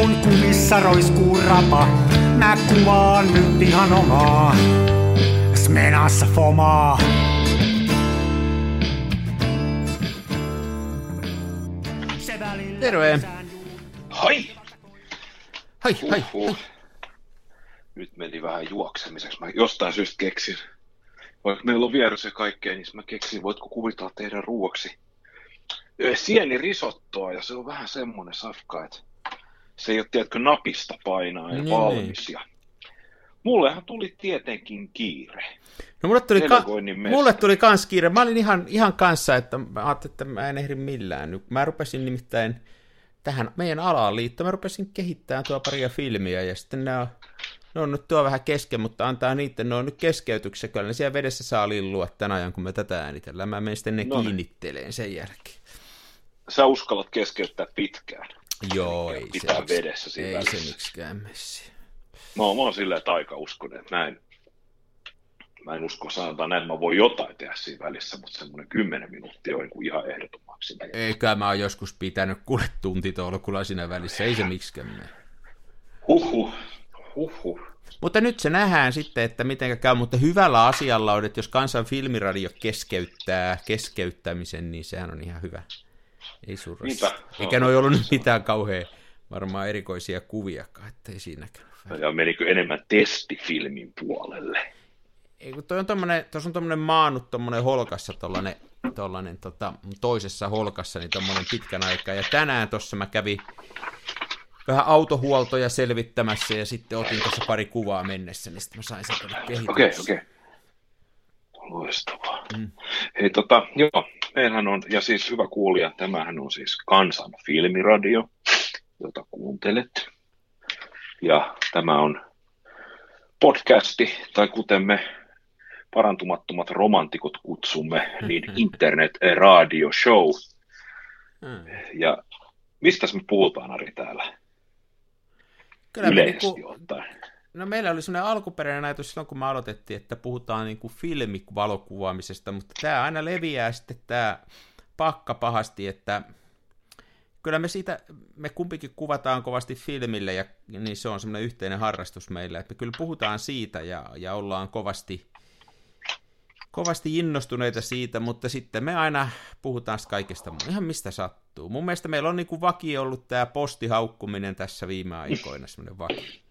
kun kumissa roiskuu rapa. Mä kuvaan nyt ihan omaa, smenassa fomaa. Terve. Hai! Hai, hai. Uhuh. Nyt meni vähän juoksemiseksi. Mä jostain syystä keksin. Vaikka meillä on vieras ja kaikkea, niin mä keksin, voitko kuvitella tehdä ruoksi sieni risottoa ja se on vähän semmoinen safka, että se ei ole, tiedätkö, napista painaa ja Niin, valmis. Ja... Mullehan tuli tietenkin kiire. No mulle tuli, ka- mulle tuli kans kiire. Mä olin ihan, ihan kanssa, että mä ajattelin, että mä en ehdi millään. Mä rupesin nimittäin tähän meidän alaan liittyen, mä rupesin kehittämään tuo paria filmiä ja sitten on, ne on nyt tuo vähän kesken, mutta antaa niiden, ne on nyt keskeytyksessä, kyllä ne siellä vedessä saa lillua tämän ajan, kun me tätä äänitellään. Mä menen sitten ne No niin. kiinnitteleen sen jälkeen. Sä uskallat keskeyttää pitkään. Joo, ei pitää se, vedessä siinä ei se miksikään messi. Mä oon, mä oon silleen taikauskonen, että mä en, mä en usko, sanotaan näin, että mä voin jotain tehdä siinä välissä, mutta semmoinen 10 minuuttia on niin kuin ihan ehdottomaksi. Eikä mä oon joskus pitänyt kuule tuntitolkulla siinä välissä, ei se miksikään mene. Huhhuh, huhhuh. Mutta nyt se nähdään sitten, että miten käy, mutta hyvällä asialla on, että jos kansan filmiradio keskeyttää keskeyttämisen, niin sehän on ihan hyvä. Ei surrassa. Niinpä. Eikä ne ole ollut nyt mitään kauhean varmaan erikoisia kuviakaan, että ei siinäkään. Ja menikö enemmän testifilmin puolelle? Ei, kun toi on tommonen, tuossa on tommonen maannut tommonen holkassa, tollanen, tollanen tota, toisessa holkassa, niin tommonen pitkän aikaa. Ja tänään tuossa mä kävin vähän autohuoltoja selvittämässä ja sitten otin tuossa pari kuvaa mennessä, niin sitten mä sain sen. Okei, okei. Loistavaa. Mm. Hei tota, joo, meillähän on, ja siis hyvä kuulija, tämähän on siis Kansan filmiradio, jota kuuntelet. Ja tämä on podcasti, tai kuten me parantumattomat romantikot kutsumme, niin internet radio show. Mm. Ja mistä me puhutaan, Ari, täällä Kyllä yleisesti niinku, ottaen? No meillä oli sellainen alkuperäinen ajatus silloin, kun me aloitettiin, että puhutaan niinku filmivalokuvaamisesta, mutta tämä aina leviää sitten tämä pakka pahasti, että kyllä me siitä, me kumpikin kuvataan kovasti filmille, ja niin se on semmoinen yhteinen harrastus meillä, että me kyllä puhutaan siitä ja, ja ollaan kovasti, kovasti innostuneita siitä, mutta sitten me aina puhutaan kaikesta, ihan mistä sattuu. Mun mielestä meillä on niin kuin vaki ollut tämä postihaukkuminen tässä viime aikoina, semmoinen vaki juttu.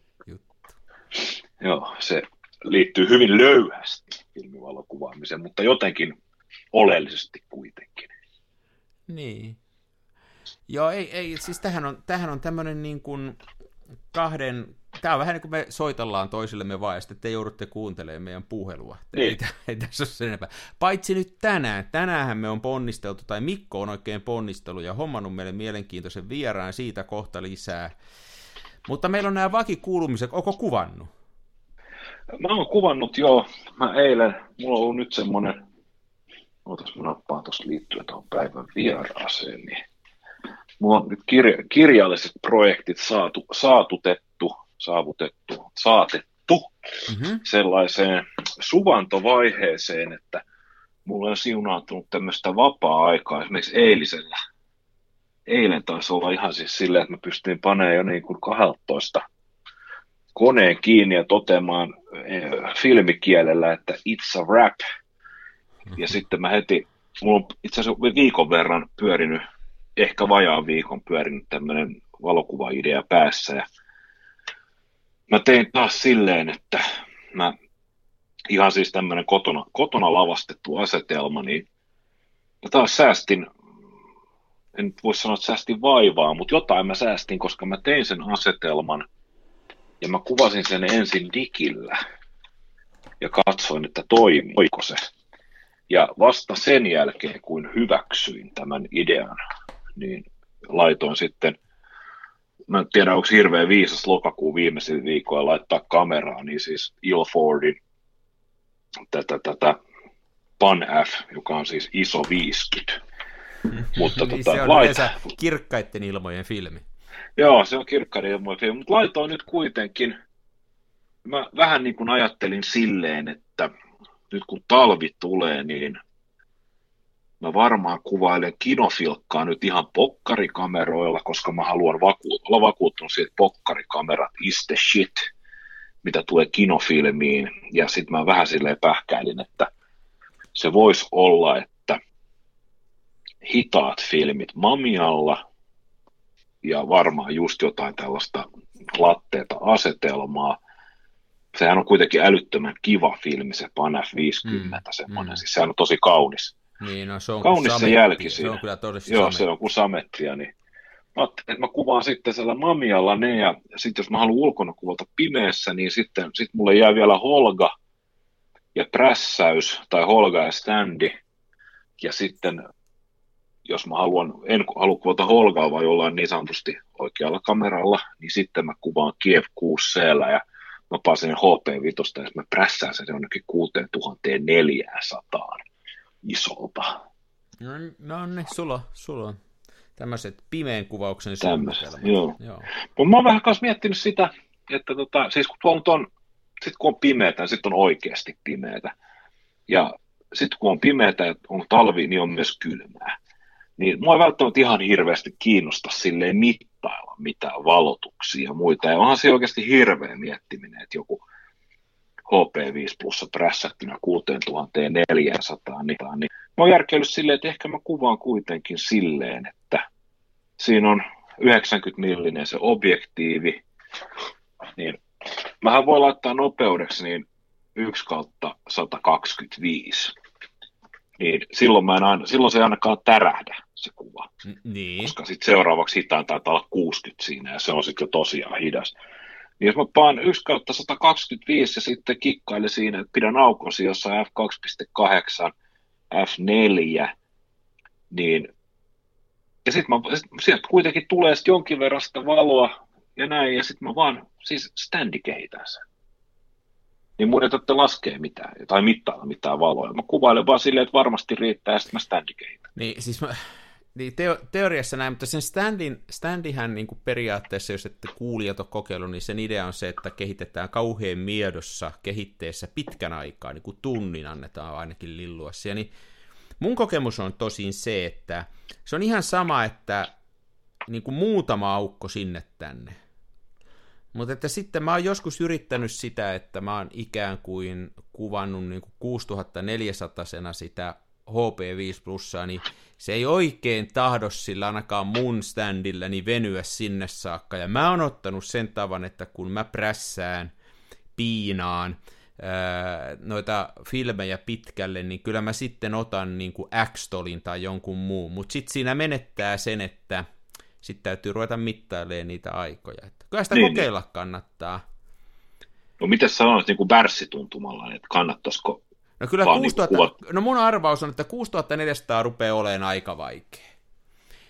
Joo, se liittyy hyvin löyhästi filmivalokuvaamiseen, mutta jotenkin oleellisesti kuitenkin. Niin. Joo, ei, ei siis tähän on, tähän on tämmöinen niin kuin kahden, tämä on vähän niin kuin me soitellaan toisillemme vaan, ja sitten te joudutte kuuntelemaan meidän puhelua. Niin. Ei, ei tässä ole sen enempää. Paitsi nyt tänään. Tänäänhän me on ponnisteltu, tai Mikko on oikein ponnistellut ja hommannut meille mielenkiintoisen vieraan, siitä kohta lisää. Mutta meillä on nämä vakikuulumiset, onko kuvannut? Mä oon kuvannut jo, mä eilen, mulla on ollut nyt semmonen, ootas mä nappaan tuossa liittyen tuohon päivän vieraaseen, niin mulla on nyt kirja, kirjalliset projektit saatu, saatutettu, saavutettu, saatettu Mm-hmm. sellaiseen suvantovaiheeseen, että mulla on siunaantunut tämmöistä vapaa-aikaa esimerkiksi eilisellä. Eilen taisi olla ihan siis silleen, että mä pystyin panemaan jo niin kuin 12 koneen kiinni ja toteamaan filmikielellä, että it's a rap. Ja sitten mä heti, mulla on itse asiassa viikon verran pyörinyt, ehkä vajaan viikon pyörinyt tämmöinen valokuvaidea päässä. Ja mä tein taas silleen, että mä ihan siis tämmöinen kotona, kotona lavastettu asetelma, niin mä taas säästin, en voi sanoa, että säästin vaivaa, mutta jotain mä säästin, koska mä tein sen asetelman ja mä kuvasin sen ensin digillä ja katsoin, että toimiiko se. Ja vasta sen jälkeen, kun hyväksyin tämän idean, niin laitoin sitten, mä en tiedä, onko hirveän viisas lokakuun viimeisillä viikoilla laittaa kameraa, niin siis Ilfordin tätä, tätä Pan F, joka on siis iso 50. Mutta niin tota, se on lait- yleensä kirkkaiden ilmojen filmi. Joo, se on ilmojen filmi, mutta laitoin nyt kuitenkin, mä vähän niin kuin ajattelin silleen, että nyt kun talvi tulee, niin mä varmaan kuvailen kinofilkkaa nyt ihan pokkarikameroilla, koska mä haluan vaku- olla vakuuttunut siitä, että pokkarikamerat is the shit, mitä tulee kinofilmiin. Ja sitten mä vähän silleen pähkäilin, että se voisi olla, että hitaat filmit Mamialla ja varmaan just jotain tällaista latteeta asetelmaa. Sehän on kuitenkin älyttömän kiva filmi, se Pan F50, mm, semmoinen. Mm. Siis sehän on tosi kaunis. Niin, no se on kaunis se jälki siinä. Se on kyllä tosi Joo, se on kuin samettia, niin mä että mä kuvaan sitten siellä mamialla ne, ja sitten jos mä haluan ulkona kuvata pimeässä, niin sitten sit mulle jää vielä Holga ja prässäys, tai Holga ja standi, ja sitten jos mä haluan, en halua kuvata Holgaa vai jollain niin sanotusti oikealla kameralla, niin sitten mä kuvaan Kiev 6 ja mä pääsen HP5 ja mä prässään sen jonnekin 6400 isolta. No, no niin, sulla, sulla on tämmöiset pimeän kuvauksen Tämmöiset, joo. joo. Mutta mä oon vähän kanssa miettinyt sitä, että tota, siis kun tuolla on, sit kun on pimeätä, niin sitten on oikeasti pimeätä. Ja sitten kun on pimeätä ja on talvi, niin on myös kylmää. Niin mua ei välttämättä ihan hirveästi kiinnosta silleen mittailla mitään valotuksia ja muita. Ja onhan se oikeasti hirveä miettiminen, että joku HP5 plussa prässättynä 6400, niin, niin mä oon järkeillyt silleen, että ehkä mä kuvaan kuitenkin silleen, että siinä on 90 millinen se objektiivi, niin mähän voi laittaa nopeudeksi niin 1 kautta 125. Niin silloin, mä en aina, silloin se ei ainakaan tärähdä se kuva. Niin. Koska sitten seuraavaksi hitaan taitaa olla 60 siinä ja se on sitten jo tosiaan hidas. Niin jos mä paan 1 kautta 125 ja sitten kikkaile siinä, että pidän aukosi jossain f2.8, f4, niin ja sitten sieltä kuitenkin tulee sit jonkin verran sitä valoa ja näin, ja sitten mä vaan siis standi kehitän sen. Niin mun ei tarvitse laskea mitään, tai mittailla mitään valoa. Mä kuvailen vaan silleen, että varmasti riittää, ja sitten mä standi. Niin, siis mä, niin teo, teoriassa näin, mutta sen standin, standihän niin kuin periaatteessa, jos ette kuulijat ole kokeillut, niin sen idea on se, että kehitetään kauhean miedossa kehitteessä pitkän aikaa, niin kuin tunnin annetaan ainakin lillua siellä. Niin mun kokemus on tosin se, että se on ihan sama, että niin kuin muutama aukko sinne tänne. Mutta että sitten mä oon joskus yrittänyt sitä, että mä oon ikään kuin kuvannut niin kuin 6400 sitä HP5 plussaa, niin se ei oikein tahdo sillä ainakaan mun standilläni venyä sinne saakka. Ja mä oon ottanut sen tavan, että kun mä prässään, piinaan, noita filmejä pitkälle, niin kyllä mä sitten otan niin kuin X-tolin tai jonkun muun. Mutta sitten siinä menettää sen, että sitten täytyy ruveta mittailemaan niitä aikoja. Että kyllä sitä niin, niin. kokeilla niin. kannattaa. No miten sanoit niin kuin värssituntumalla, että kannattaisiko No kyllä 6000, niin no mun arvaus on, että 6400 rupeaa olemaan aika vaikea.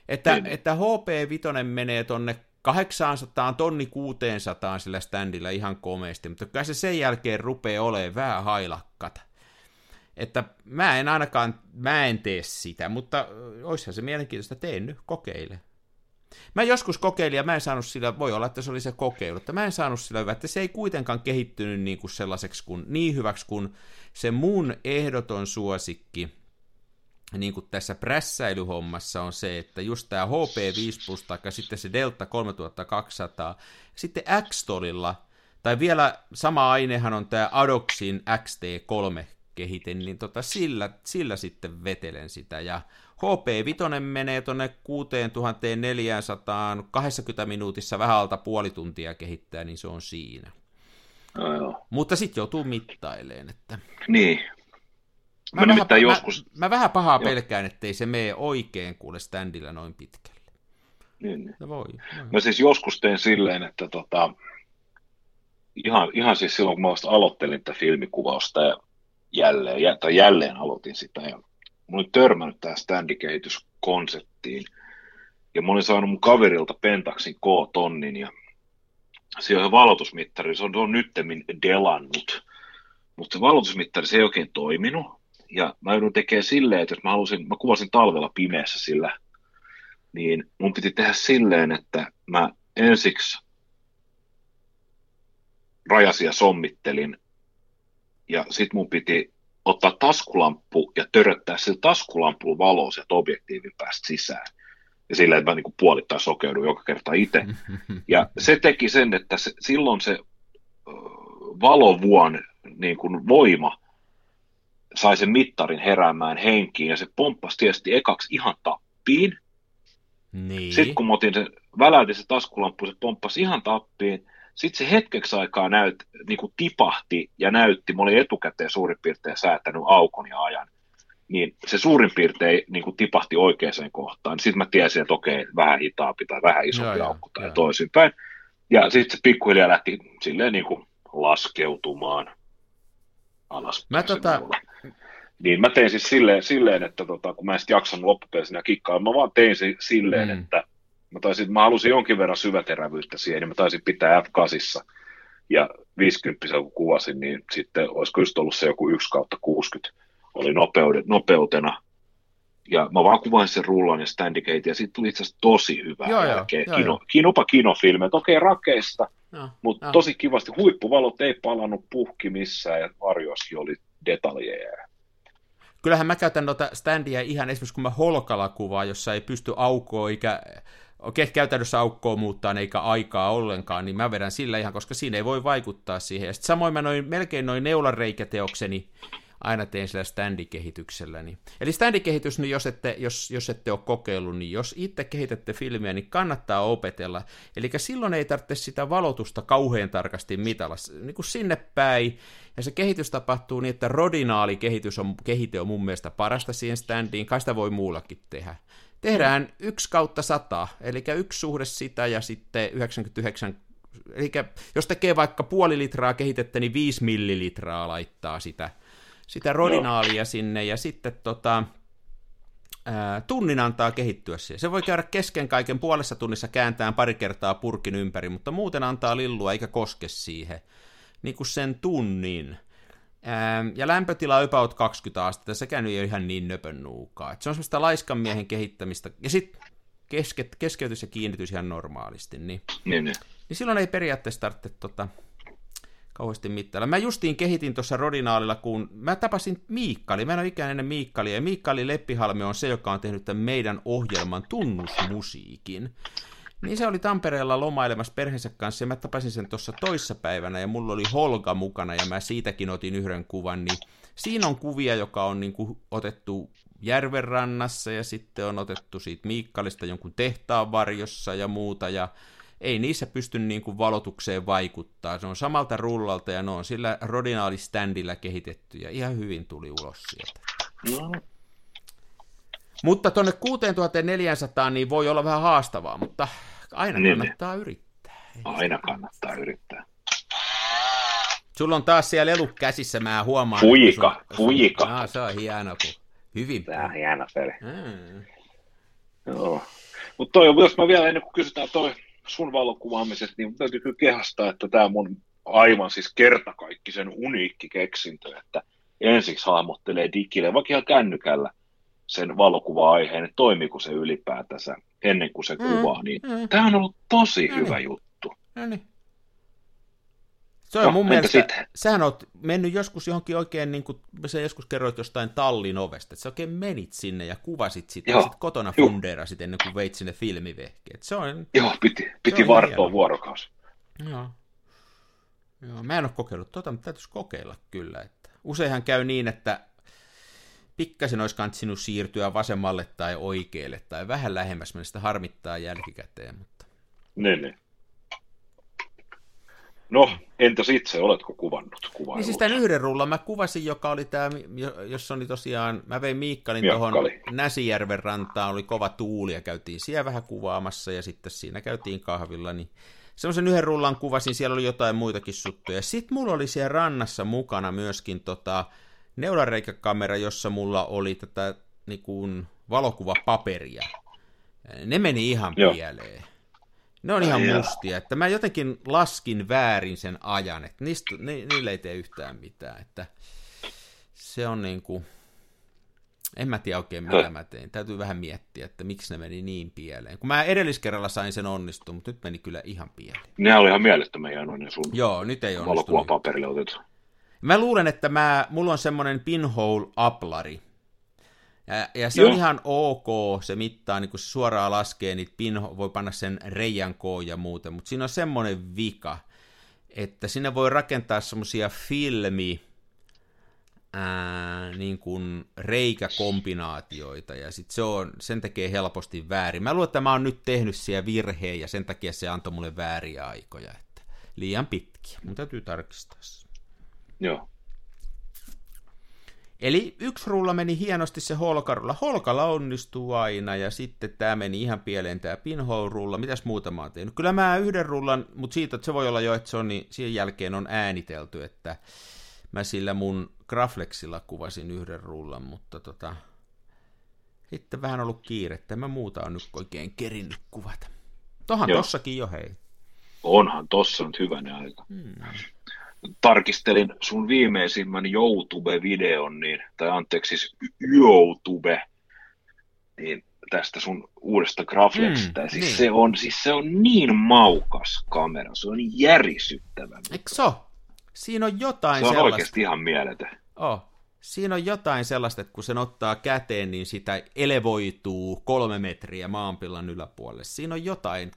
Että, niin. että HP5 menee tonne 800, tonni 600 sillä standilla ihan komeasti, mutta kyllä se sen jälkeen rupeaa olemaan vähän hailakkata. Että mä en ainakaan, mä en tee sitä, mutta olisihan se mielenkiintoista, teen nyt, kokeile. Mä joskus kokeilin ja mä en saanut sillä, voi olla, että se oli se kokeilu, että mä en saanut sillä hyvä, että se ei kuitenkaan kehittynyt niin kuin sellaiseksi kuin, niin hyväksi kuin se mun ehdoton suosikki niin kuin tässä prässäilyhommassa on se, että just tämä HP5 Plus tai sitten se Delta 3200, sitten X-Tolilla, tai vielä sama ainehan on tämä Adoxin XT3 kehite, niin tota sillä, sillä sitten vetelen sitä, ja HP5 menee tuonne 6420 minuutissa vähän alta puoli tuntia kehittää, niin se on siinä. No, joo. Mutta sitten joutuu mittaileen, että... Niin. Mä, mä, vähän, joskus... mä, mä vähän pahaa joo. pelkään, ettei se mene oikein kuule standilla noin pitkälle. Niin, niin. No voi, voi. Mä siis joskus tein silleen, että tota, ihan, ihan siis silloin, kun mä vasta aloittelin tätä filmikuvausta ja jälleen, tai jälleen aloitin sitä, ja mä olin törmännyt tähän standikehityskonseptiin, ja mä olin saanut mun kaverilta Pentaxin K-tonnin, ja siellä on valotusmittari, se on, on nyttemmin delannut, mutta se valotusmittari se ei oikein toiminut, ja mä joudun tekemään silleen, että jos mä halusin, mä kuvasin talvella pimeässä sillä, niin mun piti tehdä silleen, että mä ensiksi rajasin ja sommittelin, ja sit mun piti ottaa taskulamppu ja töröttää sillä taskulampulla valoa sieltä objektiivin päästä sisään. Ja sillä, että mä niin puolittain sokeudun joka kerta itse. Ja se teki sen, että se, silloin se valovuon niin kuin voima sai sen mittarin heräämään henkiin, ja se pomppasi tietysti ekaksi ihan tappiin. Niin. Sitten kun mä otin sen, väläytin se taskulamppu, se pomppasi ihan tappiin, sitten se hetkeksi aikaa näyt, niin kuin tipahti ja näytti, mä olin etukäteen suurin piirtein säätänyt aukon ja ajan, niin se suurin piirtein niin kuin tipahti oikeaan kohtaan. Sitten mä tiesin, että okei, vähän hitaampi tai vähän isompi joo, aukko tai joo. toisinpäin. Ja sitten se pikkuhiljaa lähti silleen niin kuin laskeutumaan alas. Mä tota... Niin mä tein siis silleen, silleen että tota, kun mä en sitten jaksanut loppupeleissä kikkaa, mä vaan tein silleen, mm. että mä, taisin, mä halusin jonkin verran syväterävyyttä siihen, niin mä taisin pitää F8 ja 50 kun kuvasin, niin sitten olisiko just ollut se joku 1 kautta 60 oli nopeudet, nopeutena. Ja mä vaan kuvain sen rullan ja standicate, ja sitten tuli itse asiassa tosi hyvä joo, jälkeen. Joo, kino, kinopa kinofilmi, että okei rakeista, no, mutta no. tosi kivasti. Huippuvalot ei palannut puhki missään, ja varjoskin oli detaljeja. Kyllähän mä käytän noita standia ihan esimerkiksi kun mä holkalla kuvaan, jossa ei pysty aukoa eikä okei, käytännössä aukkoa muuttaa eikä aikaa ollenkaan, niin mä vedän sillä ihan, koska siinä ei voi vaikuttaa siihen. Ja sitten samoin mä noin, melkein noin neulareikäteokseni aina teen sillä standikehityksellä. Niin. Eli standikehitys, niin jos ette, jos, jos ette ole kokeillut, niin jos itse kehitätte filmiä, niin kannattaa opetella. Eli silloin ei tarvitse sitä valotusta kauhean tarkasti mitalla, niin kuin sinne päin. Ja se kehitys tapahtuu niin, että rodinaali kehitys on, kehite on mun mielestä parasta siihen standiin, kai sitä voi muullakin tehdä. Tehdään yksi kautta sata, eli yksi suhde sitä ja sitten 99 Eli jos tekee vaikka puoli litraa kehitettä, niin 5 millilitraa laittaa sitä sitä rodinaalia sinne ja sitten tota, tunnin antaa kehittyä siihen. Se voi käydä kesken kaiken puolessa tunnissa kääntää pari kertaa purkin ympäri, mutta muuten antaa lillua eikä koske siihen niin kuin sen tunnin. Ja lämpötila on about 20 astetta, sekään ei ole ihan niin nöpön nuukaa. Et se on semmoista laiskan miehen kehittämistä. Ja sitten keske, keskeytys ja kiinnitys ihan normaalisti. Niin, niin, niin. niin silloin ei periaatteessa tarvitse tota, kauheasti mittailla. Mä justiin kehitin tuossa Rodinaalilla, kun mä tapasin Miikkali. Mä en ole ikään ennen Miikkali, ja Miikkali Leppihalme on se, joka on tehnyt tämän meidän ohjelman tunnusmusiikin. Niin se oli Tampereella lomailemassa perheensä kanssa, ja mä tapasin sen tuossa toissapäivänä, ja mulla oli Holga mukana, ja mä siitäkin otin yhden kuvan, niin siinä on kuvia, joka on niin kuin otettu järvenrannassa, ja sitten on otettu siitä Miikkalista jonkun tehtaan varjossa ja muuta, ja ei niissä pysty niin kuin valotukseen vaikuttaa. Se on samalta rullalta ja ne on sillä rodinaaliständillä kehitetty ja ihan hyvin tuli ulos sieltä. No. Mutta tuonne 6400 niin voi olla vähän haastavaa, mutta aina niin, kannattaa niin. yrittää. Aina kannattaa yrittää. Sulla on taas siellä lelu käsissä, mä huomaan. Fuika, sun, fuika. Ah, se on hieno, kun hyvin. Tämä on hieno peli. Mm. Joo. Mutta jos mä vielä ennen kuin kysytään toi sun valokuvaamisesta, niin täytyy kyllä kehastaa, että tämä mun aivan siis kertakaikkisen uniikki keksintö, että ensiksi hahmottelee digille, vaikka ihan kännykällä sen valokuva-aiheen, että toimiiko se ylipäätänsä ennen kuin se mm, kuvaa, niin mm. tämä on ollut tosi no hyvä niin. juttu. No niin. Se on no, mun mielestä, sit? sähän oot mennyt joskus johonkin oikein, niin kuin sä joskus kerroit jostain tallin ovesta, että sä oikein menit sinne ja kuvasit sitä, ja sit kotona fundeerasit ennen kuin veit sinne filmivehkeet. Se on, Joo, piti, piti vartoa vuorokausi. Joo. Joo, mä en ole kokeillut tota, mutta täytyisi kokeilla kyllä. Että useinhan käy niin, että pikkasen olisi kantsinut siirtyä vasemmalle tai oikealle tai vähän lähemmäs, mennä sitä harmittaa jälkikäteen. Mutta... Niin, niin. No, entäs itse, oletko kuvannut kuvailuja? Niin siis tämän yhden rullan mä kuvasin, joka oli tämä, jossa oli tosiaan, mä vein Miikkalin tuohon Näsijärven rantaan, oli kova tuuli ja käytiin siellä vähän kuvaamassa ja sitten siinä käytiin kahvilla, niin semmoisen yhden rullan kuvasin, siellä oli jotain muitakin suttuja. Sitten mulla oli siellä rannassa mukana myöskin tota, neulareikäkamera, jossa mulla oli tätä niin kuin, valokuvapaperia. Ne meni ihan Joo. pieleen. Ne on ihan mustia, että mä jotenkin laskin väärin sen ajan, että niistä, ni, niille ei tee yhtään mitään, että se on niin kuin, en mä tiedä oikein mitä mä tein, täytyy vähän miettiä, että miksi ne meni niin pieleen, kun mä edelliskerralla sain sen onnistua, mutta nyt meni kyllä ihan pieleen. Ne oli ihan mielettömän hienoja ne sun Joo, nyt ei onnistunut. paperille otettu. Mä luulen, että mä, mulla on semmoinen pinhole-aplari. Ja, ja se Joo. on ihan ok, se mittaa, niin kun se suoraan laskee, niin pinho, voi panna sen reijän koon ja muuten, mutta siinä on semmoinen vika, että sinne voi rakentaa semmoisia filmi, ää, niin kuin reikäkombinaatioita, ja sit se on, sen tekee helposti väärin. Mä luulen, että mä oon nyt tehnyt siellä virheen, ja sen takia se antoi mulle vääriä aikoja, että liian pitkiä. Mun täytyy tarkistaa se. Joo. Eli yksi rulla meni hienosti se holkarulla. Holkalla onnistuu aina ja sitten tämä meni ihan pieleen tämä pinhole-rulla. Mitäs muuta mä oon tehnyt? Kyllä mä yhden rullan, mutta siitä, että se voi olla jo, että se on, niin siihen jälkeen on äänitelty, että mä sillä mun Graflexilla kuvasin yhden rullan, mutta tota, sitten vähän ollut kiirettä. Mä muuta on nyt oikein kerinnyt kuvata. Tohan Joo. tossakin jo hei. Onhan tossa nyt hyvänä aika. Hmm tarkistelin sun viimeisimmän YouTube-videon, niin, tai anteeksi siis YouTube, niin tästä sun uudesta Graflexista. Mm, siis, niin. se on, siis se on niin maukas kamera, se on niin järisyttävä. Eikö se Siinä on jotain Se on sellaista. oikeasti ihan mieletön. Oh. Siinä on jotain sellaista, että kun sen ottaa käteen, niin sitä elevoituu kolme metriä maanpillan yläpuolelle. Siinä on jotain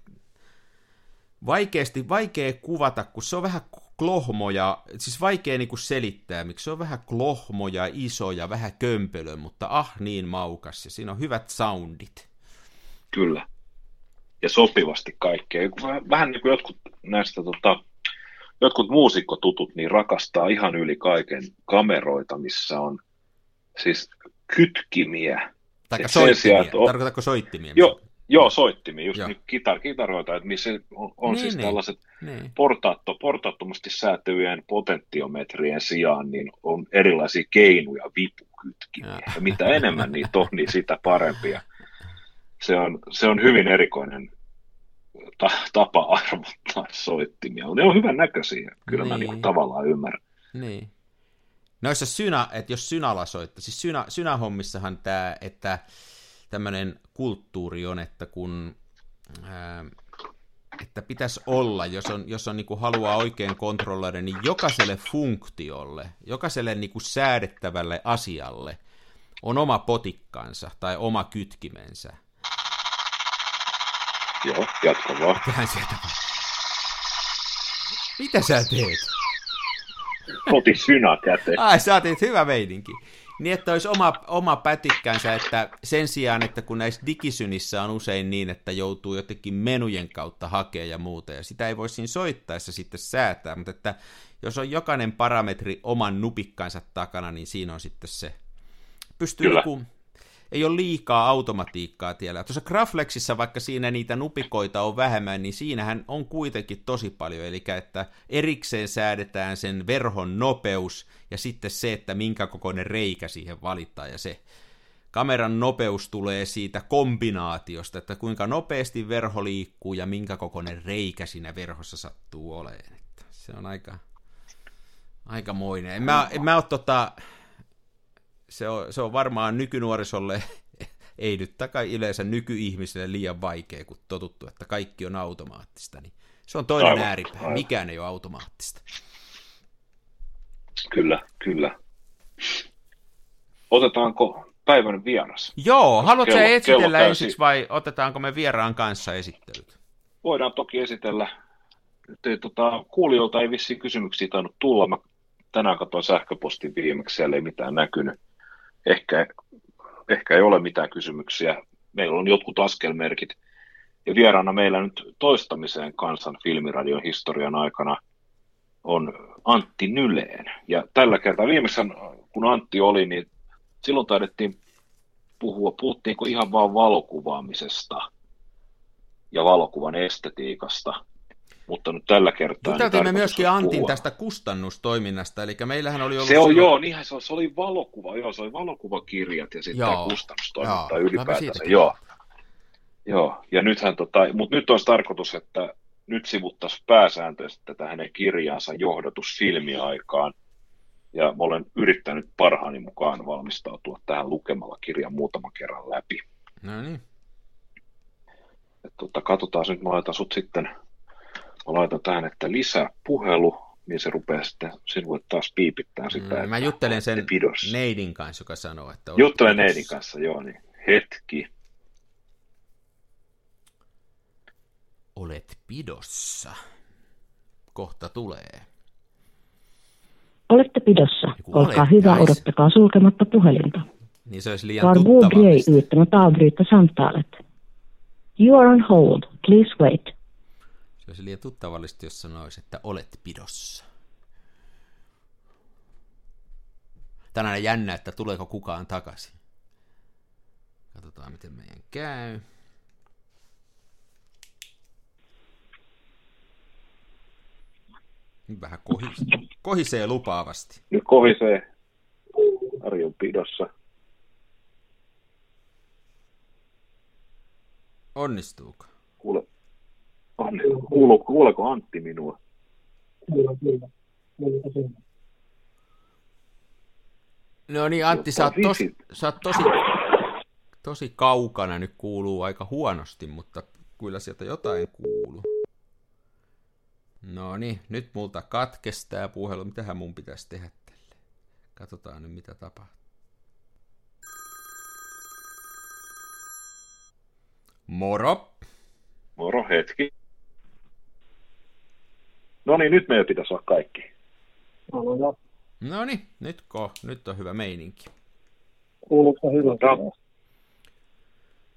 vaikeasti, vaikea kuvata, kun se on vähän klohmoja, siis vaikea niin kuin selittää, miksi se on vähän klohmoja, iso ja vähän kömpelö, mutta ah niin maukas ja siinä on hyvät soundit. Kyllä. Ja sopivasti kaikkea. Vähän niin kuin jotkut näistä tota, jotkut muusikkotutut niin rakastaa ihan yli kaiken kameroita, missä on siis kytkimiä. Tai soittimia. Sijaan, on... Tarkoitatko soittimia? Joo, Joo, soittimia, just niin kitar, kitaroita, että missä on, on niin, siis niin. tällaiset niin. Portaatto, portaattomasti säätyvien potentiometrien sijaan, niin on erilaisia keinuja, vipukytkimiä. Ja. ja mitä enemmän niitä on, niin sitä parempia. Se on, se on hyvin erikoinen ta, tapa arvottaa soittimia. Ne on hyvän näköisiä, kyllä niin. mä niin tavallaan ymmärrän. Niin. Noissa synä, että jos synällä soittaa, siis synä, synähommissahan tämä, että tämmöinen kulttuuri on, että kun ää, että pitäisi olla, jos on, jos on niin kuin haluaa oikein kontrolloida, niin jokaiselle funktiolle, jokaiselle niin kuin säädettävälle asialle on oma potikkansa tai oma kytkimensä. Joo, jatka vaan. Tähän sieltä Mitä sä teet? Otin synä käteen. Ai, sä teet hyvä meininki. Niin, että olisi oma, oma pätikkänsä, että sen sijaan, että kun näissä digisynissä on usein niin, että joutuu jotenkin menujen kautta hakea ja muuta, ja sitä ei voi siinä soittaessa sitten säätää, mutta että jos on jokainen parametri oman nupikkansa takana, niin siinä on sitten se. Pystyy Kyllä. joku ei ole liikaa automatiikkaa tiellä. Tuossa Graflexissa, vaikka siinä niitä nupikoita on vähemmän, niin siinähän on kuitenkin tosi paljon, eli että erikseen säädetään sen verhon nopeus ja sitten se, että minkä kokoinen reikä siihen valittaa ja se kameran nopeus tulee siitä kombinaatiosta, että kuinka nopeasti verho liikkuu ja minkä kokoinen reikä siinä verhossa sattuu olemaan. Että se on aika, aikamoinen. En mä, en mä ole tota, se on, se on varmaan nykynuorisolle, ei nyt takai yleensä nykyihmisille liian vaikea, kun totuttu, että kaikki on automaattista. Niin se on toinen aivan, ääripää. Aivan. Mikään ei ole automaattista. Kyllä, kyllä. Otetaanko päivän vieras? Joo, haluatko kello, esitellä kello ensiksi vai otetaanko me vieraan kanssa esittelyt? Voidaan toki esitellä. Te, tota, kuulijoilta ei vissiin kysymyksiä tainnut tulla. Mä tänään katsoin sähköpostin viimeksi, siellä ei mitään näkynyt ehkä, ehkä ei ole mitään kysymyksiä. Meillä on jotkut askelmerkit. Ja vieraana meillä nyt toistamiseen kansan filmiradion historian aikana on Antti Nyleen. Ja tällä kertaa viimeisen, kun Antti oli, niin silloin taidettiin puhua, puhuttiinko ihan vaan valokuvaamisesta ja valokuvan estetiikasta mutta nyt tällä kertaa... Juteltiin niin me myöskin Antin puhua. tästä kustannustoiminnasta, eli meillähän oli ollut... Se on silloin... joo, niinhän se, se oli valokuva, joo, se oli valokuvakirjat ja sitten joo, kustannustoiminta joo, ylipäätänsä, joo. Joo, ja nythän tota, mutta nyt olisi tarkoitus, että nyt sivuttaisiin pääsääntöisesti tätä hänen kirjaansa johdatus filmiaikaan, ja mä olen yrittänyt parhaani mukaan valmistautua tähän lukemalla kirjan muutaman kerran läpi. No niin. tota, katsotaan nyt, mä laitan sut sitten laitan tähän, että lisäpuhelu niin se rupeaa sitten sinulle taas piipittää sitä. Mm, mä juttelen sen pidossa. Neidin kanssa, joka sanoo, että... Juttelen Neidin kanssa, joo, niin hetki. Olet pidossa. Kohta tulee. Olette pidossa. Joku Olkaa hyvä, olettais. odottakaa sulkematta puhelinta. Niin se olisi liian Var grej tuttavallista. utan att avbryta samtalet. You are on hold. Please wait. Se olisi liian tuttavallista, jos sanoisi, että olet pidossa. Tänään on jännä, että tuleeko kukaan takaisin. Katsotaan, miten meidän käy. Vähän kohis, kohisee lupaavasti. Nyt kohisee. Ari on pidossa. Onnistuuko? Kuule, kuulu, kuuleeko Antti minua? No niin, Antti, sä oot, tos, sä oot tosi, tosi kaukana, nyt kuuluu aika huonosti, mutta kyllä sieltä jotain kuuluu. No niin, nyt multa katkesi tää puhelu. Mitähän mun pitäisi tehdä tälle? Katsotaan nyt, mitä tapahtuu. Moro! Moro, hetki. No niin, nyt meidän pitäisi olla kaikki. No niin, nyt, ko, nyt on hyvä meininki. Kuuluuko hyvin? No,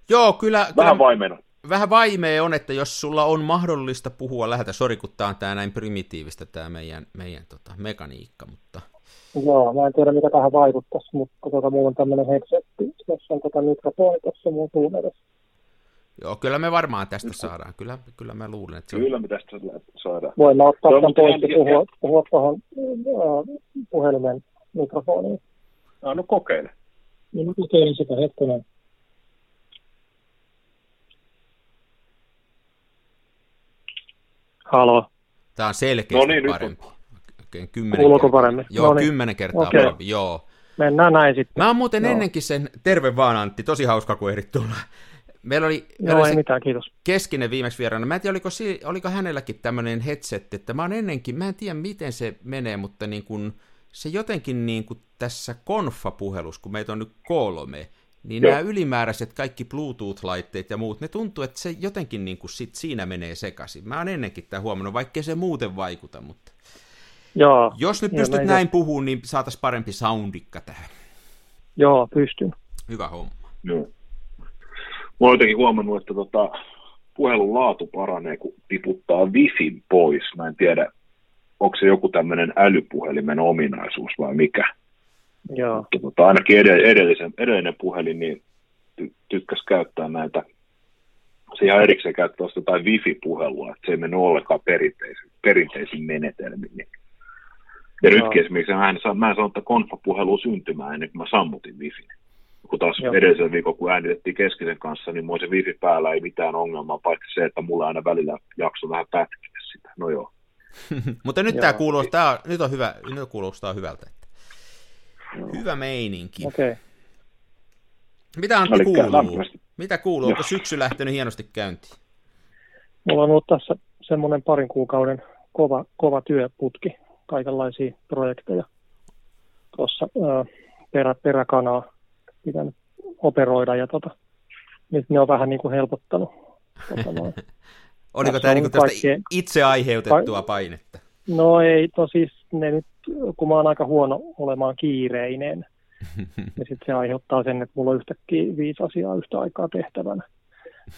Joo, kyllä, kyllä vähän vaimena. vähän vaimea on, että jos sulla on mahdollista puhua läheltä, sori kun tää on tää näin primitiivistä tää meidän, meidän tota, mekaniikka, mutta Joo, mä en tiedä mikä tähän vaikuttaisi, mutta tota, mulla on tämmöinen headsetti, jossa on tota mikrofoni tuossa mun suun edessä. Joo, kyllä me varmaan tästä saadaan. Kyllä, kyllä mä luulen, että se on... Kyllä me tästä saadaan. Voin mä ottaa tämän pois ja puhua, puhua tuohon äh, puhelimen mikrofoniin. No, no kokeile. Niin mä kokeilin sitä hetkonen. Halo, Tää on selkeästi No niin, nyt on- parempi. Oikein kymmenen kuuluuko kertaa. paremmin? Joo, No niin. kymmenen kertaa Okei. parempi, joo. Mennään näin sitten. Mä oon muuten Joo. ennenkin sen, terve vaan Antti, tosi hauska kun ehdit tulla. Meillä oli, meillä Joo, oli ei mitään, kiitos. keskinen viimeksi vieraana. Mä en tiedä, oliko, si- oliko hänelläkin tämmöinen headset, että mä oon ennenkin, mä en tiedä miten se menee, mutta niin kun, se jotenkin niin kun tässä konfa-puhelussa, kun meitä on nyt kolme, niin Joo. nämä ylimääräiset kaikki Bluetooth-laitteet ja muut, ne tuntuu, että se jotenkin niin kuin sit siinä menee sekaisin. Mä oon ennenkin tämä huomannut, vaikkei se muuten vaikuta, mutta Joo, jos nyt Joo, pystyt näin näin puhumaan, niin saatais parempi soundikka tähän. joo, pystyn. Hyvä homma. Joo. Mä oon jotenkin huomannut, että tota, puhelun laatu paranee, kun tiputtaa wifin pois. Mä en tiedä, onko se joku tämmöinen älypuhelimen ominaisuus vai mikä. Joo, Mutta tota, ainakin edell- edellisen, edellinen puhelin niin ty- tykkäs käyttää näitä, se ihan erikseen käyttää sitä jotain wifi-puhelua, että se ei mennyt ollenkaan perinteisin, perinteisin menetelmin. Niin. Ja Joo. nytkin esimerkiksi mä en, saa- mä en saanut tätä konfa-puhelua syntymään ennen kuin mä sammutin wifin. Kun taas Joo. edellisen viikon, kun äänitettiin keskisen kanssa, niin mulla se wifi päällä ei mitään ongelmaa, paitsi se, että mulla aina välillä jakso vähän pätkiä sitä. No joo. Mutta nyt Joo. tämä kuuluu, tää on, nyt on hyvä, nyt kuulostaa hyvältä. Että. Hyvä meininki. okei. Okay. Mitä Antti Elikkä kuuluu? lämpimästi. Mitä kuuluu? Onko syksy lähtenyt hienosti käyntiin? Mulla on ollut tässä semmoinen parin kuukauden kova, kova työputki, kaikenlaisia projekteja. Tuossa ää, perä, peräkanaa pitänyt operoida ja tota, nyt ne on vähän niin kuin helpottanut. Tota noin. Oliko tämä tästä kaikkea- itse aiheutettua painetta? No ei, no siis ne nyt, kun mä oon aika huono olemaan kiireinen, ja sitten se aiheuttaa sen, että mulla on yhtäkkiä viisi asiaa yhtä aikaa tehtävänä.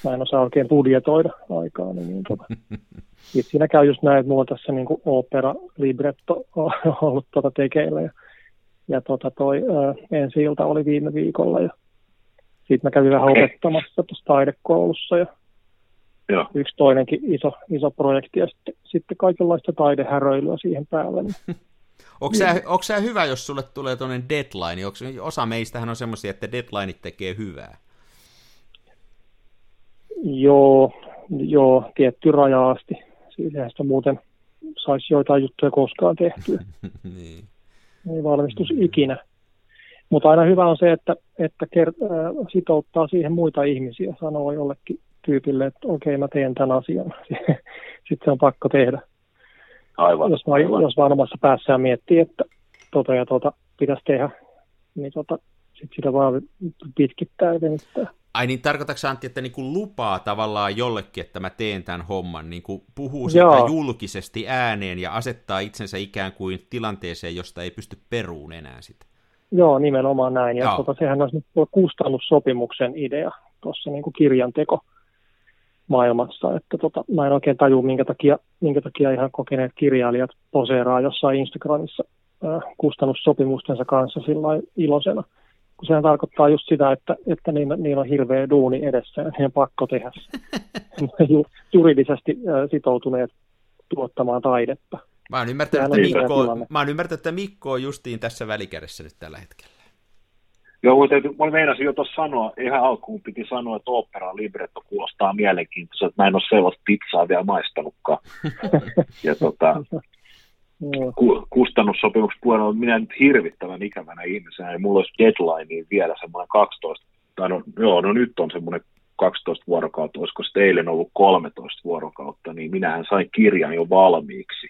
Mä en osaa oikein budjetoida aikaa, niin, niin tota. Sitten siinä käy just näin, että mulla on tässä niin opera libretto ollut tuota tekeillä, ja, ja tota toi ää, ensi ilta oli viime viikolla, ja sitten mä kävin vähän opettamassa tuossa taidekoulussa, ja Joo. yksi toinenkin iso, iso projekti, ja sitten, sitten kaikenlaista taidehäröilyä siihen päälle. Niin Onko sä, onko sä hyvä, jos sulle tulee tuonne deadline? Onko, osa meistähän on semmoisia, että deadlineit tekee hyvää. Joo, joo, tietty raja asti. Siitähän sitä muuten saisi joitain juttuja koskaan tehtyä. niin. Ei valmistus ikinä. Mutta aina hyvä on se, että, että kert- äh, sitouttaa siihen muita ihmisiä. Sanoo jollekin tyypille, että okei, mä teen tämän asian. Sitten se on pakko tehdä. Aivan. jos, vaan, aivan. jos vaan omassa päässään miettii, että tota ja tota pitäisi tehdä, niin tota, sit sitä vaan pitkittää ja venyttää. Ai niin, tarkoitatko Antti, että niin kuin lupaa tavallaan jollekin, että mä teen tämän homman, niin kuin puhuu siitä Joo. julkisesti ääneen ja asettaa itsensä ikään kuin tilanteeseen, josta ei pysty peruun enää sitä. Joo, nimenomaan näin. Ja Joo. tota, sehän on nyt kustannussopimuksen idea tuossa niin kirjanteko maailmassa, että tota, mä en oikein tajua, minkä takia, minkä takia ihan kokeneet kirjailijat poseeraa jossain Instagramissa äh, kustannussopimustensa kanssa sillä iloisena. Kun sehän tarkoittaa just sitä, että, että niillä, niillä on hirveä duuni edessä ja heidän pakko tehdä se. Ju- juridisesti sitoutuneet tuottamaan taidetta. Mä oon ymmärtänyt, että Mikko, mä oon ymmärtänyt, että Mikko on justiin tässä välikädessä nyt tällä hetkellä. Joo, mutta täytyy- mä meinasin jo tuossa sanoa, ihan alkuun piti sanoa, että opera libretto kuulostaa mielenkiintoiselta. Mä en ole sellaista pizzaa vielä maistanutkaan. ja tota. Ku, kustannussopimuksen puolella minä nyt hirvittävän ikävänä ihmisenä, ja mulla olisi deadline vielä semmoinen 12, tai no, joo, no nyt on semmoinen 12 vuorokautta, olisiko sitten eilen ollut 13 vuorokautta, niin minähän sain kirjan jo valmiiksi.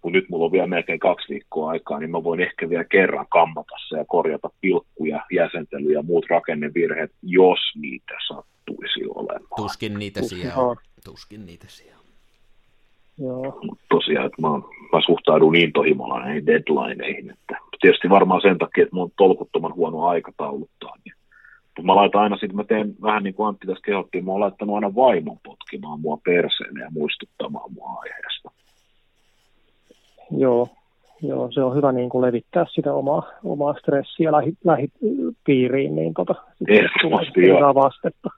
Kun nyt mulla on vielä melkein kaksi viikkoa aikaa, niin mä voin ehkä vielä kerran kammata se ja korjata pilkkuja, jäsentely ja muut rakennevirheet, jos niitä sattuisi olemaan. Tuskin niitä siellä on. on. Tuskin niitä siellä on. Joo. Tosiaan, että mä, oon- mä suhtaudun niin tohimolla näihin deadlineihin, että tietysti varmaan sen takia, että mulla on tolkuttoman huono aikatauluttaa. Niin. Mutta mä laitan aina sitten, mä teen vähän niin kuin Antti tässä kehottiin, mä oon laittanut aina vaimon potkimaan mua perseelle ja muistuttamaan mua aiheesta. Joo, joo, se on hyvä niin kuin levittää sitä omaa, omaa stressiä lähi, lähipiiriin, niin tota, sitten tulee- vastetta.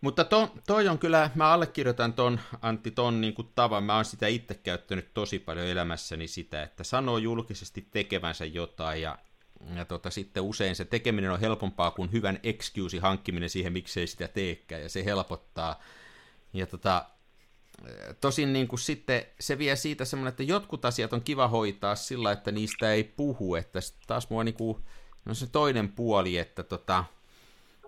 Mutta to, toi on kyllä, mä allekirjoitan ton, Antti, ton niin kuin tavan. Mä oon sitä itse käyttänyt tosi paljon elämässäni sitä, että sanoo julkisesti tekevänsä jotain ja, ja tota, sitten usein se tekeminen on helpompaa kuin hyvän excuse hankkiminen siihen, miksei sitä teekään ja se helpottaa. Ja tota, tosin niin kuin sitten se vie siitä semmoinen, että jotkut asiat on kiva hoitaa sillä, että niistä ei puhu, että taas mua niin kuin, no se toinen puoli, että tota,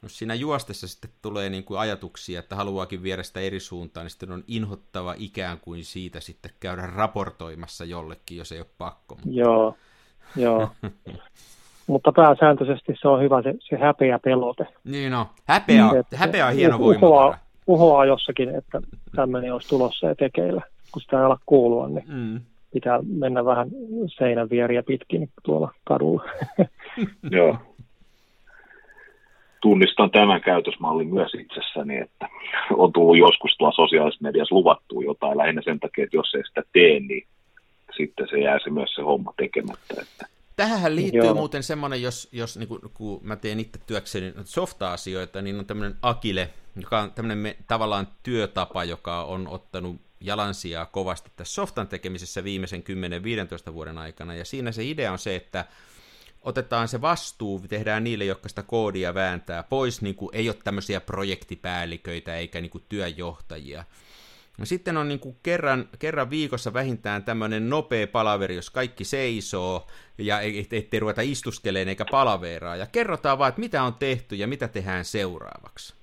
jos siinä juostessa sitten tulee niin kuin ajatuksia, että haluaakin viedä sitä eri suuntaan, niin sitten on inhottava ikään kuin siitä sitten käydä raportoimassa jollekin, jos ei ole pakko. Mutta Joo, joo. Mutta pääsääntöisesti se on hyvä se, se häpeä pelote. Niin no, häpeä, on- Että häpeä on hieno uhoaa- voimavara. Uhoaa jossakin, että tämmöinen olisi tulossa ja tekeillä. Kun sitä ei ala kuulua, niin Mm. pitää mennä vähän seinän vieriä pitkin tuolla kadulla. Joo. Tunnistan tämän käytösmallin myös itsessäni, että on tullut joskus tuolla sosiaalisessa mediassa luvattua jotain lähinnä sen takia, että jos ei sitä tee, niin sitten se jää se myös se homma tekemättä. Että Tähän liittyy Joo. muuten semmoinen, jos, jos niin kuin, kun mä teen itse työkseni softa-asioita, niin on tämmöinen Akile, joka on tämmöinen me, tavallaan työtapa, joka on ottanut jalansijaa kovasti tässä softan tekemisessä viimeisen 10-15 vuoden aikana. Ja siinä se idea on se, että otetaan se vastuu, tehdään niille, jotka sitä koodia vääntää pois, niin kuin ei ole tämmöisiä projektipäälliköitä eikä niin kuin työjohtajia. No sitten on niin kuin kerran, kerran viikossa vähintään tämmöinen nopea palaveri, jos kaikki seisoo ja ei- ettei ruveta istuskeleen eikä palaveraa. Ja kerrotaan vaan, että mitä on tehty ja mitä tehdään seuraavaksi.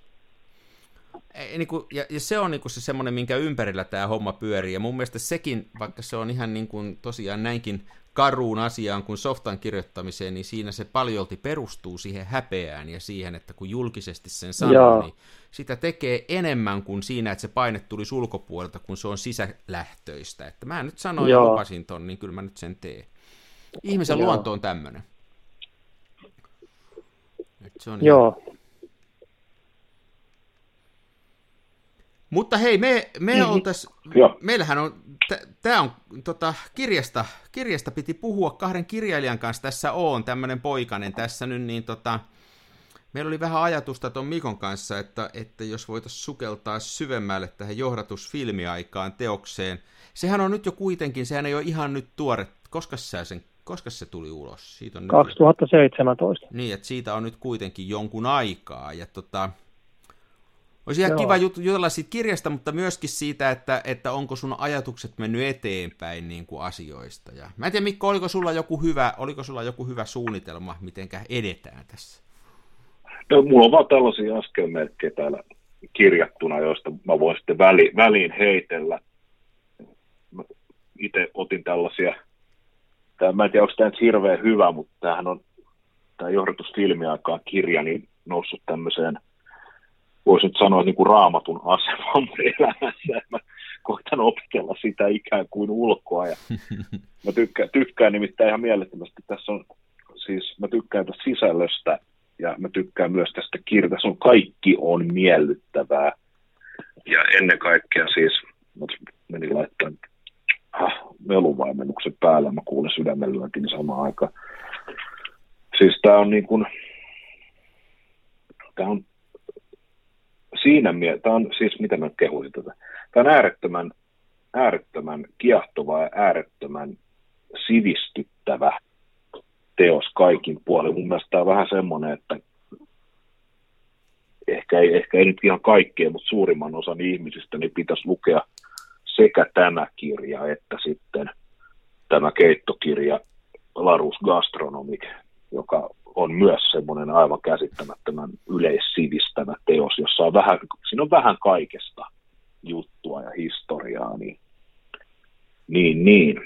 Ei, niin kuin, ja, ja se on niin kuin se semmoinen, minkä ympärillä tämä homma pyörii. Ja mun mielestä sekin, vaikka se on ihan niin kuin tosiaan näinkin karuun asiaan kuin softan kirjoittamiseen, niin siinä se paljolti perustuu siihen häpeään ja siihen, että kun julkisesti sen sanoo, Joo. niin sitä tekee enemmän kuin siinä, että se paine tulisi ulkopuolelta, kun se on sisälähtöistä. Että mä nyt sanoin ja Joo. lupasin ton, niin kyllä mä nyt sen teen. Ihmisen Joo. luonto on tämmöinen. Se on ihan- Joo, Mutta hei, me, me oltais, Joo. meillähän on, tämä on tota, kirjasta, kirjasta piti puhua kahden kirjailijan kanssa, tässä on tämmöinen poikainen tässä nyt, niin tota, meillä oli vähän ajatusta tuon Mikon kanssa, että, että jos voitaisiin sukeltaa syvemmälle tähän johdatusfilmiaikaan teokseen. Sehän on nyt jo kuitenkin, sehän ei ole ihan nyt tuore, koska sä sen, koska se tuli ulos? Siitä on nyt jo- 2017. niin, että siitä on nyt kuitenkin jonkun aikaa. Ja tota, olisi ihan Joo. kiva jut- jutella siitä kirjasta, mutta myöskin siitä, että, että onko sun ajatukset mennyt eteenpäin niin kuin asioista. Ja mä en tiedä, Mikko, oliko sulla joku hyvä, oliko sulla joku hyvä suunnitelma, mitenkä edetään tässä? No, mulla on vaan tällaisia askelmerkkejä täällä kirjattuna, joista mä voin sitten väli, väliin heitellä. Mä, itse otin tällaisia, tämä, mä en tiedä, onko tämä nyt hirveän hyvä, mutta tämähän on tämä johdatusfilmiaikaan kirja niin noussut tämmöiseen, voisi nyt sanoa niin kuin raamatun asemaan mun elämässä. Mä koitan opetella sitä ikään kuin ulkoa. Ja mä tykkään, tykkään nimittäin ihan mielettömästi. Tässä on, siis mä tykkään tästä sisällöstä ja mä tykkään myös tästä kirjasta. on kaikki on miellyttävää. Ja ennen kaikkea siis, menin laittamaan ah, meluvaimennuksen päällä, mä kuulen sydämellyönkin niin samaan aikaan. Siis tämä on niin kuin, tämä on siinä mielessä, tämä on siis, mitä mä kehuisin tätä, tämä on äärettömän, äärettömän kiehtova ja äärettömän sivistyttävä teos kaikin puolin. Mun mielestä tämä on vähän semmoinen, että ehkä ei, ehkä ei nyt ihan kaikkea, mutta suurimman osan ihmisistä niin pitäisi lukea sekä tämä kirja että sitten tämä keittokirja Larus Gastronomic, joka on myös semmoinen aivan käsittämättömän yleissivistävä teos, jossa on vähän, siinä on vähän kaikesta juttua ja historiaa, niin niin, niin.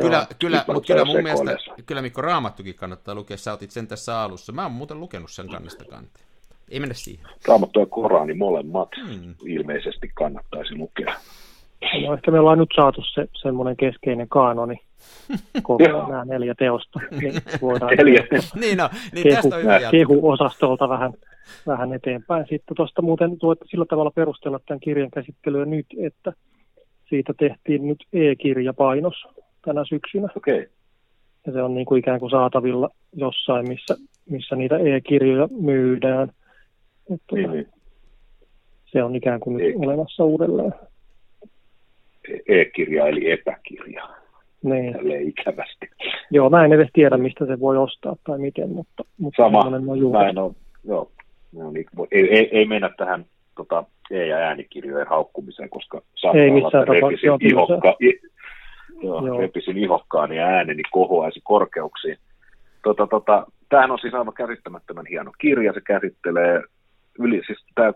Kyllä, Joo. kyllä, mutta kyllä mun mielestä, kyllä Mikko Raamattukin kannattaa lukea, sä otit sen tässä alussa. Mä oon muuten lukenut sen kannesta kanteen. Ei mennä siihen. Raamattu ja Korani molemmat hmm. ilmeisesti kannattaisi lukea. No ehkä me ollaan nyt saatu se semmoinen keskeinen kaanoni, koko nämä neljä teosta. Niin voidaan neljä. niin no, niin kehu, tästä on kehu-osastolta vähän, vähän eteenpäin. Sitten tuosta muuten tuotte sillä tavalla perustella tämän kirjan käsittelyä nyt, että siitä tehtiin nyt e-kirjapainos tänä syksynä. Okay. Ja se on niin kuin ikään kuin saatavilla jossain, missä, missä niitä e-kirjoja myydään. Että niin, niin. Se on ikään kuin nyt olemassa uudelleen e-kirja eli epäkirja. Niin. Tälleen ikävästi. Joo, mä en edes tiedä, mistä se voi ostaa tai miten, mutta, mutta Sama, on mä en ole, joo, no niin, ei, ei, ei mennä tähän tota, e- ja äänikirjojen haukkumiseen, koska saattaa ei olla, että repisin, ihokka, i, joo, joo. repisin ihokkaani ja ääneni kohoaisi korkeuksiin. Tota, tota, tämähän on siis aivan käsittämättömän hieno kirja, se käsittelee yli, siis tämä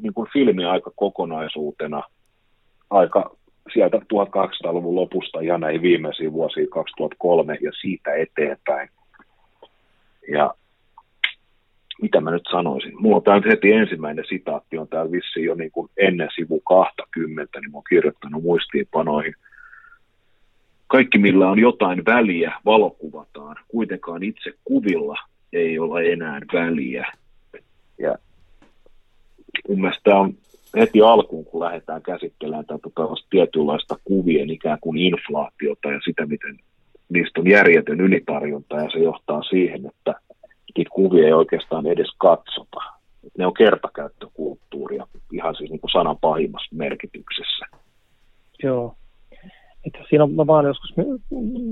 niin kuin filmi aika kokonaisuutena aika sieltä 1800-luvun lopusta ihan näihin viimeisiin vuosiin 2003 ja siitä eteenpäin. Ja mitä mä nyt sanoisin? Mulla on tämä heti ensimmäinen sitaatti, on täällä vissiin jo niin kuin ennen sivu 20, niin mä oon kirjoittanut muistiinpanoihin. Kaikki, millä on jotain väliä, valokuvataan. Kuitenkaan itse kuvilla ei ole enää väliä. Ja mun mielestä on heti alkuun, kun lähdetään käsittelemään tätä tietynlaista kuvien ikään kuin inflaatiota ja sitä, miten niistä on järjetön ylitarjonta ja se johtaa siihen, että niitä kuvia ei oikeastaan edes katsota. Ne on kertakäyttökulttuuria ihan siis niin kuin sanan pahimmassa merkityksessä. Joo. Että siinä on, mä vaan joskus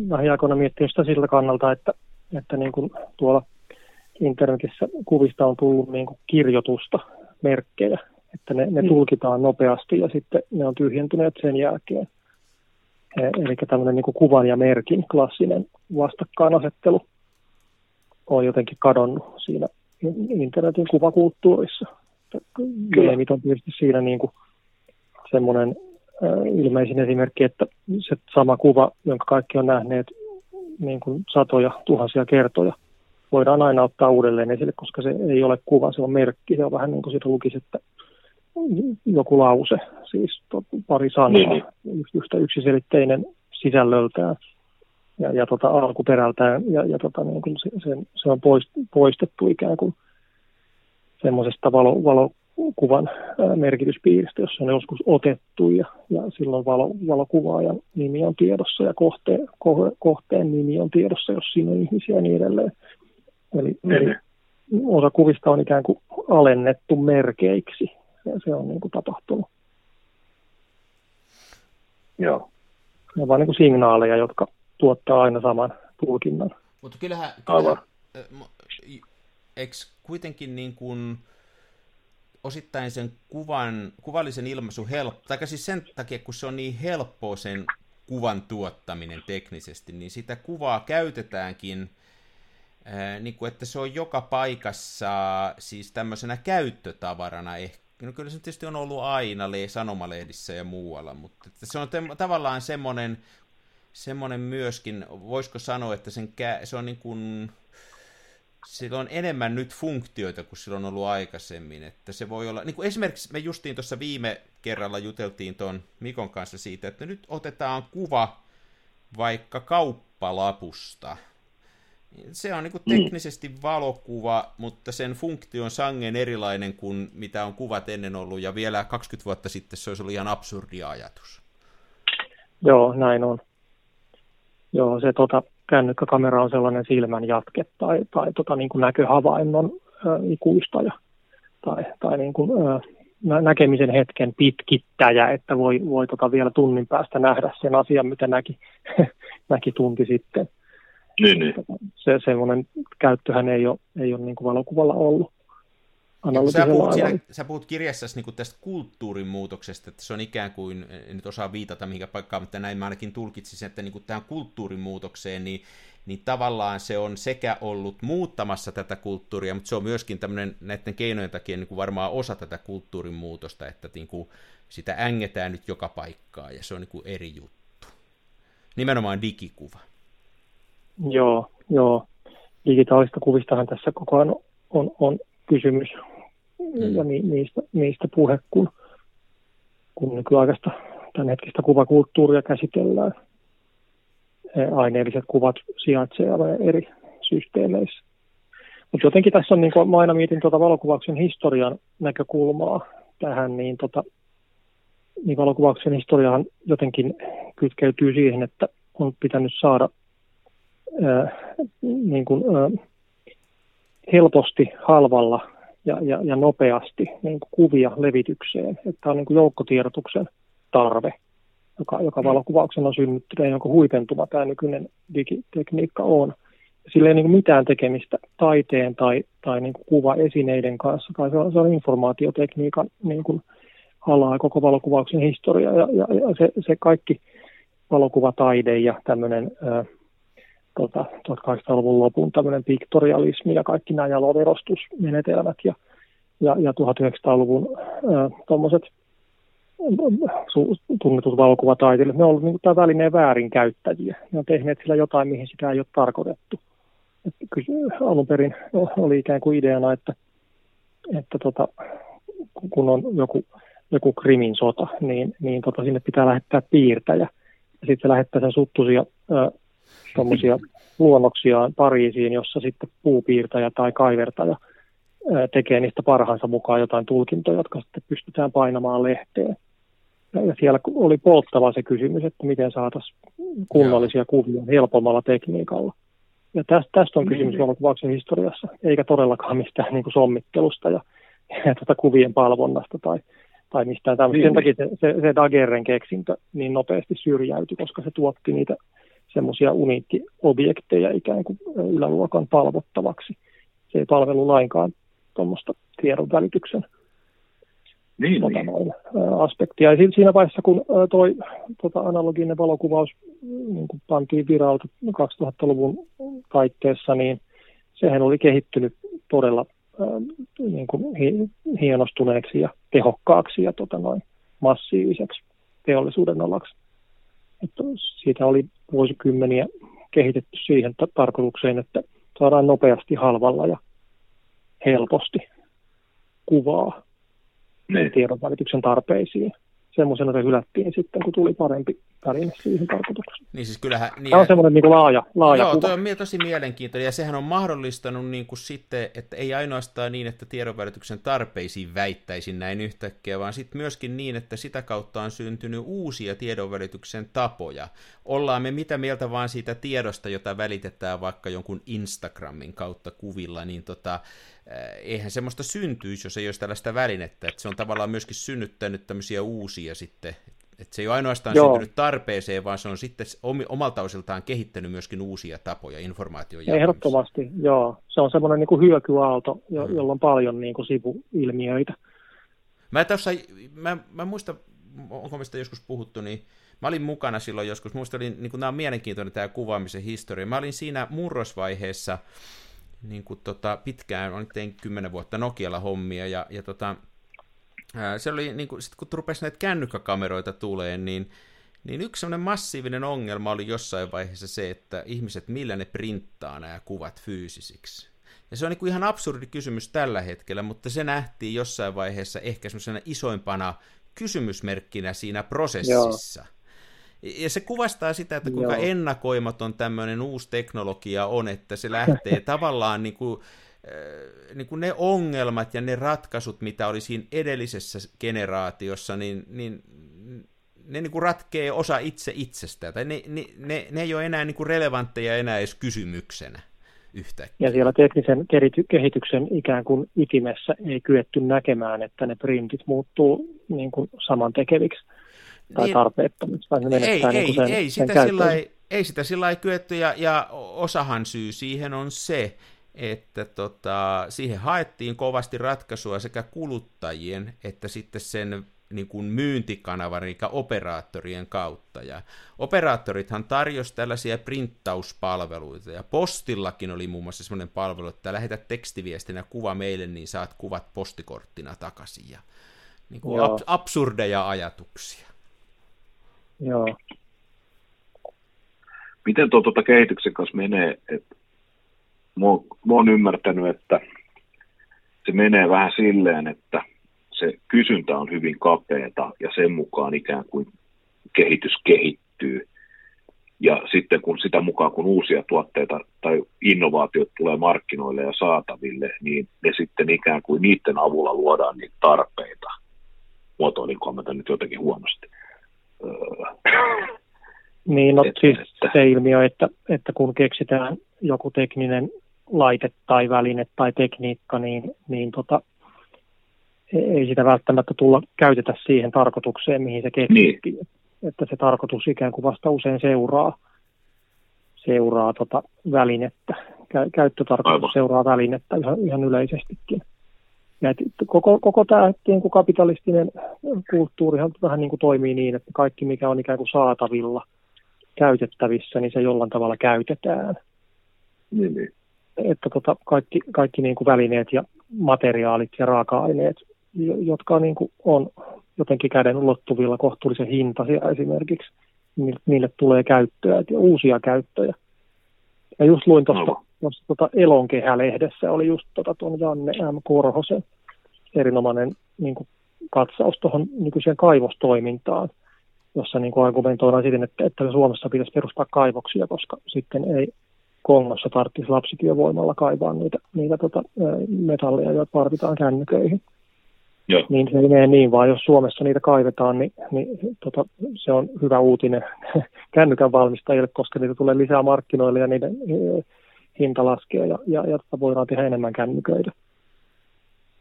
lähiaikoina miettinyt sitä sillä kannalta, että, että niin kuin tuolla internetissä kuvista on tullut niin kuin kirjoitusta, merkkejä, että ne, ne mm. tulkitaan nopeasti ja sitten ne on tyhjentyneet sen jälkeen. E, eli tämmöinen niin kuin kuvan ja merkin klassinen vastakkainasettelu on jotenkin kadonnut siinä internetin kuvakulttuurissa. Meemit on tietysti siinä niin kuin semmoinen ilmeisin esimerkki, että se sama kuva, jonka kaikki on nähneet niin kuin satoja, tuhansia kertoja, voidaan aina ottaa uudelleen esille, koska se ei ole kuva, se on merkki. Se on vähän niin kuin siitä lukisi, että joku lause, siis to, pari sanaa, niin, niin. yhtä yksiselitteinen sisällöltään ja, ja tota, alkuperältään, ja, ja tota, niin kuin se, se, se on poistettu ikään kuin semmoisesta valo, valokuvan merkityspiiristä, jossa on joskus otettu, ja, ja silloin valo, valokuvaajan nimi on tiedossa, ja kohteen, ko, kohteen nimi on tiedossa, jos siinä on ihmisiä ja niin edelleen. Eli, eli osa kuvista on ikään kuin alennettu merkeiksi, se, se on niin kuin tapahtunut. Joo. Ne on vain niin kuin signaaleja, jotka tuottaa aina saman tulkinnan. Mutta kyllähän, kyllähän eikö kuitenkin niin kuin osittain sen kuvan, kuvallisen ilmaisu helppo, tai siis sen takia, kun se on niin helppoa sen kuvan tuottaminen teknisesti, niin sitä kuvaa käytetäänkin, niin kuin, että se on joka paikassa siis tämmöisenä käyttötavarana ehkä no kyllä se tietysti on ollut aina sanomalehdissä ja muualla, mutta se on te- tavallaan semmoinen semmoinen myöskin, voisiko sanoa, että sen kä- se on niin kuin, sillä on enemmän nyt funktioita kuin silloin on ollut aikaisemmin. Että se voi olla, niin kuin esimerkiksi me justiin tuossa viime kerralla juteltiin tuon Mikon kanssa siitä, että nyt otetaan kuva vaikka kauppalapusta. Se on niin kuin teknisesti valokuva, mutta sen funktio on sangen erilainen kuin mitä on kuvat ennen ollut, ja vielä 20 vuotta sitten se olisi ollut ihan absurdi ajatus. Joo, näin on. Joo, se tota, kännykkäkamera on sellainen silmän jatke tai, tai tota, niin kuin näköhavainnon ä, ikuistaja tai, tai niin kuin, ä, näkemisen hetken pitkittäjä, että voi, voi tota vielä tunnin päästä nähdä sen asian, mitä näki, näki tunti sitten. Niin, niin. Se semmoinen käyttöhän ei ole, ei ole niin kuin valokuvalla ollut. Sä puhut, siinä, sä puhut kirjassasi niin tästä kulttuurin muutoksesta, että se on ikään kuin, en nyt osaa viitata mihinkä paikkaan, mutta näin mä ainakin tulkitsisin, että niin kuin tähän kulttuurin muutokseen, niin, niin tavallaan se on sekä ollut muuttamassa tätä kulttuuria, mutta se on myöskin tämmöinen näiden keinojen takia niin kuin varmaan osa tätä kulttuurin muutosta, että niin kuin sitä ängetään nyt joka paikkaa ja se on niin kuin eri juttu. Nimenomaan digikuva. Joo, joo. Digitaalista kuvistahan tässä koko ajan on, on kysymys mm. ja ni, niistä, niistä puhe, kun, kun nykyaikaista tämän hetkistä kuvakulttuuria käsitellään. Aineelliset kuvat sijaitsevat eri systeemeissä. Mutta jotenkin tässä on, niin kuin mä aina mietin tuota valokuvauksen historian näkökulmaa tähän, niin, tota, niin valokuvauksen historiahan jotenkin kytkeytyy siihen, että on pitänyt saada ää, niin kuin, ää, helposti, halvalla ja, ja, ja nopeasti niin kuin kuvia levitykseen. Että on niin kuin joukkotiedotuksen tarve, joka, joka mm. valokuvauksen on synnyttänyt, jonka huipentuma tämä nykyinen digitekniikka on. Sillä ei niin kuin mitään tekemistä taiteen tai, tai niin kuin kuvaesineiden kanssa, tai se on, se on informaatiotekniikan niin kuin alaa koko valokuvauksen historia, ja, ja, ja se, se kaikki valokuvataide ja tämmöinen tota, 1800-luvun lopun tämmöinen piktorialismi ja kaikki nämä jaloverostusmenetelmät ja, ja, ja 1900-luvun tuommoiset tunnetut valokuvataiteilijat, ne on ollut niin tämä välineen väärinkäyttäjiä. Ne on tehneet sillä jotain, mihin sitä ei ole tarkoitettu. Että alun perin oli ikään kuin ideana, että, että tota, kun on joku, joku krimin sota, niin, niin tota, sinne pitää lähettää piirtäjä. Ja sitten se lähettää sen suttusia tuommoisia luonnoksiaan Pariisiin, jossa sitten puupiirtäjä tai kaivertaja tekee niistä parhaansa mukaan jotain tulkintoja, jotka sitten pystytään painamaan lehteen. Ja siellä oli polttava se kysymys, että miten saataisiin kunnollisia kuvia helpommalla tekniikalla. Ja tästä, tästä on kysymys valokuvauksen historiassa, eikä todellakaan mistään niin kuin sommittelusta ja, ja tuota kuvien palvonnasta tai, tai mistään tämmöistä. Sen takia se, se, se Daguerren keksintö niin nopeasti syrjäytyi, koska se tuotti niitä semmoisia uniikkiobjekteja ikään kuin yläluokan palvottavaksi. Se ei palvelu lainkaan tuommoista tiedon välityksen niin, tota, niin. Aspektia. Ja siinä vaiheessa, kun toi tota, analoginen valokuvaus niin kuin pantiin viralta 2000-luvun taitteessa, niin sehän oli kehittynyt todella niin kuin hienostuneeksi ja tehokkaaksi ja tota, noin, massiiviseksi teollisuuden alaksi. Että siitä oli vuosikymmeniä kehitetty siihen tarkoitukseen, että saadaan nopeasti halvalla ja helposti kuvaa niin. tiedonvälityksen tarpeisiin. Semmoisena se hylättiin sitten, kun tuli parempi väline siihen tarkoitukseen. Niin siis kyllähän... Niin, Tämä on semmoinen niin kuin laaja, laaja Joo, kuva. toi on tosi mielenkiintoinen, ja sehän on mahdollistanut niin kuin sitten, että ei ainoastaan niin, että tiedonvälityksen tarpeisiin väittäisin näin yhtäkkiä, vaan sitten myöskin niin, että sitä kautta on syntynyt uusia tiedonvälityksen tapoja. Ollaan me mitä mieltä vaan siitä tiedosta, jota välitetään vaikka jonkun Instagramin kautta kuvilla, niin tota, eihän semmoista syntyisi, jos ei olisi tällaista välinettä, että se on tavallaan myöskin synnyttänyt tämmöisiä uusia sitten, että se ei ole ainoastaan Joo. syntynyt tarpeeseen, vaan se on sitten omalta osiltaan kehittänyt myöskin uusia tapoja informaation jakamiseen. Ehdottomasti, joo. Se on semmoinen niin kuin hyökyaalto, jo, hmm. jolla on paljon niin kuin sivuilmiöitä. Mä, tossa, mä, mä muistan, onko mistä joskus puhuttu, niin mä olin mukana silloin joskus, muista oli, niin nämä on mielenkiintoinen tämä kuvaamisen historia. Mä olin siinä murrosvaiheessa, niin kuin tota, pitkään, olin tein kymmenen vuotta Nokialla hommia, ja, ja tota, se oli, niin kuin, sit kun rupesi näitä kännykkäkameroita tulee, niin, niin yksi semmoinen massiivinen ongelma oli jossain vaiheessa se, että ihmiset, millä ne printtaa nämä kuvat fyysisiksi. Ja se on niin kuin ihan absurdi kysymys tällä hetkellä, mutta se nähtiin jossain vaiheessa ehkä semmoisena isoimpana kysymysmerkkinä siinä prosessissa. Joo. Ja se kuvastaa sitä, että kuinka Joo. ennakoimaton tämmöinen uusi teknologia on, että se lähtee tavallaan niin kuin, äh, niin kuin ne ongelmat ja ne ratkaisut, mitä oli siinä edellisessä generaatiossa, niin, niin ne niin kuin ratkee osa itse itsestä, tai ne, ne, ne, ne ei ole enää niin kuin relevantteja enää edes kysymyksenä yhtäkkiä. Ja siellä teknisen kehityksen ikään kuin ytimessä ei kyetty näkemään, että ne printit muuttuu niin kuin samantekeviksi tai niin, tarpeettomiksi. Tai ne ei, niin sen, ei, sen sitä sillä ei sitä sillä ei kyetty, ja, ja osahan syy siihen on se, että tota, siihen haettiin kovasti ratkaisua sekä kuluttajien että sitten sen niin kuin myyntikanavan, eli operaattorien kautta. Ja operaattorithan tarjosi tällaisia printtauspalveluita, ja postillakin oli muun muassa sellainen palvelu, että lähetät tekstiviestinä kuva meille, niin saat kuvat postikorttina takaisin. Ja niin kuin ab- absurdeja ajatuksia. Joo. Miten tuo tuota kehityksen kanssa menee? että mä, mä oon ymmärtänyt, että se menee vähän silleen, että se kysyntä on hyvin kapeata ja sen mukaan ikään kuin kehitys kehittyy. Ja sitten kun sitä mukaan, kun uusia tuotteita tai innovaatiot tulee markkinoille ja saataville, niin ne sitten ikään kuin niiden avulla luodaan niitä tarpeita. Muotoilinko mä nyt jotenkin huonosti? Niin, no että, siis se ilmiö, että, että kun keksitään joku tekninen laite tai väline tai tekniikka, niin, niin tota, ei sitä välttämättä tulla käytetä siihen tarkoitukseen, mihin se keksittiin. Niin. Että se tarkoitus ikään kuin vasta usein seuraa, seuraa tota välinettä. Käyttötarkoitus Aivan. seuraa välinettä ihan, ihan yleisestikin. Ja et, koko, koko tämä niin kuin kapitalistinen kulttuurihan vähän niin kuin toimii niin, että kaikki mikä on ikään kuin saatavilla, käytettävissä, niin se jollain tavalla käytetään. Niin, niin. Että tota, kaikki, kaikki niin kuin välineet ja materiaalit ja raaka-aineet jotka niin kuin on jotenkin käden ulottuvilla kohtuullisen hintaisia esimerkiksi, niin niille tulee käyttöä ja uusia käyttöjä. Ja just luin tuosta no. Tuota Elonkehä-lehdessä, oli just tuota tuon Janne M. Korhosen erinomainen niin kuin katsaus tuohon nykyiseen kaivostoimintaan, jossa niin kuin argumentoidaan siten, että, että Suomessa pitäisi perustaa kaivoksia, koska sitten ei Kongossa tarvitsisi lapsityövoimalla kaivaa niitä, niitä tota, metalleja, joita tarvitaan kännyköihin. Joo. Niin se ei mene niin, vaan jos Suomessa niitä kaivetaan, niin, niin tota, se on hyvä uutinen kännykän valmistajille, koska niitä tulee lisää markkinoille ja niiden hinta laskee ja, ja, ja tota voidaan tehdä enemmän kännyköitä.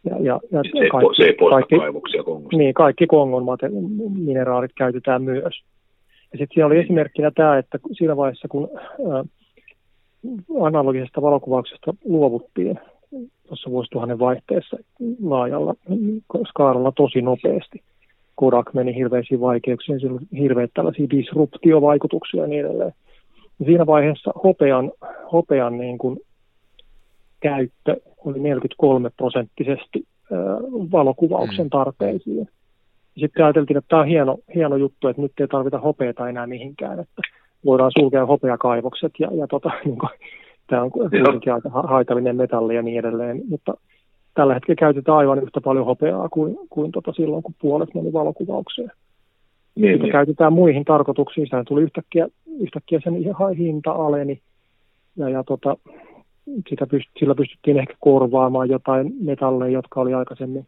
Ja, ja, ja se, kaikki, se ei kaikki, kaivoksia Kongosta. Niin, kaikki Kongon mineraalit käytetään myös. Ja sitten siellä oli esimerkkinä tämä, että siinä vaiheessa, kun analogisesta valokuvauksesta luovuttiin tuossa vuosituhannen vaihteessa laajalla skaalalla tosi nopeasti. Kodak meni hirveisiin vaikeuksiin, sillä hirveät tällaisia disruptiovaikutuksia ja niin edelleen. Siinä vaiheessa hopean, hopean niin kuin käyttö oli 43 prosenttisesti valokuvauksen mm. tarpeisiin. Sitten ajateltiin, että tämä on hieno, hieno juttu, että nyt ei tarvita hopeata enää mihinkään, että voidaan sulkea hopeakaivokset ja, ja tota, niin kuin, Tämä on kuitenkin aika haitallinen metalli ja niin edelleen, mutta tällä hetkellä käytetään aivan yhtä paljon hopeaa kuin, kuin tota silloin, kun puolet meni valokuvaukseen. Niin, Sitä niin. käytetään muihin tarkoituksiin. Sehän tuli yhtäkkiä, yhtäkkiä sen hinta aleni ja, ja tota, sitä pyst, sillä pystyttiin ehkä korvaamaan jotain metalleja, jotka oli aikaisemmin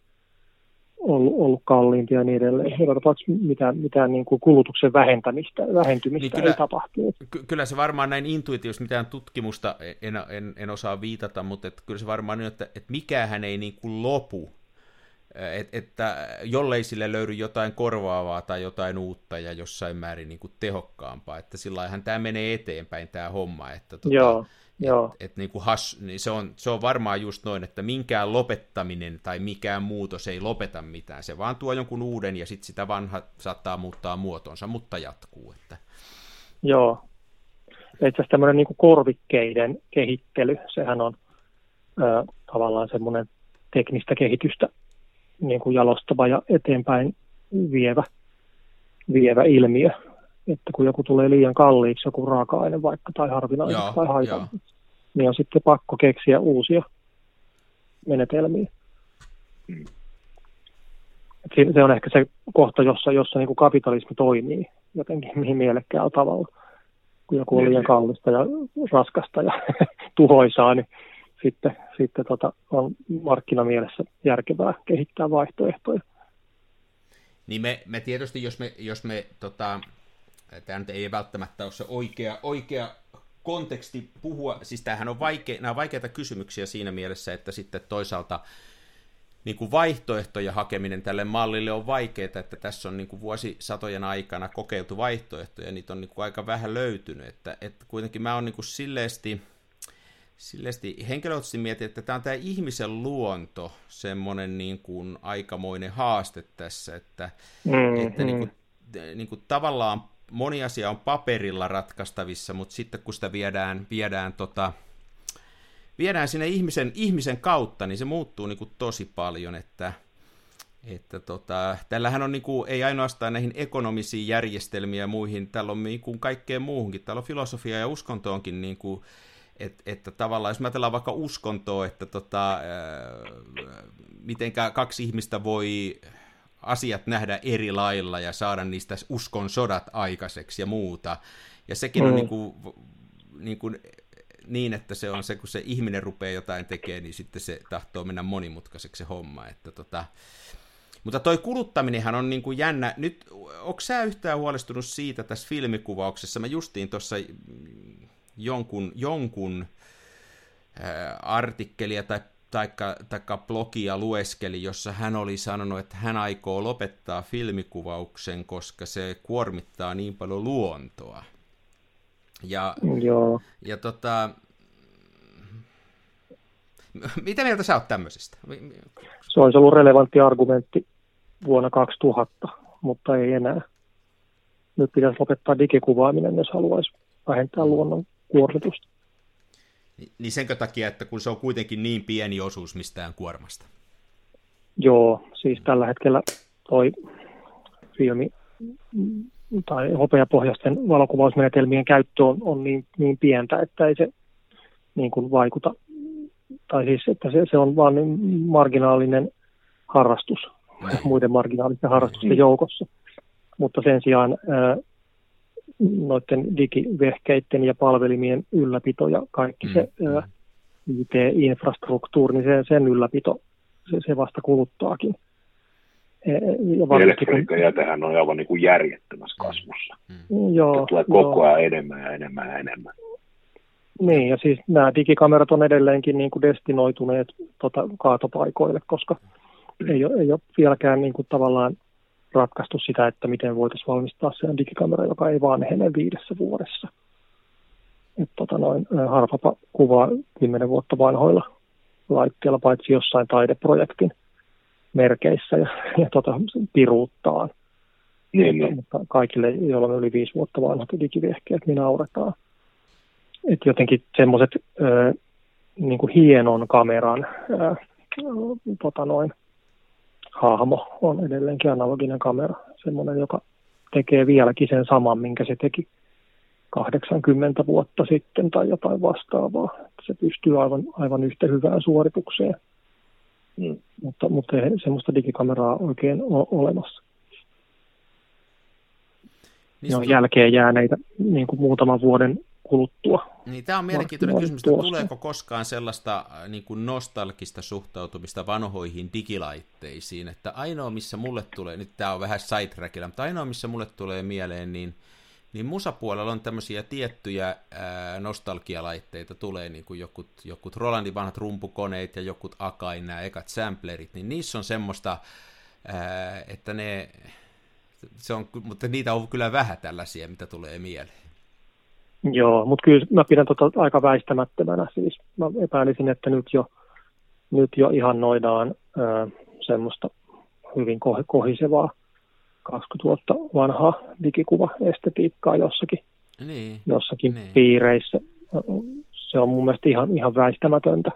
ollut, ollut kalliimpia ja niin edelleen. Joka tapauksessa mitään, mitään niin kuin kulutuksen vähentämistä, vähentymistä niin kyllä, ei tapahtunut. Ky- kyllä se varmaan näin intuitiivisesti, mitään tutkimusta en, en, en osaa viitata, mutta että kyllä se varmaan on, että, että mikähän ei niin kuin lopu. Et, että jollei sille löydy jotain korvaavaa tai jotain uutta ja jossain määrin niin kuin tehokkaampaa, että sillä tämä menee eteenpäin tämä homma. Että tota, Joo Joo. Et, et niin kuin has, niin se, on, se on varmaan just noin, että minkään lopettaminen tai mikään muutos ei lopeta mitään. Se vaan tuo jonkun uuden ja sitten sitä vanha saattaa muuttaa muotonsa, mutta jatkuu. Että... Joo. Itse asiassa tämmöinen niin korvikkeiden kehittely, sehän on ö, tavallaan semmoinen teknistä kehitystä niin kuin jalostava ja eteenpäin vievä, vievä ilmiö. että kun joku tulee liian kalliiksi, joku raaka-aine vaikka tai harvinainen Joo, tai haitallinen, niin on sitten pakko keksiä uusia menetelmiä. Mm. Et se on ehkä se kohta, jossa, jossa niin kuin kapitalismi toimii jotenkin mihin mielekkäällä tavalla. Kun joku on Niin, liian kallista ja raskasta ja tuhoisaa, niin sitten, sitten tota, on markkinamielessä järkevää kehittää vaihtoehtoja. Niin me, me tietysti, jos me, jos me tota, tämä nyt ei välttämättä ole se oikea, oikea konteksti puhua, siis tämähän on vaikea, nämä on vaikeita kysymyksiä siinä mielessä, että sitten toisaalta niin kuin vaihtoehtojen hakeminen tälle mallille on vaikeaa, että tässä on niin kuin vuosisatojen aikana kokeiltu vaihtoehtoja, ja niitä on niin kuin aika vähän löytynyt, että, että kuitenkin mä oon niin kuin silleesti, silleesti henkilökohtaisesti mietin, että tämä on tämä ihmisen luonto semmoinen niin kuin aikamoinen haaste tässä, että, Mm, että niin kuin, niin kuin tavallaan moni asia on paperilla ratkaistavissa, mutta sitten kun sitä viedään, viedään, tota, viedään sinne ihmisen, ihmisen kautta, niin se muuttuu niin kuin tosi paljon, että, että tota, tällähän on niin kuin, ei ainoastaan näihin ekonomisiin järjestelmiin ja muihin, täällä on niin kuin kaikkeen muuhunkin, täällä on filosofia ja uskontoonkin niin kuin, että, että tavallaan, jos mä ajatellaan vaikka uskontoa, että tota, ää, mitenkä kaksi ihmistä voi asiat nähdä eri lailla ja saada niistä uskon sodat aikaiseksi ja muuta. Ja sekin on Mm. niin kuin, niin, kuin, niin, että se on se, kun se ihminen rupeaa jotain tekemään, niin sitten se tahtoo mennä monimutkaiseksi se homma. Että tota, mutta toi kuluttaminenhan on niin kuin jännä. Nyt, onko sä yhtään huolestunut siitä tässä filmikuvauksessa? Mä justiin tuossa jonkun, jonkun artikkelia tai taikka, taikka blogia lueskeli, jossa hän oli sanonut, että hän aikoo lopettaa filmikuvauksen, koska se kuormittaa niin paljon luontoa. Ja, Joo. ja tota, mitä mieltä sä oot tämmöisestä? Se olisi ollut relevantti argumentti vuonna 2000, mutta ei enää. Nyt pitäisi lopettaa digikuvaaminen, jos haluaisi vähentää luonnon kuormitusta. Niin senkö takia, että kun se on kuitenkin niin pieni osuus mistään kuormasta? Joo, siis tällä hetkellä toi filmi tai hopeapohjaisten valokuvausmenetelmien käyttö on, on niin, niin pientä, että ei se niin kuin vaikuta, tai siis että se, se on vain niin marginaalinen harrastus muiden marginaalisten harrastusten joukossa. Mutta sen sijaan noiden digivehkeiden ja palvelimien ylläpito ja kaikki se Mm, ää, IT-infrastruktuuri, niin se, sen ylläpito, se, se vasta kuluttaakin. E- Ja varsinkin kun- Elektroniikkajätehän on aivan niin kuin järjettömässä kasvussa. Joo, Se tulee joo. koko ajan enemmän ja enemmän ja enemmän. Niin, ja siis nämä digikamerat on edelleenkin niin kuin destinoituneet tota, kaatopaikoille, koska ei ole, ei ole vieläkään niin kuin tavallaan ratkaistu sitä, että miten voitaisiin valmistaa se digikamera, joka ei vanhene viidessä vuodessa. Et, tota, noin, harvapa kuvaa kymmenen vuotta vanhoilla laitteilla, paitsi jossain taideprojektin merkeissä ja, ja tota, piruuttaan. Niin, niin. Mutta kaikille, joilla on yli viisi vuotta vanhat digivehkeet, niin nauretaan. Et jotenkin semmoiset niin kuin hienon kameran ää, tota noin, hahmo on edelleenkin analoginen kamera. Semmoinen, joka tekee vieläkin sen saman, minkä se teki 80 vuotta sitten tai jotain vastaavaa. Se pystyy aivan, aivan yhtä hyvään suoritukseen, Mm. mutta, mutta ei semmoista digikameraa oikein ole olemassa. Niin, ne on se- jälkeen jääneitä niin kuin muutaman vuoden kuluttua. Niin, tämä on mielenkiintoinen kysymys, että tuleeko koskaan sellaista äh, niin kuin nostalgista suhtautumista vanhoihin digilaitteisiin, että ainoa missä mulle tulee, nyt tämä on vähän sidetrackilla, mutta ainoa missä mulle tulee mieleen, niin, niin musapuolella on tämmöisiä tiettyjä ää, nostalgialaitteita, tulee niin kuin jokut, jokut Rolandin vanhat rumpukoneet ja jokut Akain nämä ekat samplerit, niin niissä on semmoista, ää, että ne, se on, mutta niitä on kyllä vähän tällaisia, mitä tulee mieleen. Joo, mutta kyllä mä pidän tota aika väistämättömänä. Siis mä epäilisin, että nyt jo, nyt jo ihannoidaan ö, semmoista hyvin koh- kohisevaa 20 vuotta vanhaa digikuvaestetiikkaa jossakin, Niin. jossakin Niin. piireissä. Se on mun mielestä ihan, ihan väistämätöntä.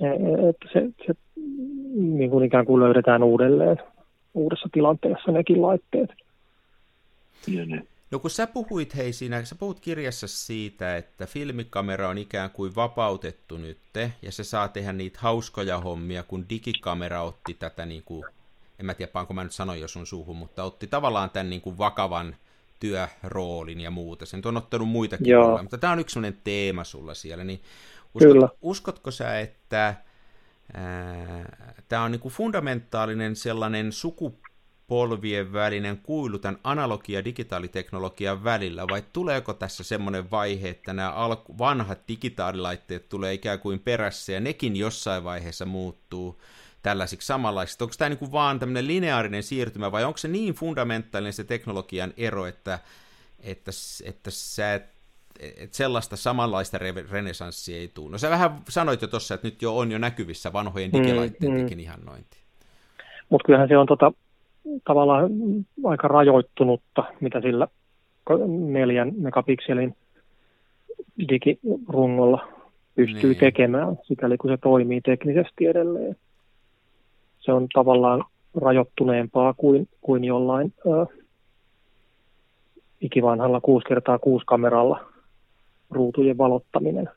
E- Että se, se niin kuin ikään kuin löydetään uudelleen uudessa tilanteessa nekin laitteet. Ja ne. No kun sä puhuit hei siinä, sä puhut kirjassa siitä, että filmikamera on ikään kuin vapautettu nyt, ja se saa tehdä niitä hauskoja hommia, kun digikamera otti tätä niin kuin, en mä tiedä panko mä nyt sanoin jo sun suuhun, mutta otti tavallaan tämän niin kuin vakavan työroolin ja muuta. Sen on ottanut muitakin Joo. rooleja, mutta tämä on yksi sellainen teema sulla siellä, niin uskot, Kyllä. uskotko sä, että tämä on niin kuin fundamentaalinen sellainen sukupolvien välinen kuilu tämän analogi- ja digitaaliteknologian välillä, vai tuleeko tässä semmoinen vaihe, että nämä alku, vanhat digitaalilaitteet tulee ikään kuin perässä, ja nekin jossain vaiheessa muuttuu tällaisiksi samanlaisiksi? Onko tämä niin kuin vaan tämmöinen lineaarinen siirtymä, vai onko se niin fundamentaalinen se teknologian ero, että, että, että sä et että sellaista samanlaista re- renesanssia ei tule. No sä vähän sanoit jo tuossa, että nyt jo on jo näkyvissä vanhojen Mm, digilaitteidenkin ihannointi. Mutta kyllähän se on tota, tavallaan aika rajoittunutta, mitä sillä neljän megapikselin digirungolla pystyy Niin. tekemään, sikäli kun se toimii teknisesti edelleen. Se on tavallaan rajoittuneempaa kuin, kuin jollain ö, ikivanhalla 6 kertaa 6 kameralla ruutujen valottaminen.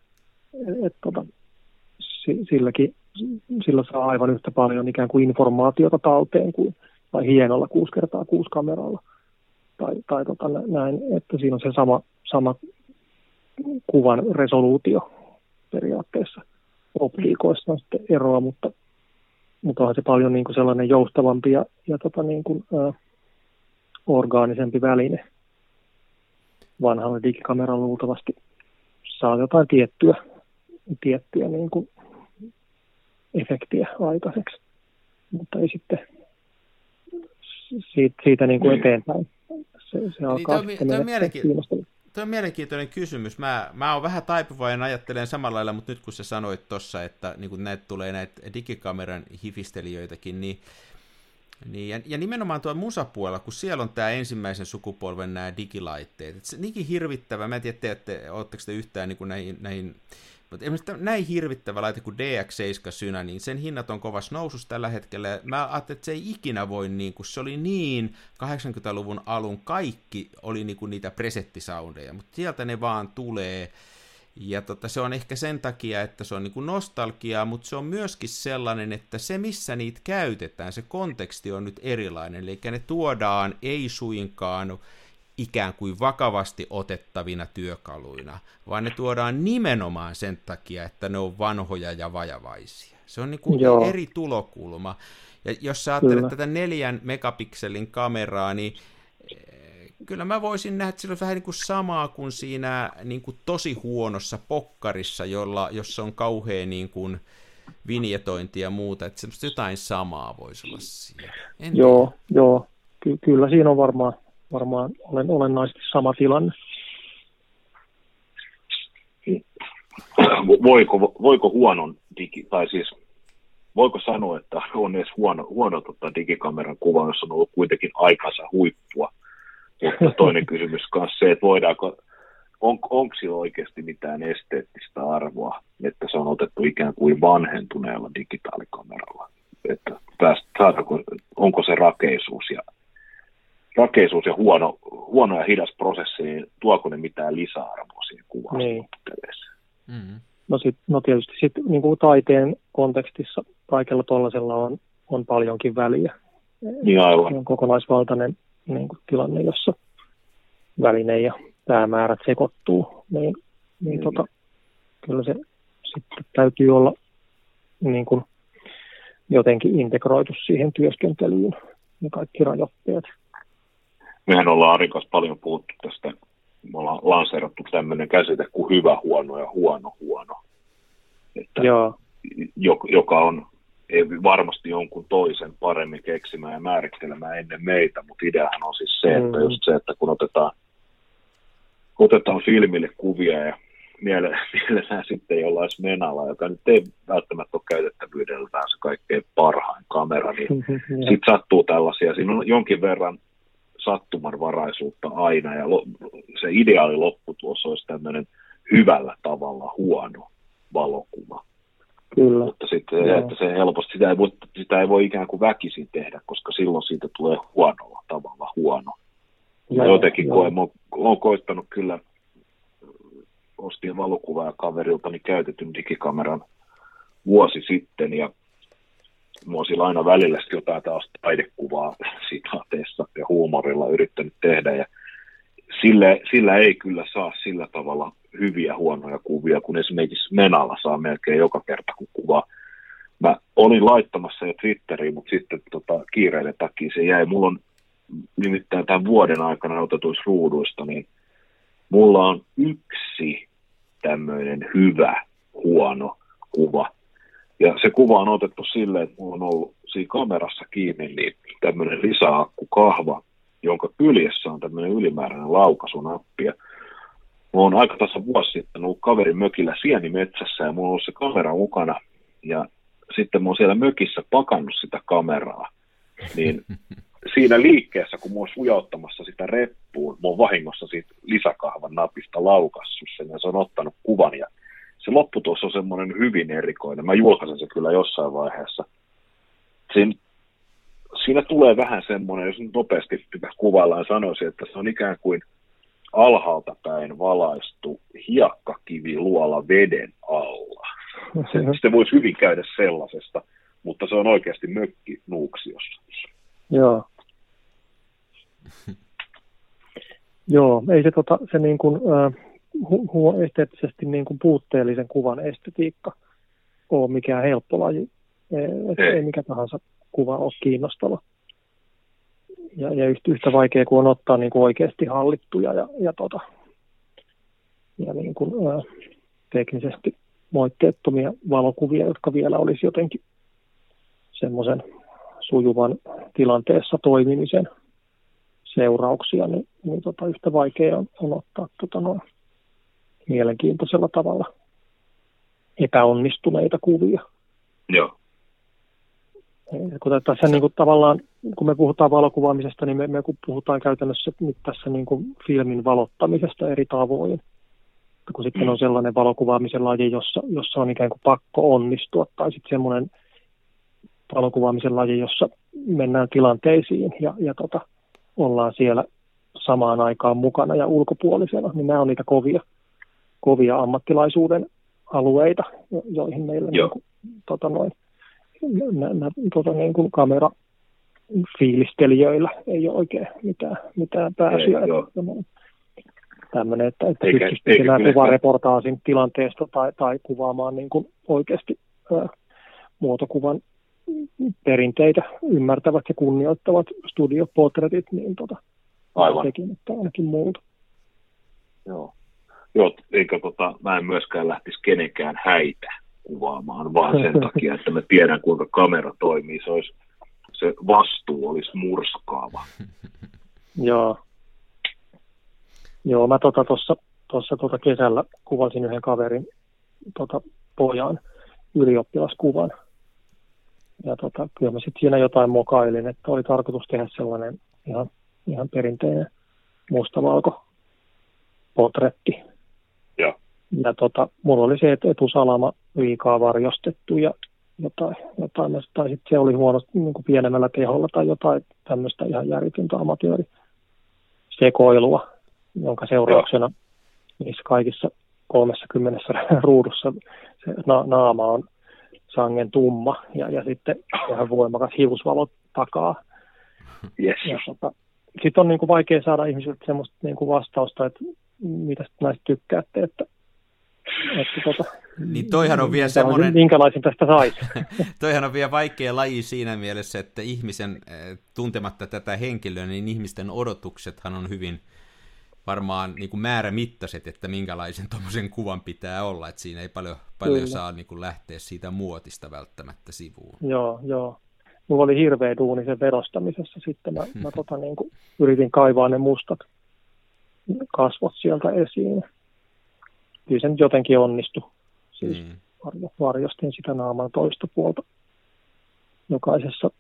Et, et, tota, si- silläkin, sillä saa aivan yhtä paljon ikään kuin informaatiota talteen kuin tai hienolla 6 kertaa 6 kameralla. Tai, tai tota, nä- näin, että siinä on se sama, sama kuvan resoluutio periaatteessa. Optiikoissa on sitten eroa, mutta, mutta onhan se paljon niin kuin sellainen joustavampi ja, ja tota niin kuin, ä, orgaanisempi väline. Vanhalla digikameralla luultavasti saa jotain tiettyä, tiettyä niin kuin efektiä aikaiseksi, mutta ei sitten siitä, siitä niin kuin Niin. eteenpäin. Se, se alkaa toi on mi- sitten toi mennä mielenki-. Tuo on mielenkiintoinen kysymys. Mä, mä oon vähän taipuvainen ajattelen samalla lailla, mutta nyt kun sä sanoit tuossa, että niin kun näitä tulee näitä digikameran hifistelijöitäkin, niin, niin ja, ja nimenomaan tuo musapuolella, kun siellä on tämä ensimmäisen sukupolven nämä digilaitteet. Et se niinkin hirvittävä, mä en tiedä, teette, ootteko te yhtään niin kuin näihin, näihin mutta esimerkiksi näin hirvittävä laite kuin DX7 Synä, niin sen hinnat on kovassa nousussa tällä hetkellä. Mä ajattelin, että se ei ikinä voi, niin kuin, se oli niin 80-luvun alun, kaikki oli niin kuin niitä presettisoundeja, mutta sieltä ne vaan tulee. Ja tota, se on ehkä sen takia, että se on niin kuin nostalgiaa, mutta se on myöskin sellainen, että se missä niitä käytetään, se konteksti on nyt erilainen. Eli ne tuodaan ei suinkaan ikään kuin vakavasti otettavina työkaluina, vaan ne tuodaan nimenomaan sen takia, että ne on vanhoja ja vajavaisia. Se on niin kuin Joo. eri tulokulma. Ja jos sä ajattelet Kyllä. tätä neljän megapikselin kameraa, niin eh, kyllä mä voisin nähdä, että sillä on vähän niin kuin samaa kuin siinä niin kuin tosi huonossa pokkarissa, jolla, jossa on kauhea niin kuin vinjetointi ja muuta, että semmoista jotain samaa voisi olla siinä. En Joo, joo. Ky- kyllä siinä on varmaan, varmaan olen, olennaisesti sama tilanne. voiko, voiko huonon digi, tai siis voiko sanoa, että on edes huono, huono tota digikameran kuva, jos on ollut kuitenkin aikansa huippua. Mutta toinen kysymys myös se, että voidaanko, on, onko sillä oikeasti mitään esteettistä arvoa, että se on otettu ikään kuin vanhentuneella digitaalikameralla. Että pääst, saadaanko, onko se rakeisuus ja, rakeisuus ja huono, huono ja hidas prosessi, niin tuoko ne mitään lisäarvoa siihen kuvaan Niin. loppupeleissä? Mm. No, sit, no tietysti sit, niin kuin taiteen kontekstissa kaikella tuollaisella on, on paljonkin väliä. Niin aivan. On kokonaisvaltainen niin kuin tilanne, jossa väline ja päämäärät sekoittuu, niin, niin Mm. tota, kyllä se sitten täytyy olla niin kuin jotenkin integroitu siihen työskentelyyn ja kaikki rajoitteet. Mehän ollaan Arikas paljon puhuttu tästä, me ollaan lanseerattu tämmöinen käsite kuin hyvä huono ja huono huono. Että Joo, jo- joka on ei varmasti jonkun toisen paremmin keksimään ja määrittelemään ennen meitä, mutta ideahan on siis se, että Mm. just se, että kun otetaan, otetaan filmille kuvia ja miele- mielellään sitten jollain menalla, joka nyt ei välttämättä ole käytettävyydeltään se kaikkein parhain kamera, niin sitten sattuu tällaisia, siinä on jonkin verran sattumanvaraisuutta aina, ja se ideaali lopputulos olisi tämmöinen hyvällä tavalla huono valokuva. kyllä. Mutta sitten Joo. että se helposti, sitä ei, voi, sitä ei voi ikään kuin väkisin tehdä, koska silloin siitä tulee huonolla tavalla huono. Mä jotenkin joo. koen, oon koittanut kyllä, ostin valokuvaa kaveriltani käytetyn digikameran vuosi sitten ja oon sillä aina välillä jotain taas taidekuvaa sitaateessa ja huumorilla yrittänyt tehdä ja sillä, sillä ei kyllä saa sillä tavalla hyviä huonoja kuvia, kun esimerkiksi Menalla saa melkein joka kerta, kun kuvaa. Mä olin laittamassa jo Twitteriin, mutta sitten tota, kiireiden takia se jäi. Mulla on nimittäin tämän vuoden aikana otetuissa ruuduista, niin mulla on yksi tämmöinen hyvä, huono kuva. Ja se kuva on otettu silleen, että mulla on ollut siinä kamerassa kiinni niin tämmöinen lisäakkukahva, jonka kyljessä on tämmöinen ylimääräinen laukaisunappi. Ja mulla on aika tässä vuosi sitten ollut kaverin mökillä sienimetsässä ja mulla on ollut se kamera mukana. Ja sitten mä oon siellä mökissä pakannut sitä kameraa. Niin siinä liikkeessä, kun mä oon sujauttamassa sitä reppuun, mä oon vahingossa siitä lisäkahvan napista laukassut sen ja se on ottanut kuvan ja se lopputulos on semmoinen hyvin erikoinen. Mä julkaisen se kyllä jossain vaiheessa. Siinä, siinä tulee vähän semmoinen, jos nyt nopeasti kuvaillaan, sanoisin, että se on ikään kuin alhaalta päin valaistu hiakkakivi luola veden alla. Se, se voisi hyvin käydä sellaisesta, mutta se on oikeasti mökki Nuuksiossa. Joo. Joo, ei se, tota, se niin kuin, äh, hu, hu, esteettisesti niin kuin puutteellisen kuvan estetiikka ole mikään helppo laji. Ei, ei mikä tahansa kuva ole kiinnostava. Ja, ja yhtä, yhtä vaikea kuin on ottaa niin kuin oikeasti hallittuja ja, ja, tota, ja niin kuin, ää, teknisesti moitteettomia valokuvia, jotka vielä olisi jotenkin semmoisen sujuvan tilanteessa toimimisen seurauksia, niin, niin tota, yhtä vaikea on, on ottaa tota, noin mielenkiintoisella tavalla epäonnistuneita kuvia. Joo. Kun tässä niin kuin, tavallaan, kun me puhutaan valokuvaamisesta, niin me, me kun puhutaan käytännössä nyt tässä niin kuin filmin valottamisesta eri tavoin. Kun sitten mm. on sellainen valokuvaamisen laji, jossa, jossa on ikään kuin pakko onnistua, tai sitten semmoinen valokuvaamisen laji, jossa mennään tilanteisiin ja, ja tota, ollaan siellä samaan aikaan mukana ja ulkopuolisena, niin nämä on niitä kovia, kovia ammattilaisuuden alueita, joihin meillä niin kuin, tota noin, nä, nä, tota niin kuin kamera fiilistelijöillä ei ole oikein mitään, mitään pääsyä. Tämmöinen, että, että pystyisi tekemään kuvareportaasin tilanteesta tai, tai kuvaamaan niin kuin oikeasti ää, muotokuvan perinteitä ymmärtävät ja kunnioittavat studiopotretit, niin tota, Aivan. sekin, että ainakin muuta. Joo. Joo, eikä tota, mä en myöskään lähtisi kenenkään häitä kuvaamaan, vaan sen takia, että mä tiedän, kuinka kamera toimii. Se, olisi, se vastuu olisi murskaava. Joo. Joo, mä tuossa tota, tossa, tota kesällä kuvasin yhden kaverin tota, pojan ylioppilaskuvan ja tota, kyllä mä sitten siinä jotain mokailin, että oli tarkoitus tehdä sellainen ihan, ihan perinteinen mustavalko potretti. Ja, ja tota, mulla oli se, että etusalama liikaa varjostettu ja jotain, jotain tai sitten se oli huonosti niin kuin pienemmällä teholla tai jotain tämmöistä ihan järjetöntä amatööri sekoilua, jonka seurauksena ja. niissä kaikissa 30 ruudussa se na- naama on sangen tumma ja, ja sitten vähän voimakas hiusvalo takaa. Yes. tota, sitten on niin kuin vaikea saada ihmisiltä semmoista niin kuin vastausta, että mitä näistä tykkäätte, että, että tota, niin toihan on vielä semmoinen... Minkälaisen tästä saisi? toihan on vielä vaikea laji siinä mielessä, että ihmisen, eh, tuntematta tätä henkilöä, niin ihmisten odotuksethan on hyvin varmaan niin kuin määrämittaiset, että minkälaisen tuommoisen kuvan pitää olla, että siinä ei paljon, paljon saa niin kuin lähteä siitä muotista välttämättä sivuun. Joo, joo. Mulla oli hirveä duuni sen verostamisessa sitten. Mä, mä tota, niin kuin, yritin kaivaa ne mustat kasvot sieltä esiin. Kyllä se nyt jotenkin onnistui. Siis mm. varjostin sitä naaman toista puolta jokaisessa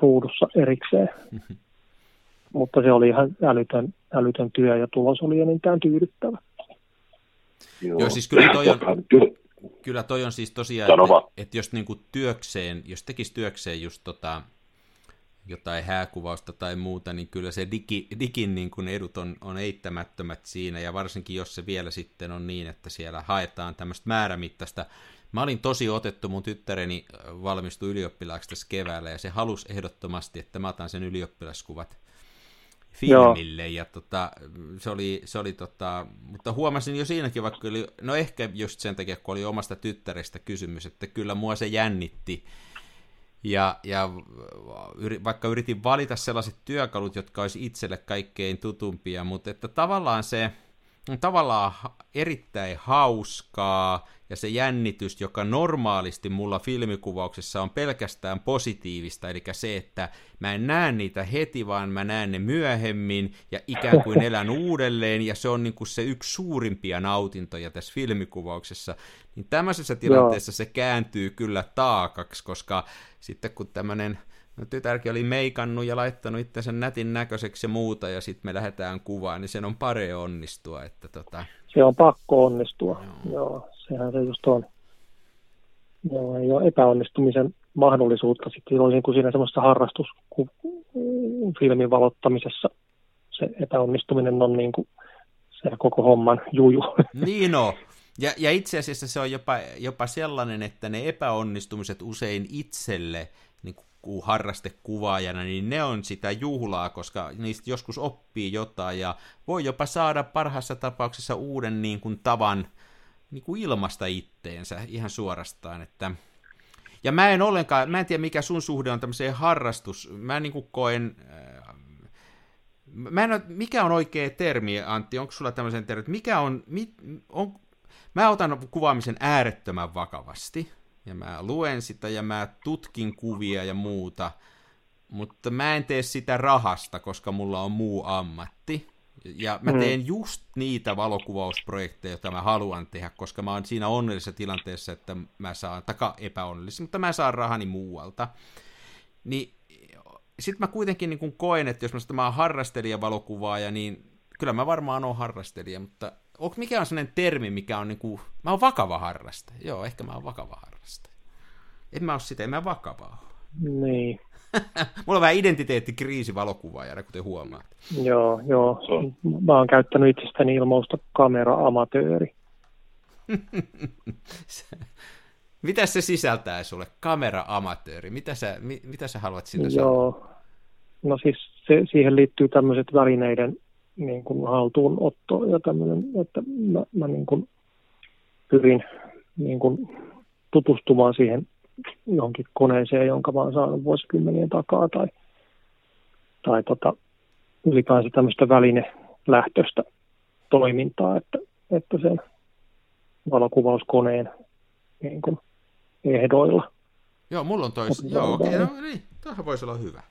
ruudussa erikseen. Mm-hmm mutta se oli ihan älytön, älytön työ ja tulos oli enintään tyydyttävä. Joo, Joo siis kyllä toi on, kyllä toi on siis tosiaan, että, että jos niinku työkseen, jos tekisi työkseen just tota, jotain hääkuvausta tai muuta, niin kyllä se digi, digin niin kuin edut on, on eittämättömät siinä, ja varsinkin jos se vielä sitten on niin, että siellä haetaan tämmöistä määrämittaista. Mä olin tosi otettu, mun tyttäreni valmistui ylioppilaaksi tässä keväällä, ja se halusi ehdottomasti, että mä otan sen ylioppilaskuvat filmille, Joo. ja tota, se oli, se oli tota, mutta huomasin jo siinäkin, vaikka oli, no ehkä just sen takia, kun oli omasta tyttärestä kysymys, että kyllä mua se jännitti, ja, ja vaikka yritin valita sellaiset työkalut, jotka olisi itselle kaikkein tutumpia, mutta että tavallaan se tavallaan erittäin hauskaa ja se jännitys, joka normaalisti mulla filmikuvauksessa on pelkästään positiivista, eli se, että mä en näe niitä heti, vaan mä näen ne myöhemmin ja ikään kuin elän uudelleen, ja se on niin kuin se yksi suurimpia nautintoja tässä filmikuvauksessa, niin tämmöisessä tilanteessa Joo. se kääntyy kyllä taakaksi, koska sitten kun tämmöinen No, tytärkin oli meikannut ja laittanut itsensä nätin näköiseksi ja muuta, ja sitten me lähdetään kuvaan, niin sen on pare onnistua. Että tota... Se on pakko onnistua, joo. joo sehän se just on. Joo, ei ole epäonnistumisen mahdollisuutta sitten silloin niin kuin siinä semmoisessa harrastusfilmin valottamisessa se epäonnistuminen on niin kuin se koko homman juju. Niin on. Ja, ja itse asiassa se on jopa, jopa sellainen, että ne epäonnistumiset usein itselle niin kuin harrastekuvaajana, niin ne on sitä juhlaa, koska niistä joskus oppii jotain ja voi jopa saada parhaassa tapauksessa uuden niin kuin, tavan niin kuin ilmasta itteensä ihan suorastaan, että ja mä en ollenkaan, mä en tiedä mikä sun suhde on tämmöiseen harrastus, mä niin kuin koen, äh, mä en mikä on oikea termi, Antti, onko sulla tämmöisen termi, mikä on, mit, on, mä otan kuvaamisen äärettömän vakavasti, ja mä luen sitä ja mä tutkin kuvia ja muuta, mutta mä en tee sitä rahasta, koska mulla on muu ammatti. Ja mä mm. teen just niitä valokuvausprojekteja, joita mä haluan tehdä, koska mä oon siinä onnellisessa tilanteessa, että mä saan, taka epäonnellisessa, mutta mä saan rahani muualta. Niin sitten mä kuitenkin niin kun koen, että jos mä, mä oon harrastelija valokuvaaja, niin kyllä mä varmaan oon harrastelija, mutta onko mikä on sellainen termi, mikä on niin kuin, mä oon vakava harrastaja. Joo, ehkä mä oon vakava harrastaja. En mä oo sitä, en mä vakavaa Niin. Mulla on vähän identiteettikriisi valokuvaajana, kuten huomaat. Joo, joo. Mä oon käyttänyt itsestäni ilmausta kamera-amatööri. Mitä se sisältää sulle, kamera-amatööri? Mitä sä, mi, mitä sä haluat siitä Joo. sanoa? No siis se, siihen liittyy tämmöiset välineiden niin kuin haltuunotto ja tämmöinen, että mä, mä niin kuin pyrin niin kuin tutustumaan siihen johonkin koneeseen, jonka mä oon saanut vuosikymmenien takaa tai, tai tota, ylipäänsä tämmöistä välinelähtöistä toimintaa, että, että sen valokuvauskoneen niin kuin ehdoilla. Joo, mulla on tois. Joo, okei, okay, no niin, tämähän voisi olla hyvä.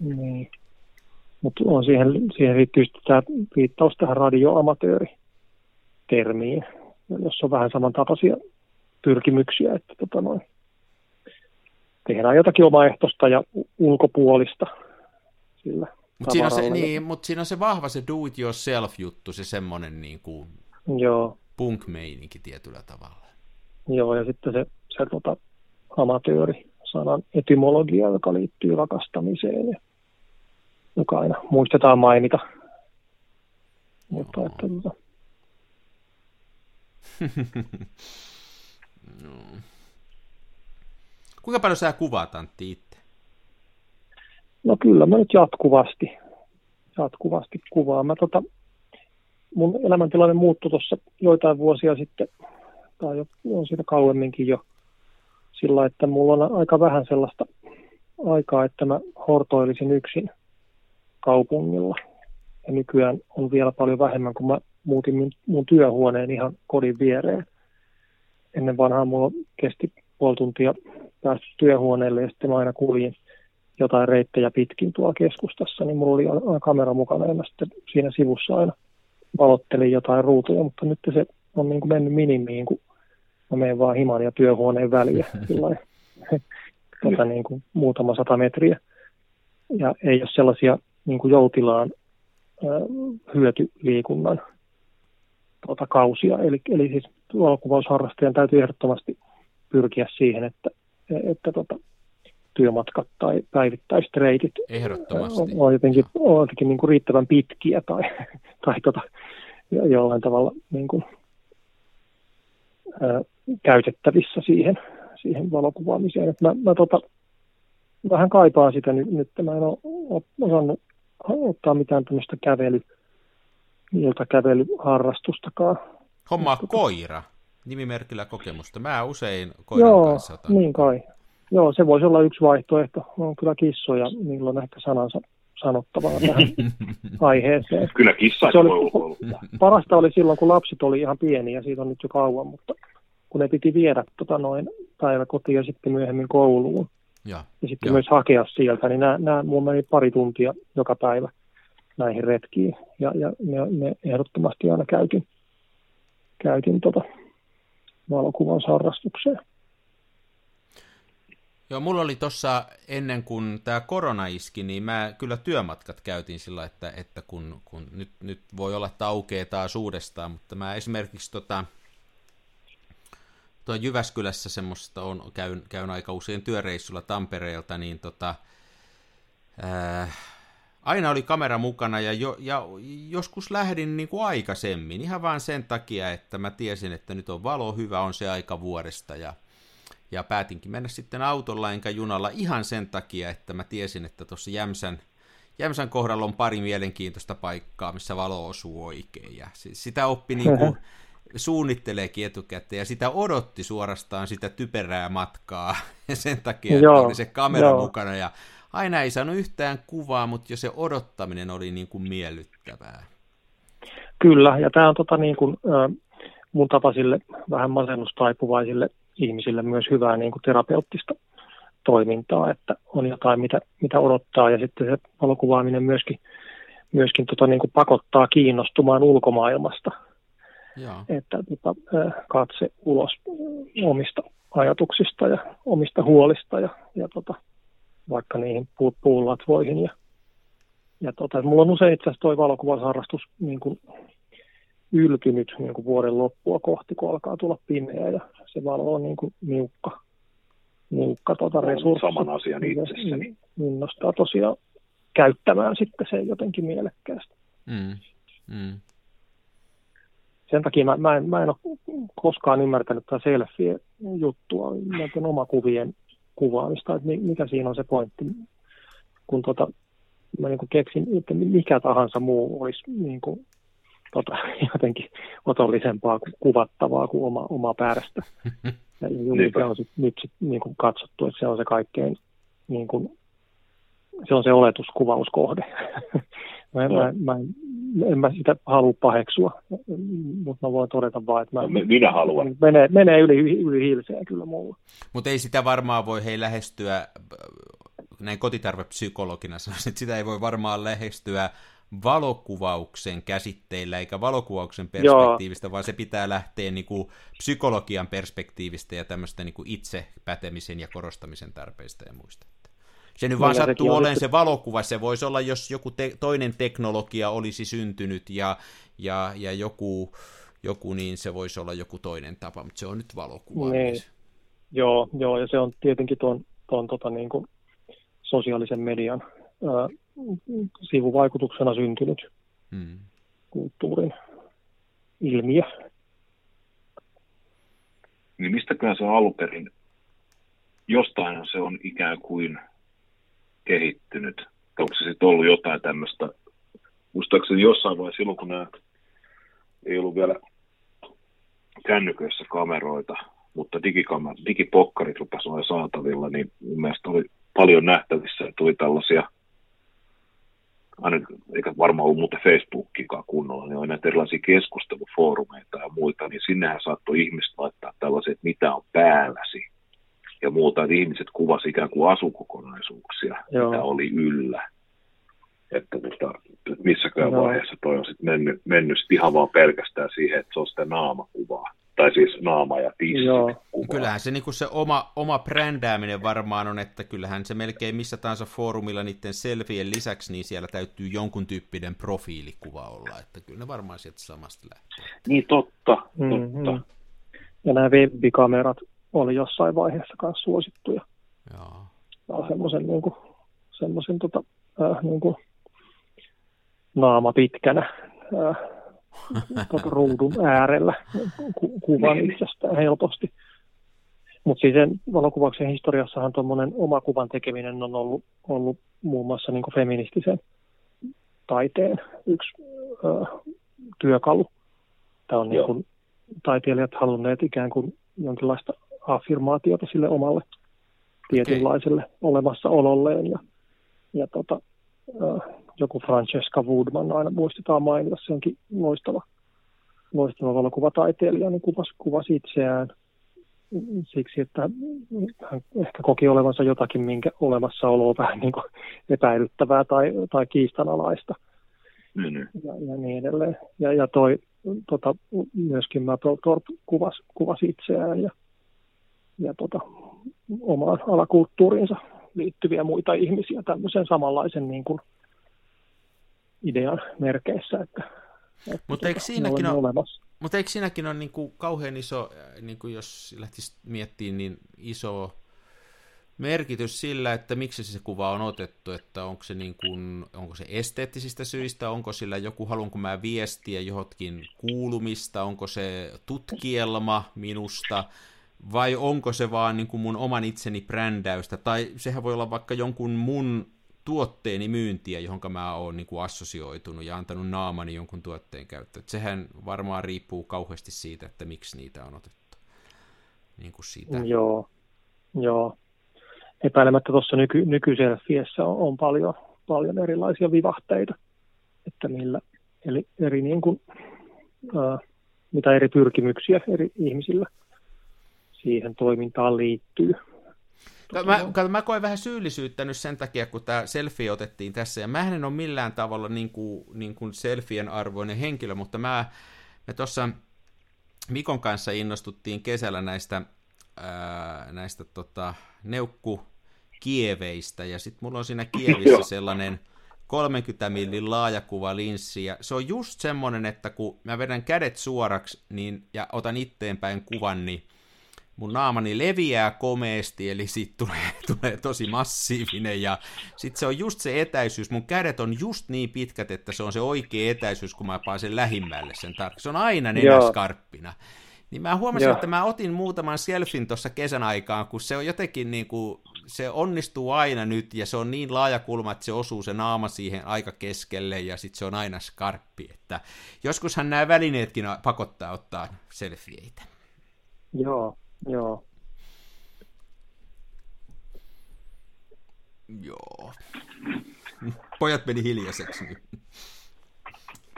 Niin. Mutta on siihen, siihen liittyy tämä viittaus tähän radioamatööri-termiin, jossa on vähän samantapaisia pyrkimyksiä, että tota noin, tehdään jotakin omaehtoista ja ulkopuolista sillä mutta siinä, on se, niin, mut siinä on se vahva se do-it-yourself-juttu, se semmoinen niin kuin Joo. punk-meininki tietyllä tavalla. Joo, ja sitten se, se tota, amatööri-sanan etymologia, joka liittyy rakastamiseen ja joka aina muistetaan mainita. Mutta Joo. että, tota... no. Kuinka paljon sä kuvaat Antti itse? No kyllä mä nyt jatkuvasti, jatkuvasti kuvaan. Mä tota, mun elämäntilanne muuttui tuossa joitain vuosia sitten, tai jo, on siitä kauemminkin jo, sillä että mulla on aika vähän sellaista aikaa, että mä hortoilisin yksin kaupungilla. Ja nykyään on vielä paljon vähemmän, kun mä muutin mun, mun työhuoneen ihan kodin viereen. Ennen vanhaa mulla kesti puoli tuntia päästä työhuoneelle ja sitten mä aina kuljin jotain reittejä pitkin tuolla keskustassa, niin mulla oli aina kamera mukana ja mä sitten siinä sivussa aina valottelin jotain ruutuja, mutta nyt se on niin kuin mennyt minimiin, kun mä menen vaan himan ja työhuoneen väliä tota niin kuin muutama sata metriä. Ja ei ole sellaisia niin kuin joutilaan hyötyliikunnan tuota, kausia. Eli, eli siis valokuvausharrastajan täytyy ehdottomasti pyrkiä siihen, että, että tota, työmatkat tai päivittäistreitit Ehdottomasti. on, on jotenkin, on jotenkin niin kuin riittävän pitkiä tai, tai tota, jollain tavalla niin kuin, ää, käytettävissä siihen, siihen valokuvaamiseen. Et mä, mä tota, vähän kaipaan sitä nyt, nyt mä en ole osannut ottaa mitään tämmöistä kävely, iltakävelyharrastustakaan. Hommaa koira, nimimerkillä kokemusta. Mä usein koiran Joo, kanssa otan. niin kai. Joo, se voisi olla yksi vaihtoehto. On kyllä kissoja, niillä on ehkä sanansa sanottavaa tähän aiheeseen. Kyllä kissakin Se oli- voi. Parasta oli silloin, kun lapset oli ihan pieniä, siitä on nyt jo kauan, mutta kun ne piti viedä tota noin päiväkotiin ja sitten myöhemmin kouluun Ja, ja sitten Joo. myös hakea sieltä, niin nämä, nämä mulla meni pari tuntia joka päivä näihin retkiin ja, ja ne, ne ehdottomasti aina käytin, käytin tota valokuvausharrastukseen. Joo, mulla oli tuossa ennen kuin tämä korona iski, niin mä kyllä työmatkat käytin sillä, että, että kun, kun nyt, nyt voi olla, että aukeaa taas uudestaan, mutta mä esimerkiksi tota, tuo Jyväskylässä semmoista on, käyn, käyn aika usein työreissulla Tampereelta, niin tota, ää, aina oli kamera mukana ja, jo, ja joskus lähdin niin kuin aikaisemmin, ihan vaan sen takia, että mä tiesin, että nyt on valo hyvä, on se aika vuodesta ja ja päätinkin mennä sitten autolla enkä junalla ihan sen takia, että mä tiesin, että tuossa Jämsän, Jämsän kohdalla on pari mielenkiintoista paikkaa, missä valo osuu oikein. Ja si- sitä oppi niin kuin suunnitteleekin etukäteen ja sitä odotti suorastaan sitä typerää matkaa sen takia, että Joo, oli se kamera joo. mukana ja aina ei saanut yhtään kuvaa, mutta jo se odottaminen oli niin kuin miellyttävää. Kyllä, ja tämä on tota niin kuin, mun tapaisille vähän masennustaipuvaisille ihmisille myös hyvää niin kuin terapeuttista toimintaa, että on jotain, mitä, mitä odottaa, ja sitten se valokuvaaminen myöskin, myöskin tota niin kuin pakottaa kiinnostumaan ulkomaailmasta, Joo. että tota, katse ulos omista ajatuksista ja omista huolista ja, ja tota, vaikka niihin puu, puulatvoihin. Ja, ja tota, mulla on usein itse asiassa toi valokuvausharrastus niin kuin yltynyt niin kuin vuoden loppua kohti, kun alkaa tulla pimeä ja se valo on niin kuin niukka, niukka tota resurssi. saman asian itsessäni. Niin Innostaa tosiaan käyttämään sitten se jotenkin mielekkäästi. Mm. Mm. Sen takia mä, mä, en, mä en ole koskaan ymmärtänyt tätä selfie-juttua, näiden omakuvien kuvaamista, että mi- mikä siinä on se pointti, kun tota, mä niin keksin, että mikä tahansa muu olisi niin kuin, tota, jotenkin otollisempaa kuin kuvattavaa kuin oma, oma päästä. Ja se on sit, nyt sit, niin kuin katsottu, että se on se kaikkein, niin kuin, se on se oletuskuvauskohde. mä, Joo. mä, mä, en mä sitä halua paheksua, mutta mä voin todeta vaan, että mä, No, mi- minä haluan. menee, menee yli, yli hilseen kyllä mulla. Mutta ei sitä varmaan voi hei lähestyä, äh, näin kotitarvepsykologina sanoisin, että sitä ei voi varmaan lähestyä valokuvauksen käsitteillä eikä valokuvauksen perspektiivistä, vaan se pitää lähteä niinku psykologian perspektiivistä ja tämmöistä niinku itse pätemisen ja korostamisen tarpeista ja muista. Se nyt vaan Niin, sattuu olemaan se valokuva, se voisi olla, jos joku te- toinen teknologia olisi syntynyt ja, ja, ja joku, joku, niin se voisi olla joku toinen tapa, mutta se on nyt valokuva. Niin. Joo, joo, ja se on tietenkin tuon, tuon tota, niin kuin sosiaalisen median ää, sivuvaikutuksena syntynyt Hmm. kulttuurin ilmiö. Niin mistäköhän se on alun perin, jostain se on ikään kuin kehittynyt. Onko se sitten ollut jotain tämmöistä, muistaakseni jossain vaiheessa silloin, kun nämä ei ollut vielä kännyköissä kameroita, mutta digikamer, digipokkarit rupesivat olemaan saatavilla, niin mun mielestä oli paljon nähtävissä, tuli tällaisia, aina, eikä varmaan ollut muuten Facebookikaan kunnolla, niin oli näitä erilaisia keskustelufoorumeita ja muita, niin sinnehän saattoi ihmiset laittaa tällaiset, mitä on päälläsi ja muuta, että ihmiset kuvasi ikään kuin asukokonaisuuksia, Joo. mitä oli yllä. Että, tota, että missäkään Joo. vaiheessa toi on sitten mennyt, mennyt sit ihan vaan pelkästään siihen, että se on sitä naamakuvaa. Tai siis naama ja tissi. Kyllähän se, niin se oma, oma brändääminen varmaan on, että kyllähän se melkein missä tahansa foorumilla niiden selfien lisäksi, niin siellä täytyy jonkun tyyppinen profiilikuva olla, että kyllä ne varmaan sieltä samasta lähtee. Niin totta, totta. Mm-hmm. Ja nämä webbikamerat oli jossain vaiheessa myös suosittuja. Joo. Semmoisen niin kuin, semmoisen tota, äh, niin kuin naama pitkänä äh, tota, ruudun äärellä ku, kuvan itsestään helposti. Mutta siis sen valokuvauksen historiassahan tuommoinen oma kuvan tekeminen on ollut, ollut muun muassa niin kuin feministisen taiteen yksi ö, työkalu. Tämä on niin kuin, taiteilijat halunneet ikään kuin jonkinlaista affirmaatiota sille omalle tietynlaiselle okay. olemassaololleen. Ja, ja tota, joku Francesca Woodman aina muistetaan mainita, se onkin loistava, loistava valokuvataiteilija, niin kuvasi, kuvasi itseään – siksi, että hän ehkä koki olevansa jotakin, minkä olemassaolo on vähän niin kuin epäilyttävää tai, tai kiistanalaista. Mm-hmm. Ja, ja niin edelleen. Ja, ja toi, tota, myöskin Thorpe kuvasi, kuvasi itseään ja, ja tota, omaan alakulttuuriinsa liittyviä muita ihmisiä tämmöisen samanlaisen niin kuin idean merkeissä, että, että Mutta eikö siinäkin ole, olemassa. Mutta eikö siinäkin ole niin kuin kauhean iso, äh, niin kuin jos lähtisi miettimään, niin iso merkitys sillä, että miksi se kuva on otettu, että onko se, niin kuin, onko se esteettisistä syistä, onko sillä joku, haluanko mä viestiä johonkin kuulumista, onko se tutkielma minusta, vai onko se vaan niin kuin mun oman itseni brändäystä, tai sehän voi olla vaikka jonkun mun tuotteeni myyntiä, johon mä oon niin kuin assosioitunut ja antanut naamani jonkun tuotteen käyttöön. Sehän varmaan riippuu kauheasti siitä, että miksi niitä on otettu. Niin kuin siitä. Joo, joo. Epäilemättä tuossa nyky, nykyselfiessä on, on paljon, paljon erilaisia vivahteita, että millä, eli eri niin kuin, ää, mitä eri pyrkimyksiä eri ihmisillä siihen toimintaan liittyy. Mä, kato, mä koen vähän syyllisyyttä nyt sen takia, kun tämä selfie otettiin tässä, ja mä en ole millään tavalla niin kuin, niin kuin selfien arvoinen henkilö, mutta mä, me tuossa Mikon kanssa innostuttiin kesällä näistä, ää, näistä tota, neukkukieveistä, ja sitten mulla on siinä kievissä sellainen 30 millin laajakuva linssi, ja se on just semmonen, että kun mä vedän kädet suoraksi niin, ja otan itteenpäin kuvan, niin mun naamani leviää komeesti, eli siitä tulee, tulee tosi massiivinen, ja sitten se on just se etäisyys, mun kädet on just niin pitkät, että se on se oikea etäisyys, kun mä pääsen lähimmälle sen tarkkaan. Se on aina nenäskarppina. Niin mä huomasin, Joo. että mä otin muutaman selfin tuossa kesän aikaan, kun se on jotenkin niin kuin, se onnistuu aina nyt, ja se on niin laaja kulma, että se osuu se naama siihen aika keskelle, ja sitten se on aina skarppi. Että joskushan nämä välineetkin pakottaa ottaa selfieitä. Joo, Joo. Joo. Pojat meni hiljaiseksi nyt.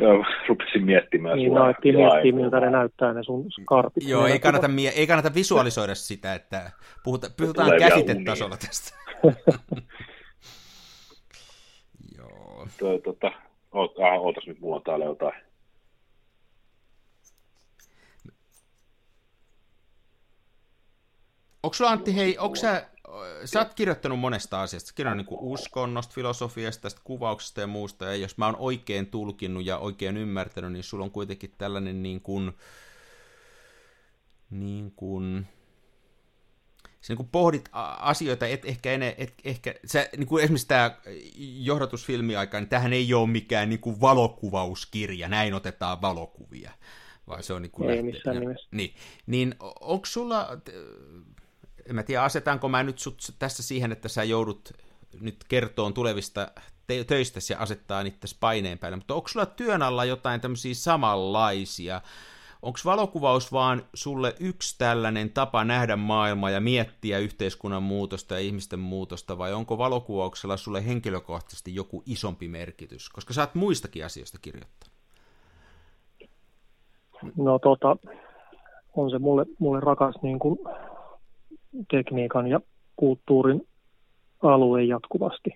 Joo, rupesin miettimään Niin, no, että miettii, miltä ne näyttää ne sun skarpit. Joo, ei kannata, mie- ei kannata visualisoida sitä, että puhuta, puhutaan Tulee käsitetasolla tästä. Joo. Toi, tota, oot, ah, ootas nyt, mulla on täällä jotain Onko sulla Antti, hei, onko sä, sä oot kirjoittanut monesta asiasta, sä kirjoittanut niin uskonnosta, filosofiasta, tästä kuvauksesta ja muusta, ja jos mä oon oikein tulkinnut ja oikein ymmärtänyt, niin sulla on kuitenkin tällainen niin kuin, niin kuin, sä niin kuin pohdit asioita, et ehkä, ene, et, ehkä sä, niin kuin esimerkiksi tämä johdatusfilmi aika, niin tämähän ei ole mikään niin kuin valokuvauskirja, näin otetaan valokuvia, vaan se on niin kuin ei lähtee, missään nimessä. Niin, niin onko sulla, en mä tiedä, asetanko mä nyt sut tässä siihen, että sä joudut nyt kertoon tulevista te- töistä ja asettaa niitä paineen päälle, mutta onko sulla työn alla jotain tämmöisiä samanlaisia? Onko valokuvaus vaan sulle yksi tällainen tapa nähdä maailmaa ja miettiä yhteiskunnan muutosta ja ihmisten muutosta, vai onko valokuvauksella sulle henkilökohtaisesti joku isompi merkitys? Koska sä oot muistakin asioista kirjoittaa. No tota, on se mulle, mulle rakas niin kuin tekniikan ja kulttuurin alue jatkuvasti.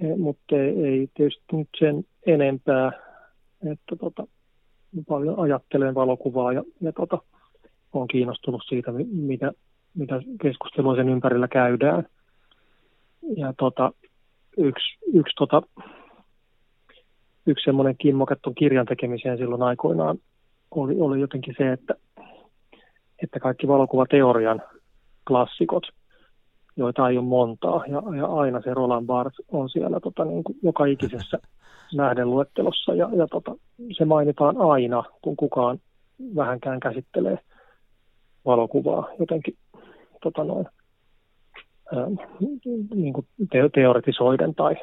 E, mutta ei, tietysti nyt sen enempää, että tota, paljon ajattelen valokuvaa ja, ja tota, olen kiinnostunut siitä, mitä, mitä keskustelua sen ympärillä käydään. Ja tota, yksi, yksi, tota, yksi semmoinen kimmokettu kirjan tekemiseen silloin aikoinaan oli, oli jotenkin se, että, että kaikki valokuvateorian klassikot joita ei ole montaa, ja, ja aina se Roland Barthes on siellä tota, niin kuin joka ikisessä nähdenluettelossa, ja, ja tota, se mainitaan aina, kun kukaan vähänkään käsittelee valokuvaa jotenkin tota noin, ää, niin kuin te- teoretisoiden tai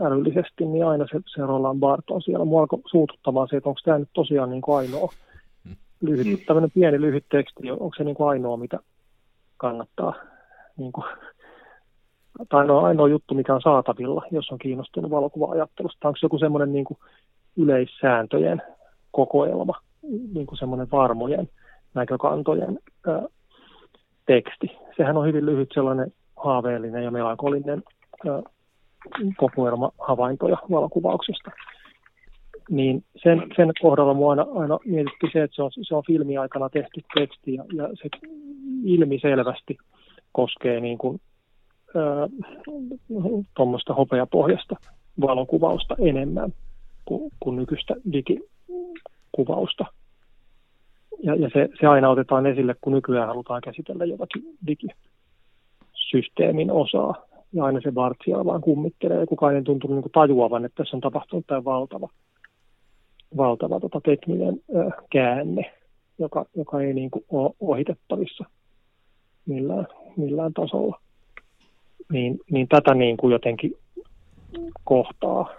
älyllisesti, niin aina se, se Roland Barthes on siellä. Mua alkoi suututtamaan se, että onko tämä nyt tosiaan niin kuin ainoa lyhyt, tämmöinen pieni lyhyt teksti, onko se niin kuin ainoa, mitä kannattaa niin kuin, tai ainoa, ainoa juttu, mikä on saatavilla, jos on kiinnostunut valokuva-ajattelusta. Onko se joku semmoinen niin kuin yleissääntöjen kokoelma, niin kuin semmoinen varmojen näkökantojen ää, teksti. Sehän on hyvin lyhyt sellainen haaveellinen ja melankolinen ää, kokoelma havaintoja valokuvauksesta. Niin sen, sen kohdalla mua aina, aina mietitty se, että se on, se on filmiaikana tehty teksti ja, ja se ilmiselvästi koskee niin kuin, tuommoista hopeapohjasta valokuvausta enemmän kuin, kuin nykyistä digikuvausta. Ja, ja se, se aina otetaan esille, kun nykyään halutaan käsitellä jotakin digisysteemin osaa. Ja aina se Bart siellä vaan kummittelee ja kukaan ei tuntunut niin tajuavan, että tässä on tapahtunut tämä valtava, valtava tota, tekninen ö, käänne, joka, joka ei niin kuin ole ohitettavissa millään, millään tasolla. Niin, niin tätä niin kuin jotenkin kohtaa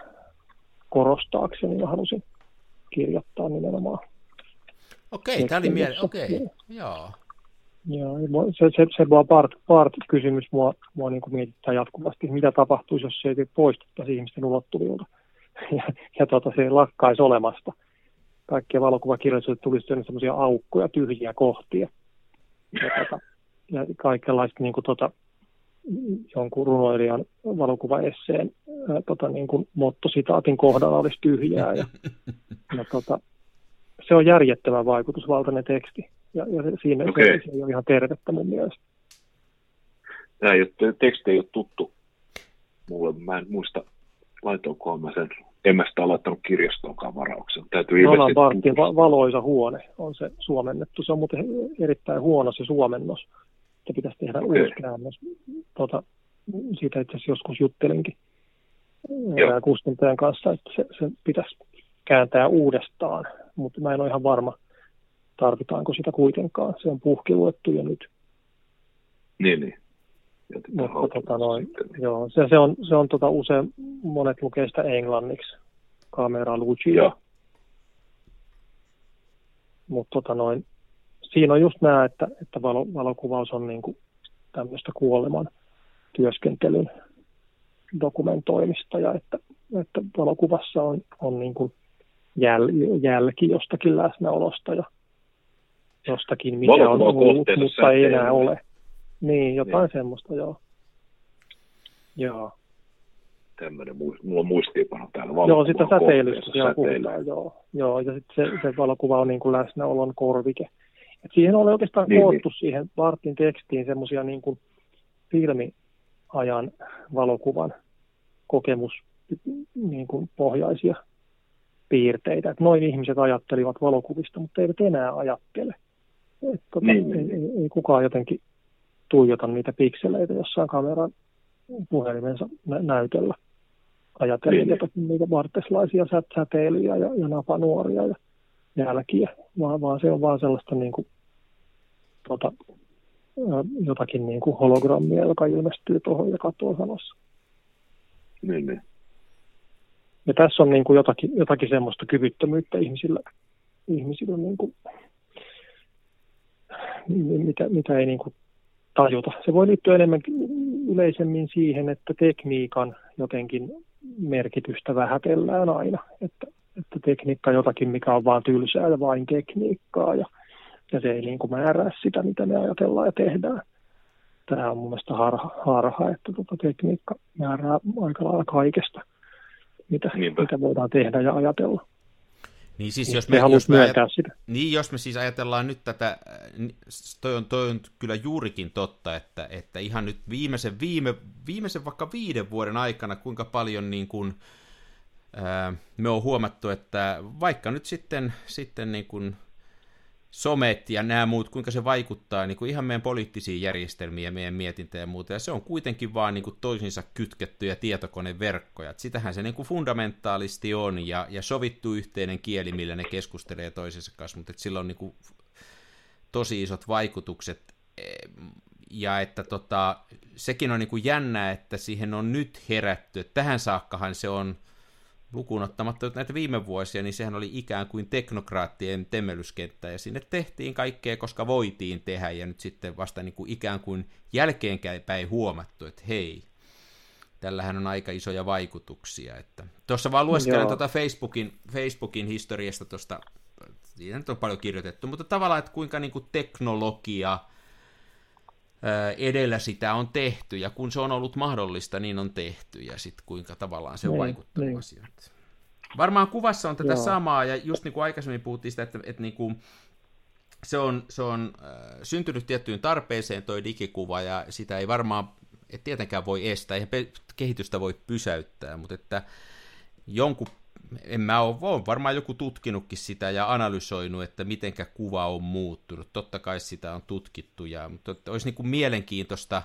korostaakseni mä halusin kirjoittaa nimenomaan. Okei, tämä oli miele... Okei, joo. Joo, se, se, se vaan part, part kysymys mua, mua niin kuin mietittää jatkuvasti, mitä tapahtuisi, jos se ei poistettaisi ihmisten ulottuvilta ja, ja tota, se lakkaisi olemasta. Kaikkia valokuvakirjallisuudet tulisi sellaisia aukkoja, tyhjiä kohtia. Ja, tota, ja kaikenlaista niin kuin, tota, jonkun runoilijan valokuvaesseen ää, tota, niin kuin mottositaatin kohdalla olisi tyhjää. Ja, ja tota, se on järjettömän vaikutusvaltainen teksti. Ja, ja siinä okay. se, se ei ole ihan tervettä mun mielestä. Tämä ei ole, teksti ei ole tuttu mulle. Mä en muista, laitoinkohan mä sen. En mä sitä laittanut kirjastoonkaan varauksen. Täytyy Roland Barthin va- valoisa huone on se suomennettu. Se on muuten erittäin huono se suomennos. Että pitäisi tehdä okay. uusi käännös. Tota, siitä itse asiassa joskus juttelinkin kustantajan kanssa, että se, se pitäisi kääntää uudestaan, mutta mä en ole ihan varma, tarvitaanko sitä kuitenkaan. Se on puhkiluettu jo nyt. Niin, niin. Mutta tota noin, joo, se, se on, se on tota usein, monet lukee sitä englanniksi, kamera Lucia. Mutta tota noin, siinä on just nämä, että, että valo, valokuvaus on niinku tämmöistä kuoleman työskentelyn dokumentoimista ja että, että valokuvassa on, on niin kuin jäl, jälki jostakin läsnäolosta ja jostakin, mikä on ollut, mutta ei enää ole. Niin, jotain niin. semmoista, joo. Joo. Tämmöinen, mulla on muistiinpano täällä. Joo, sitä säteilystä siellä puhutaan, joo. joo. Ja sitten se, se valokuva on niin kuin läsnäolon korvike. Et siihen oli oikeastaan niin, koottu niin. siihen Bartin tekstiin semmoisia niin kuin filmiajan valokuvan kokemus niin kuin pohjaisia piirteitä. Että noin ihmiset ajattelivat valokuvista, mutta eivät enää ajattele. Että, tota, niin. ei, ei, ei kukaan jotenkin tuijota niitä pikseleitä jossain kameran puhelimensa nä- näytöllä. Ajatellen niin. jotakin niitä varteslaisia sät- säteilyjä ja, ja napanuoria ja jälkiä, vaan, vaan se on vaan sellaista niin kuin, tota, jotakin niin kuin hologrammia, joka ilmestyy tuohon ja katoaa sanossa. Niin, niin. Ja tässä on niin kuin jotakin, jotakin semmoista kyvyttömyyttä ihmisillä, ihmisillä niin kuin, mitä, mitä ei niin kuin tajuta. Se voi liittyä enemmän yleisemmin siihen, että tekniikan jotenkin merkitystä vähätellään aina. Että, että tekniikka on jotakin, mikä on vain tylsää ja vain tekniikkaa ja, ja se ei niin kuin määrää sitä, mitä me ajatellaan ja tehdään. Tämä on mun mielestä harha, harha että tuota tekniikka määrää aika lailla kaikesta mitä, mitä voidaan tehdä ja ajatella. Niin siis jos me, jos me, ajat... sitä. Niin, jos me siis ajatellaan nyt tätä, toi on, toi on kyllä juurikin totta, että, että ihan nyt viimeisen, viime, viimeisen vaikka viiden vuoden aikana, kuinka paljon niin kuin, ää, me on huomattu, että vaikka nyt sitten, sitten niin kuin somet ja nämä muut, kuinka se vaikuttaa niin kuin ihan meidän poliittisiin järjestelmiin ja meidän mietintään ja muuta. Ja se on kuitenkin vaan niin kuin toisinsa kytkettyjä tietokoneverkkoja. Et sitähän se niin kuin fundamentaalisti on ja, ja sovittu yhteinen kieli, millä ne keskustelee toisensa kanssa, mutta sillä on niin kuin tosi isot vaikutukset. Ja että tota, sekin on niin kuin jännää, että siihen on nyt herätty. Tähän saakkahan se on lukuun ottamatta näitä viime vuosia, niin sehän oli ikään kuin teknokraattien temmelyskenttä, ja sinne tehtiin kaikkea, koska voitiin tehdä, ja nyt sitten vasta niin kuin ikään kuin jälkeenpäin huomattu, että hei, tällähän on aika isoja vaikutuksia. Että tuossa vaan lueskelen tuota Facebookin, Facebookin historiasta tuosta, siitä nyt on paljon kirjoitettu, mutta tavallaan, että kuinka niin kuin teknologia edellä sitä on tehty, ja kun se on ollut mahdollista, niin on tehty, ja sitten kuinka tavallaan se on niin, vaikuttanut niin. asioihin. Varmaan kuvassa on tätä Joo. samaa, ja just niin kuin aikaisemmin puhuttiin sitä, että, että niin kuin se on, se on äh, syntynyt tiettyyn tarpeeseen toi digikuva, ja sitä ei varmaan, et tietenkään voi estää, eihän kehitystä voi pysäyttää, mutta että jonkun en mä ole, ole varmaan joku tutkinutkin sitä ja analysoinut, että mitenkä kuva on muuttunut. Totta kai sitä on tutkittu, ja, mutta olisi niin kuin mielenkiintoista,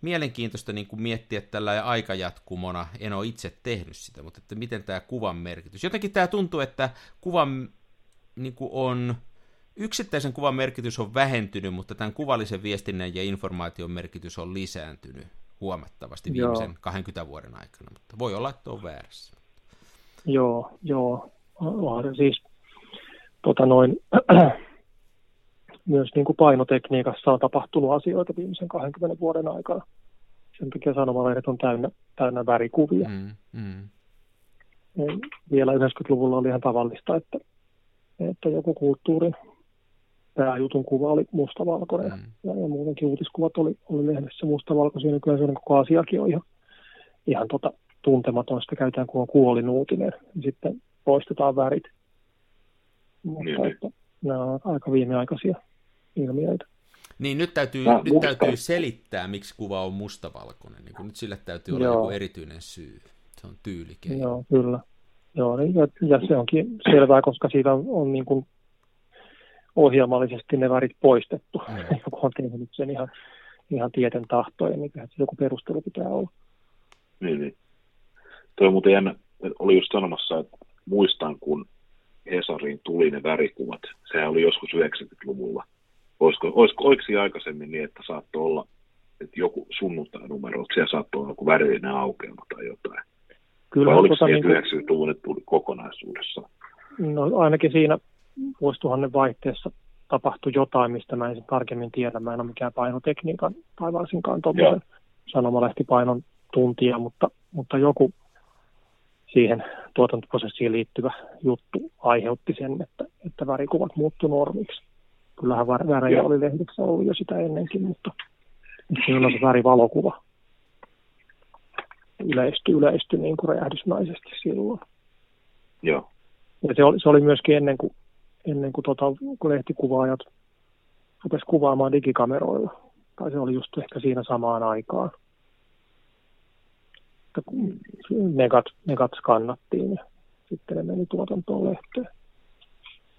mielenkiintoista niin kuin miettiä tällä aikajatkumona. En ole itse tehnyt sitä, mutta että miten tämä kuvan merkitys. Jotenkin tämä tuntuu, että kuvan niin kuin on, yksittäisen kuvan merkitys on vähentynyt, mutta tämän kuvallisen viestinnän ja informaation merkitys on lisääntynyt huomattavasti viimeisen Joo. 20 vuoden aikana, mutta voi olla, että on väärässä. Joo, joo. Onhan siis tota noin, myös niin kuin painotekniikassa on tapahtunut asioita viimeisen 20 vuoden aikana. Sen takia sanomalehdet on täynnä, täynnä värikuvia. Mm, mm. Vielä 90-luvulla oli ihan tavallista, että, että joku kulttuurin pääjutun kuva oli mustavalkoinen. Mm. Ja, ja muutenkin uutiskuvat oli, oli lehdessä mustavalkoisia. Nykyään se on koko asiakin on ihan, ihan tota, tuntematon, sitä käytetään kuin on kuolinuutinen, niin sitten poistetaan värit. Mutta niin, niin. että nämä on aika viimeaikaisia ilmiöitä. Niin, nyt täytyy, Mä, nyt täytyy selittää, miksi kuva on mustavalkoinen. Niin nyt sille täytyy olla joku erityinen syy. Se on tyylikeino. Joo, kyllä. Joo, niin, ja, ja se onkin selvää, koska siitä on, on niin kuin ohjelmallisesti ne värit poistettu. Mm. Joku on tehnyt sen ihan, ihan tieten tahtojen, niin joku perustelu pitää olla. Niin, niin. Tuo on muuten jännä, oli just sanomassa, että muistan, kun Hesariin tuli ne värikuvat. Sehän oli joskus 90-luvulla. Olisiko, olisiko oiksi aikaisemmin niin, että saattoi olla, että joku sunnuntai-numero, että siellä saattoi olla joku värillinen aukeama tai jotain. Kyllä, Vai oliko tota, se niin 90-luvun, että tuli kokonaisuudessa? No ainakin siinä vuosituhannen vaihteessa tapahtui jotain, mistä mä en tarkemmin tiedä. Mä en ole mikään painotekniikan tai varsinkaan tuommoisen sanomalehti-painon tuntija, mutta, mutta joku siihen tuotantoprosessiin liittyvä juttu aiheutti sen, että, että värikuvat muuttu normiksi. Kyllähän värejä Joo. oli lehdissä ollut jo sitä ennenkin, mutta siinä on se värivalokuva yleistyi, yleistyi niin kuin räjähdysmäisesti silloin. Joo. Ja se oli, se oli myöskin ennen kuin, ennen kuin, tota, kun lehtikuvaajat rupesi kuvaamaan digikameroilla. Tai se oli just ehkä siinä samaan aikaan negat, negat skannattiin ja sitten ne meni tuotantoon lehteen.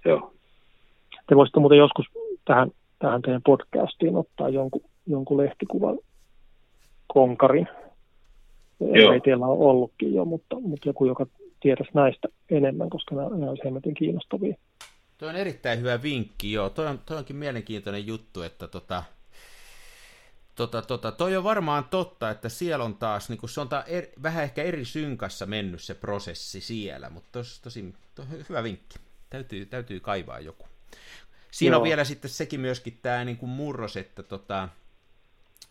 Joo. Te voisitte muuten joskus tähän, tähän teidän podcastiin ottaa jonkun, jonkun lehtikuvan konkarin. Joo. Ei teillä ole ollutkin jo, mutta, mutta joku, joka tietäisi näistä enemmän, koska nämä, nämä olisivat hemmetin kiinnostavia. Tuo on erittäin hyvä vinkki, joo. Toi on, toi onkin mielenkiintoinen juttu, että tota, Tota, tota, toi on varmaan totta, että siellä on taas, niin se on taas er, vähän ehkä eri synkassa mennyt se prosessi siellä, mutta tos, tosi to, hyvä vinkki. Täytyy, täytyy kaivaa joku. Siinä Joo. on vielä sitten sekin myöskin tämä niin kuin murros, että tota,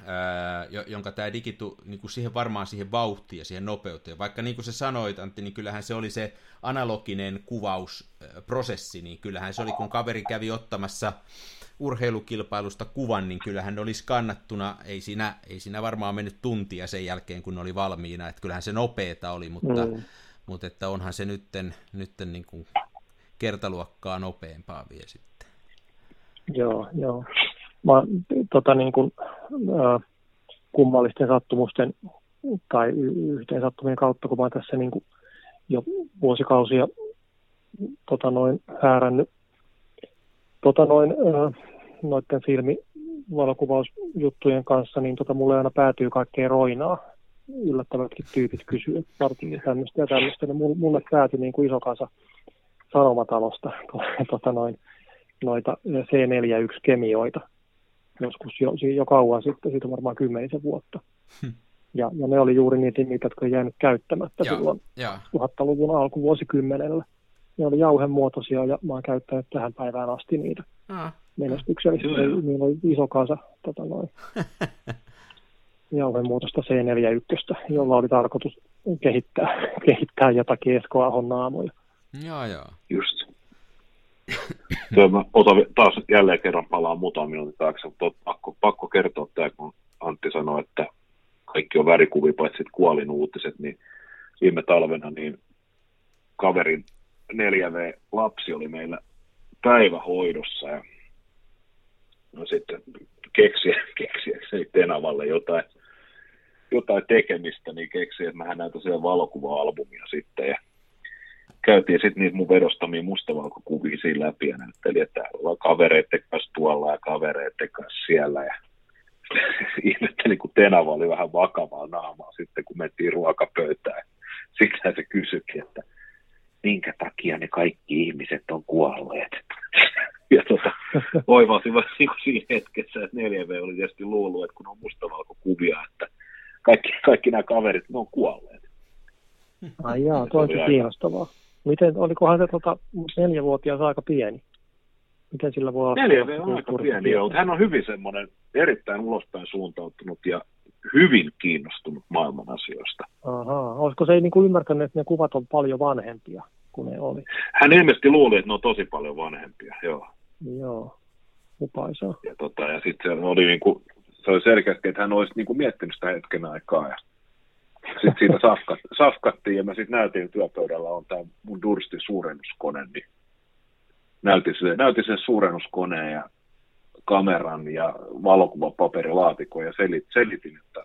ää, jonka tämä digitu, niin kuin siihen varmaan siihen vauhtiin ja siihen nopeuteen. Vaikka niin kuin sä sanoit, Antti, niin kyllähän se oli se analoginen kuvausprosessi, niin kyllähän se oli, kun kaveri kävi ottamassa urheilukilpailusta kuvan, niin kyllähän ne olisi kannattuna, ei siinä, ei siinä varmaan mennyt tuntia sen jälkeen, kun ne oli valmiina, että kyllähän se nopeeta oli, mutta, mm. mutta että onhan se nytten, nytten niin kuin kertaluokkaa nopeampaa vielä sitten. Joo, joo. Mä, tota niin kuin, äh, kummallisten sattumusten tai yhteen sattumien kautta, kun mä tässä niin kuin jo vuosikausia tota noin, häärännyt tota noin, noiden filmivalokuvausjuttujen kanssa, niin tota, mulle aina päätyy kaikkea roinaa. Yllättävätkin tyypit kysyy, varsinkin tämmöistä ja tämmöistä. Ja mulle päätyi niin kuin iso kansa sanomatalosta tota noin, noita C41-kemioita joskus jo, jo kauan sitten, siitä on varmaan kymmenisen vuotta. Hmm. Ja, ja ne oli juuri niitä, niitä jotka jäänyt käyttämättä ja, silloin ja. 1000-luvun alkuvuosikymmenellä. Ne oli jauhemuotoisia ja mä oon käyttänyt tähän päivään asti niitä ah. menestyksellisesti. Niillä oli iso kasa tota noin, jauhemuotoista C41, jolla oli tarkoitus kehittää, kehittää jotakin Esko Ahon naamoja. Joo, joo. Just. Tuo, mä otan taas jälleen kerran palaa muutaman minuutin taakse, mutta pakko, pakko kertoa tämä, kun Antti sanoi, että kaikki on värikuvia, paitsi kuolin uutiset, niin viime talvena niin kaverin 4V-lapsi oli meillä päivähoidossa ja no sitten keksiä, keksiäkseni Tenavalle jotain, jotain tekemistä, niin keksi, että mä näytän siellä valokuva-albumia sitten ja käytiin sitten niitä mun vedostamia mustavalkokuvia siinä läpi ja näytteli, että ollaan kavereiden kanssa tuolla ja kavereiden kanssa siellä ja ihmetteli, kun Tenava oli vähän vakavaa naamaa sitten, kun mentiin ruokapöytään. Sitten se kysyikin, että minkä takia ne kaikki ihmiset on kuolleet. ja tota, vaan niin siinä hetkessä, että 4V oli tietysti luullut, että kun on mustavalkokuvia, että kaikki, kaikki nämä kaverit, ne on kuolleet. Ai jaa, tuo on kiinnostavaa. Miten, olikohan se tota, neljävuotias aika pieni? Miten sillä voi olla? Neljä on aika pieni, mutta hän on hyvin semmoinen erittäin ulospäin suuntautunut ja hyvin kiinnostunut maailman asioista. Aha, olisiko se ei niin kuin ymmärtänyt, että ne kuvat on paljon vanhempia kuin ne oli? Hän ilmeisesti luuli, että ne on tosi paljon vanhempia, joo. Joo, upaisaa. Ja, tota, ja sitten se oli niin kuin, se oli selkeästi, että hän olisi niin kuin miettinyt sitä hetken aikaa ja sitten siitä safkat, safkattiin ja mä sitten näytin, että työpöydällä on tämä mun Durstin suurennuskone, niin näytin, se, näytin sen suurennuskoneen ja kameran ja valokuvapaperilaatikon ja selit, selitin, että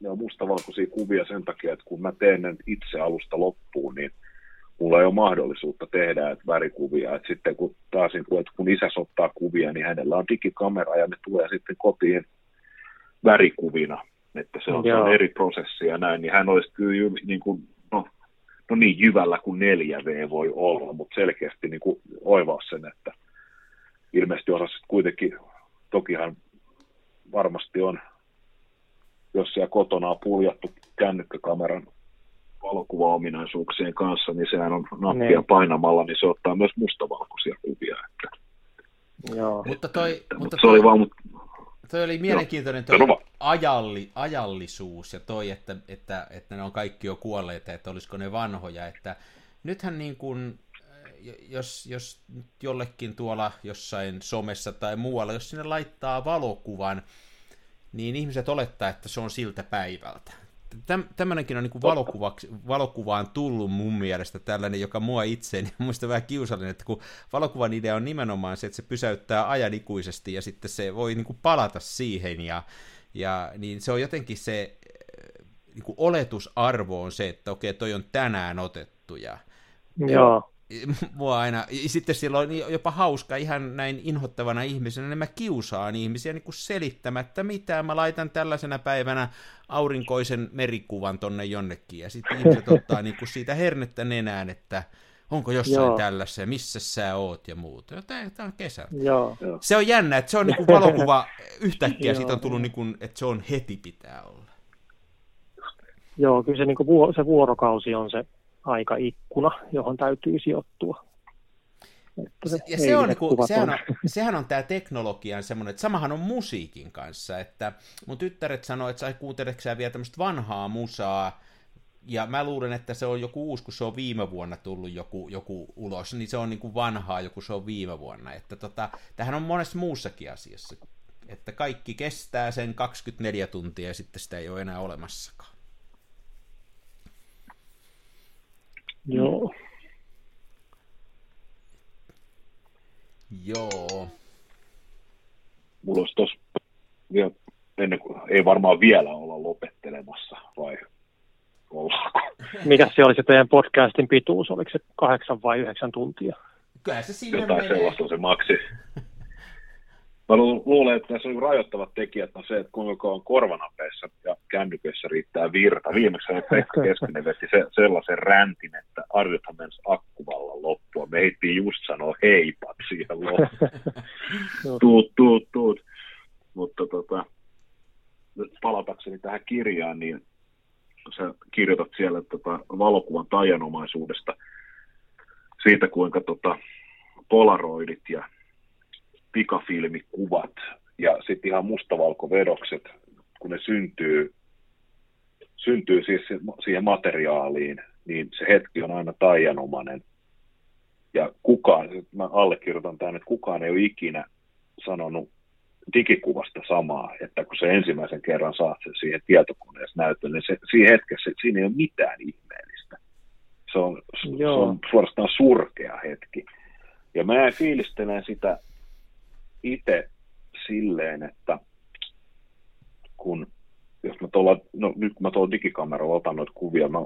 ne on mustavalkoisia kuvia sen takia, että kun mä teen ne itse alusta loppuun, niin mulla ei ole mahdollisuutta tehdä että värikuvia. Että sitten kun taas että kun isä ottaa kuvia, niin hänellä on digikamera ja ne tulee sitten kotiin värikuvina. Että se on, se on eri prosessi ja näin, niin hän olisi kyllä niin kuin, no, no niin jyvällä kuin 4V voi olla, mutta selkeästi niin kuin oivaa sen, että ilmeisesti osasi kuitenkin, tokihan varmasti on, jos siellä kotona on puljattu kännykkäkameran valokuvaominaisuuksien kanssa, niin sehän on nappia niin. painamalla, niin se ottaa myös mustavalkoisia kuvia. Että, Joo. Mutta, toi, että, mutta, mutta se toi, oli vaan, mutta Toi oli mielenkiintoinen toi ajalli, ajallisuus ja toi, että, että, että ne on kaikki jo kuolleita, että olisiko ne vanhoja. Että nythän niin kuin, jos, jos jollekin tuolla jossain somessa tai muualla, jos sinne laittaa valokuvan, niin ihmiset olettaa, että se on siltä päivältä. Tämmöinenkin on niin valokuvaan tullut mun mielestä tällainen, joka mua itseeni muista vähän kiusallinen, että kun valokuvan idea on nimenomaan se, että se pysäyttää ajan ikuisesti ja sitten se voi niin kuin palata siihen ja, ja niin se on jotenkin se niin kuin oletusarvo on se, että okei, toi on tänään otettu ja Joo mua aina, sitten silloin jopa hauska ihan näin inhottavana ihmisenä, niin mä kiusaan ihmisiä niin kuin selittämättä mitään. Mä laitan tällaisena päivänä aurinkoisen merikuvan tonne jonnekin, ja sitten ihmiset ottaa niin kuin siitä hernettä nenään, että onko jossain Joo. tällaisessa, ja missä sä oot ja muuta. Tämä on kesä. Joo. Se on jännä, että se on niin kuin valokuva yhtäkkiä, siitä on tullut, niin kuin, että se on heti pitää olla. Joo, kyllä se, niin kuin, se vuorokausi on se aikaikkuna, johon täytyy sijoittua. Että se ja se on, niinku, sehän, on, sehän on tämä teknologian semmoinen, että samahan on musiikin kanssa, että mun tyttäret sanoi, että sai kuunteleksää vielä tämmöistä vanhaa musaa, ja mä luulen, että se on joku uusi, kun se on viime vuonna tullut joku, joku ulos, niin se on niin kuin vanhaa, joku se on viime vuonna. Että tota, tähän on monessa muussakin asiassa, että kaikki kestää sen 24 tuntia ja sitten sitä ei ole enää olemassakaan. Joo. Joo. Mulla olisi tuossa vielä, ennen kuin, ei varmaan vielä olla lopettelemassa, vai ollaanko? Mikä se oli se teidän podcastin pituus? Oliko se kahdeksan vai yhdeksän tuntia? Kyllä se sinne jotain menee. sellaista on se maksi. Mä lu- luulen, että tässä on rajoittavat tekijät on se, että kuinka on korvanapeissa ja kännyköissä riittää virta. Viimeksi Pekka Keskinen veti se, sellaisen räntin, että arvithan mennessä akkuvallan loppua. Me heittiin just sanoa heipat siihen loppuun. Tuut, tuut, tuut. Mutta tota, nyt palatakseni tähän kirjaan, niin sä kirjoitat siellä tota, valokuvan tajanomaisuudesta siitä, kuinka tota, polaroidit ja pikafilmikuvat ja sitten ihan mustavalkovedokset, kun ne syntyy, syntyy siis siihen materiaaliin, niin se hetki on aina taianomainen. Ja kukaan, mä allekirjoitan tämän, että kukaan ei ole ikinä sanonut digikuvasta samaa, että kun se ensimmäisen kerran saat sen siihen tietokoneessa näytön, niin se, siinä hetkessä siinä ei ole mitään ihmeellistä. Se on, se on suorastaan surkea hetki. Ja mä fiilistelen sitä itse silleen, että kun jos mä tuolla, no nyt kun mä tuolla digikameralla otan noita kuvia, mä,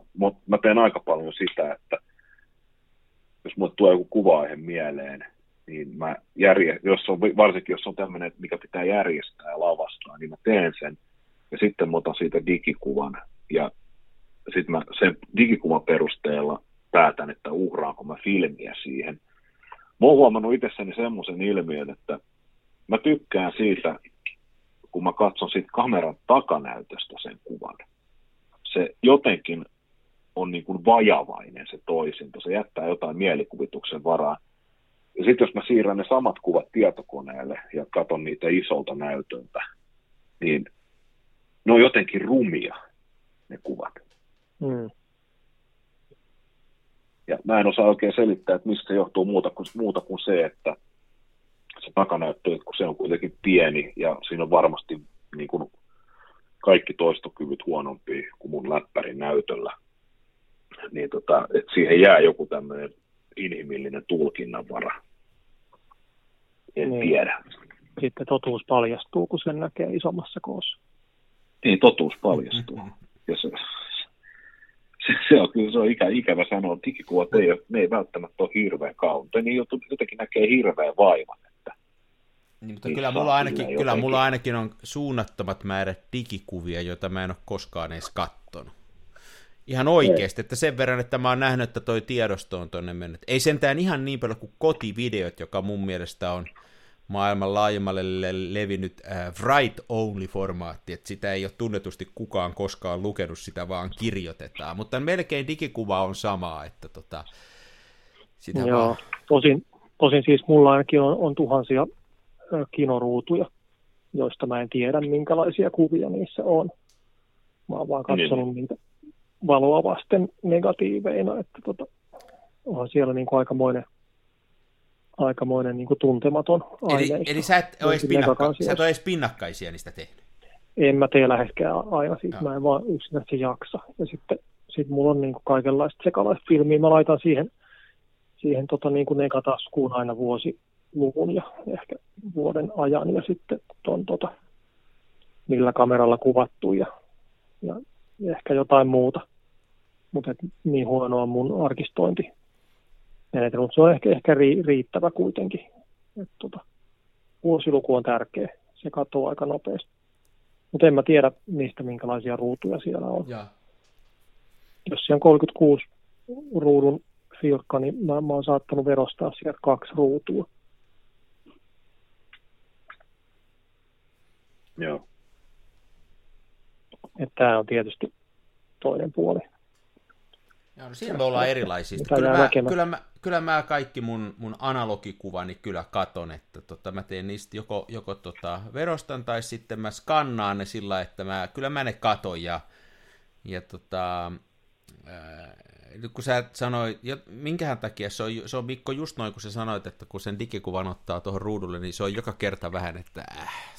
mä, teen aika paljon sitä, että jos mulle tulee joku kuva-aihe mieleen, niin mä järje, jos on, varsinkin jos on tämmöinen, mikä pitää järjestää ja lavastaa, niin mä teen sen. Ja sitten mä otan siitä digikuvan ja sitten mä sen digikuvan perusteella päätän, että uhraanko mä filmiä siihen. Mä oon huomannut itsessäni semmoisen ilmiön, että mä tykkään siitä, kun mä katson siitä kameran takanäytöstä sen kuvan. Se jotenkin on niin kuin vajavainen se toisinto. Se jättää jotain mielikuvituksen varaan. Ja sitten jos mä siirrän ne samat kuvat tietokoneelle ja katson niitä isolta näytöltä, niin ne on jotenkin rumia, ne kuvat. Mm. Ja mä en osaa oikein selittää, että mistä se johtuu muuta kuin, muuta kuin se, että se takanäyttö, että kun se on kuitenkin pieni ja siinä on varmasti niin kuin kaikki toistokyvyt huonompi kuin mun läppärin näytöllä, niin tota, että siihen jää joku tämmöinen inhimillinen tulkinnanvara. En Niin. tiedä. Sitten totuus paljastuu, kun sen näkee isommassa koossa. Niin, totuus paljastuu. Ja se, se, se, on kyllä se on ikä, ikävä sanoa, että digikuvat ei, ne ei välttämättä ole hirveän kaunta. Niin jotenkin näkee hirveän vaivan. Niin, mutta kyllä mulla, ainakin, kyllä mulla ainakin on suunnattomat määrät digikuvia, joita mä en ole koskaan edes kattonut. Ihan oikeasti, että sen verran, että mä oon nähnyt, että toi tiedosto on tonne mennyt. Ei sentään ihan niin paljon kuin kotivideot, joka mun mielestä on maailman laajemmalle le- levinnyt äh, write-only-formaatti, että sitä ei ole tunnetusti kukaan koskaan lukenut, sitä vaan kirjoitetaan. Mutta melkein digikuva on sama, että tota, sitä Joo, vaan... tosin, tosin siis mulla ainakin on, on tuhansia kinoruutuja, joista mä en tiedä, minkälaisia kuvia niissä on. Mä oon vaan katsonut Niin. niitä valoa vasten negatiiveina, että tota, onhan siellä niin kuin aikamoinen, aikamoinen niin kuin tuntematon Eli, aineisto. eli sä et, ole edes pinnakka, sä et ole edes pinnakkaisia niistä tehnyt. En mä tee läheskään aina, siis Joo. mä en vaan yksinäisesti jaksa. Ja sitten sit mulla on niin kuin kaikenlaista sekalaista filmiä. Mä laitan siihen, siihen tota niin kuin negataskuun aina vuosiluvun ja ehkä vuoden ajan ja sitten ton, tota, millä kameralla kuvattu ja, ja ehkä jotain muuta. Mutta niin huono on mun arkistointi. Menetelmä, mutta se on ehkä, ehkä ri, riittävä kuitenkin. Et, tota, vuosiluku on tärkeä. Se katoaa aika nopeasti. Mutta en mä tiedä niistä, minkälaisia ruutuja siellä on. Ja. Jos siellä on 36 ruudun filkka, niin mä, mä oon saattanut verostaa sieltä kaksi ruutua. Joo. Tämä on tietysti toinen puoli. Joo, no siinä me ollaan erilaisia. Kyllä mä, kyllä, mä, kyllä mä kaikki mun, mun analogikuvani kyllä katon, että tota, mä teen niistä joko, joko tota, verostan tai sitten mä skannaan ne sillä, että mä, kyllä mä ne katon ja, ja tota, ää, nyt kun sä sanoit, jo- minkähän takia se on, se on Mikko just noin, kun sä sanoit, että kun sen digikuvan ottaa tuohon ruudulle, niin se on joka kerta vähän, että äh,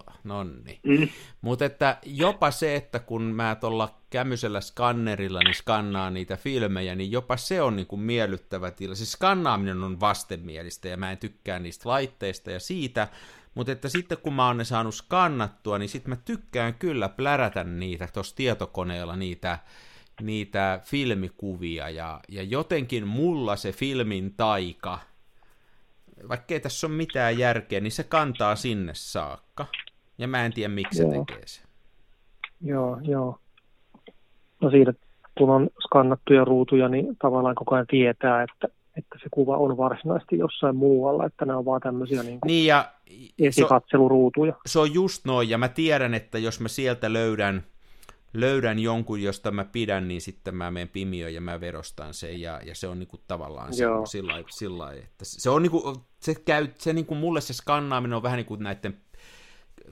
sto, nonni. Mm. Mutta että jopa se, että kun mä tuolla kämysellä skannerilla niin skannaan niitä filmejä, niin jopa se on niin kuin miellyttävä tila. Siis skannaaminen on vastenmielistä ja mä en tykkää niistä laitteista ja siitä, mutta että sitten kun mä oon ne saanut skannattua, niin sitten mä tykkään kyllä plärätä niitä tuossa tietokoneella niitä, niitä filmikuvia ja, ja jotenkin mulla se filmin taika vaikka ei tässä ole mitään järkeä, niin se kantaa sinne saakka. Ja mä en tiedä, miksi Joo. se tekee sen. Joo, joo. No siitä, kun on skannattuja ruutuja, niin tavallaan koko ajan tietää, että, että se kuva on varsinaisesti jossain muualla, että nämä on vaan tämmöisiä niin kuin Niin ja se, esikatseluruutuja. se on just noin, ja mä tiedän, että jos mä sieltä löydän, löydän jonkun, josta mä pidän, niin sitten mä menen pimioon ja mä verostan sen, ja, ja se on niinku tavallaan se, sillä, lailla- sillä että se on niinku, se käy, se niinku mulle se skannaaminen on vähän niin kuin näiden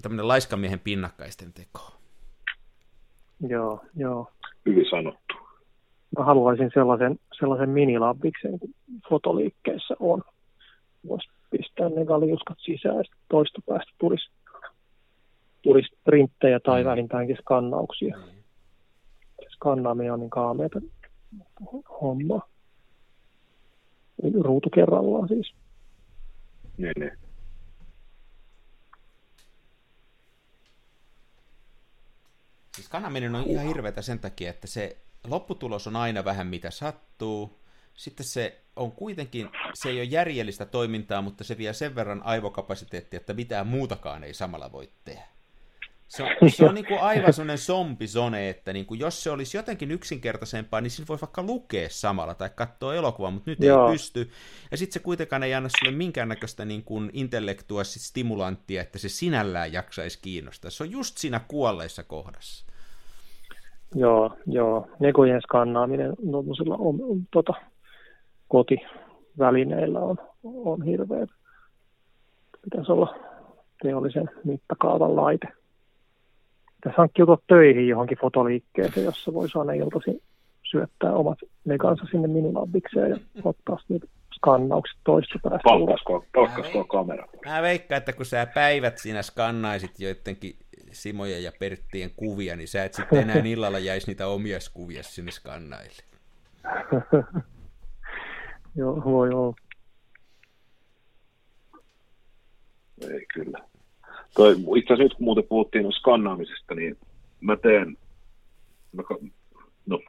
tämmöinen laiskamiehen pinnakkaisten teko. Joo, joo. Hyvin sanottu. Mä haluaisin sellaisen, sellaisen minilabiksen, kuin fotoliikkeessä on. Voisi pistää ne galiuskat sisään ja sitten toista päästä tulisi, tulisi printtejä tai Mm. vähintäänkin skannauksia. Skannaaminen on niin kaameita homma. Ruutu kerrallaan siis. Niin, niin. Siis kanaminen on ihan hirveätä sen takia, että se lopputulos on aina vähän mitä sattuu. Sitten se on kuitenkin, se ei ole järjellistä toimintaa, mutta se vie sen verran aivokapasiteettia, että mitään muutakaan ei samalla voi tehdä. Se on, se on niin kuin aivan sellainen zombizone, että niin kuin jos se olisi jotenkin yksinkertaisempaa, niin siinä voisi vaikka lukea samalla tai katsoa elokuvaa, mutta nyt Joo. ei pysty. Ja sitten se kuitenkaan ei anna sulle minkäännäköistä niin kuin intellektuaalista stimulanttia, että se sinällään jaksaisi kiinnostaa. Se on just siinä kuolleissa kohdassa. Joo, joo. Nekojen skannaaminen tuollaisilla on, on, tota, kotivälineillä on, on hirveä. Pitäisi olla teollisen mittakaavan laite. Pitäisi hankkiutua töihin johonkin fotoliikkeeseen, jossa voisi aina iltaisin syöttää omat nekansa sinne minilabikseen ja ottaa niitä skannaukset toista päästä. Palkkasko, palkkasko kamera. Mä veikkaan, että kun sä päivät siinä skannaisit joidenkin Simojen ja Perttien kuvia, niin sä et sitten enää illalla jäisi niitä omia kuvia sinne skannaille. Joo, voi olla. Ei kyllä. Toi, itse asiassa nyt kun muuten puhuttiin skannaamisesta, niin mä teen, mä, no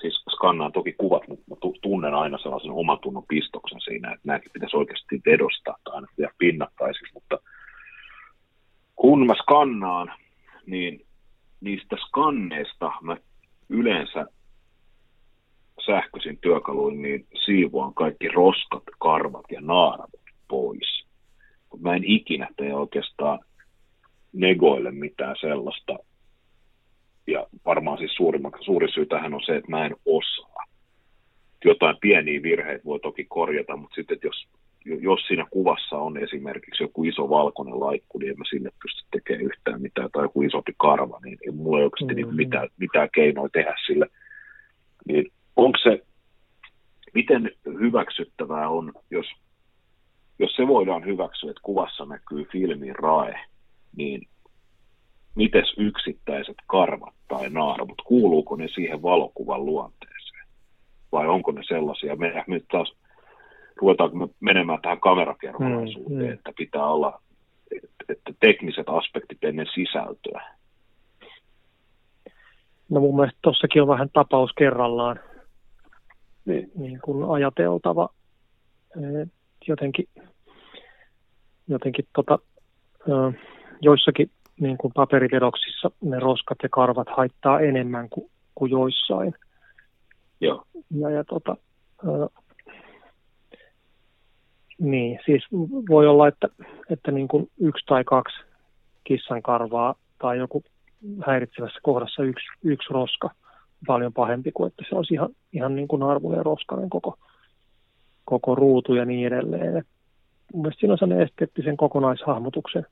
siis skannaan toki kuvat, mutta mä tu- tunnen aina sellaisen oman tunnon pistoksen siinä, että nämäkin pitäisi oikeasti vedostaa tai aina tehdä pinnattaisiksi, mutta kun mä skannaan, niin niistä skanneista mä yleensä sähköisin työkaluin niin siivoan kaikki roskat, karvat ja naarat pois. Mut Mä en ikinä tee oikeastaan negoille mitään sellaista. Ja varmaan siis suurimman, suuri syy tähän on se, että mä en osaa. Jotain pieniä virheitä voi toki korjata, mutta sitten jos, jos siinä kuvassa on esimerkiksi joku iso valkoinen laikku, niin en mä sinne pysty tekemään yhtään mitään, tai joku isompi karva, niin ei mulla ei oikeasti Mm. mm-hmm. mitään, mitään keinoja tehdä sille. Niin onko se, miten hyväksyttävää on, jos, jos se voidaan hyväksyä, että kuvassa näkyy filmin rae, niin mites yksittäiset karvat tai naarmut, kuuluuko ne siihen valokuvan luonteeseen? Vai onko ne sellaisia, me nyt taas ruvetaanko me menemään tähän kamerakerralaisuuteen, Mm, mm. että pitää olla että, tekniset aspektit ennen sisältöä. No mun mielestä tossakin on vähän tapaus kerrallaan. Niin. niin kuin ajateltava eh, jotenkin, jotenkin tota, ö, joissakin niin kuin paperivedoksissa ne roskat ja karvat haittaa enemmän kuin, kuin joissain. Joo. Ja, ja tota, ö, niin, siis voi olla, että, että niin kuin yksi tai kaksi kissan karvaa tai joku häiritsevässä kohdassa yksi, yksi roska paljon pahempi kuin että se olisi ihan, ihan niin kuin arvoinen roskainen koko, koko ruutu ja niin edelleen. Et mun mielestä siinä on sellainen esteettisen kokonaishahmotuksen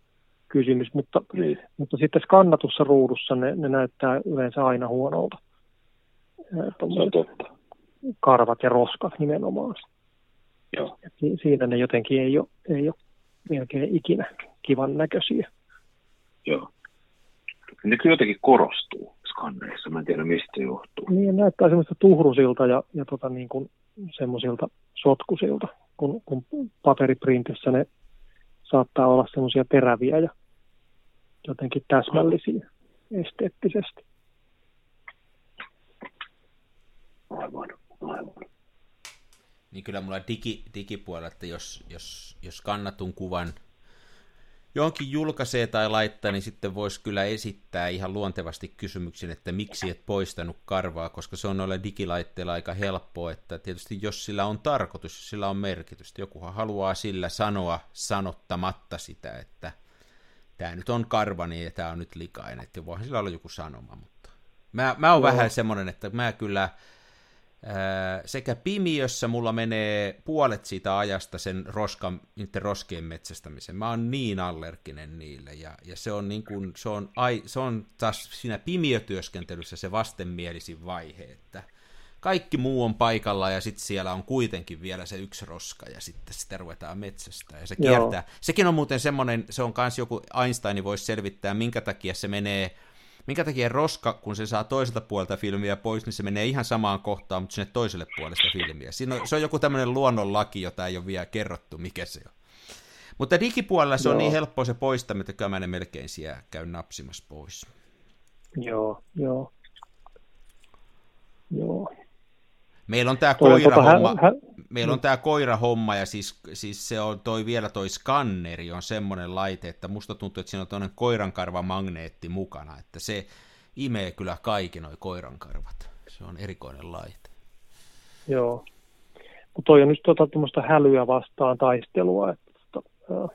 kysymys, mutta, Niin. mutta sitten skannatussa ruudussa ne, ne näyttää yleensä aina huonolta. Se on totta. Karvat ja roskat nimenomaan. Joo. Ja si- siinä ne jotenkin ei ole, ei ole melkein ikinä kivan näköisiä. Joo. Ne kyllä jotenkin korostuu skanneissa. Mä en tiedä, mistä johtuu. Niin, näyttää semmoista tuhrusilta ja, ja tota niin kuin semmoisilta sotkusilta, kun, kun paperiprintissä ne saattaa olla semmoisia teräviä ja jotenkin täsmällisiä esteettisesti. Aivan, aivan. niin kyllä mulla digi, digipuolella, että jos, jos, jos kannatun kuvan johonkin julkaisee tai laittaa, niin sitten voisi kyllä esittää ihan luontevasti kysymyksen, että miksi et poistanut karvaa, koska se on noilla digilaitteilla aika helppoa, että tietysti jos sillä on tarkoitus, jos sillä on merkitystä, jokuhan haluaa sillä sanoa sanottamatta sitä, että tämä nyt on karvani ja tämä on nyt likainen, että voihan sillä olla joku sanoma, mutta mä, mä oon no. vähän semmoinen, että mä kyllä sekä pimiössä mulla menee puolet siitä ajasta sen roskan, niiden roskien metsästämiseen. Mä oon niin allerginen niille, ja, ja se, on niin kuin, se, on ai, se on taas siinä pimiötyöskentelyssä se vastenmielisin vaihe, että kaikki muu on paikalla, ja sitten siellä on kuitenkin vielä se yksi roska, ja sitten sitä ruvetaan metsästä, ja se kiertää. Joo. Sekin on muuten semmoinen, se on myös joku Einstein voisi selvittää, minkä takia se menee minkä takia roska, kun se saa toiselta puolelta filmiä pois, niin se menee ihan samaan kohtaan, mutta sinne toiselle puolesta filmiä. Siinä on, se on joku tämmöinen luonnonlaki, jota ei ole vielä kerrottu, mikä se on. Mutta digipuolella se Joo. on niin helppo se poistaminen, että mä melkein siellä käyn napsimassa pois. Joo, joo. Joo. Meillä on tämä koirahomma, tota, hä, hä, meillä on tämä koirahomma ja siis, siis se on toi vielä toi skanneri on semmoinen laite, että musta tuntuu, että siinä on toinen koirankarva magneetti mukana, että se imee kyllä kaikki noi koirankarvat. Se on erikoinen laite. Joo. Mutta toi on nyt tuota hälyä vastaan taistelua, että tota,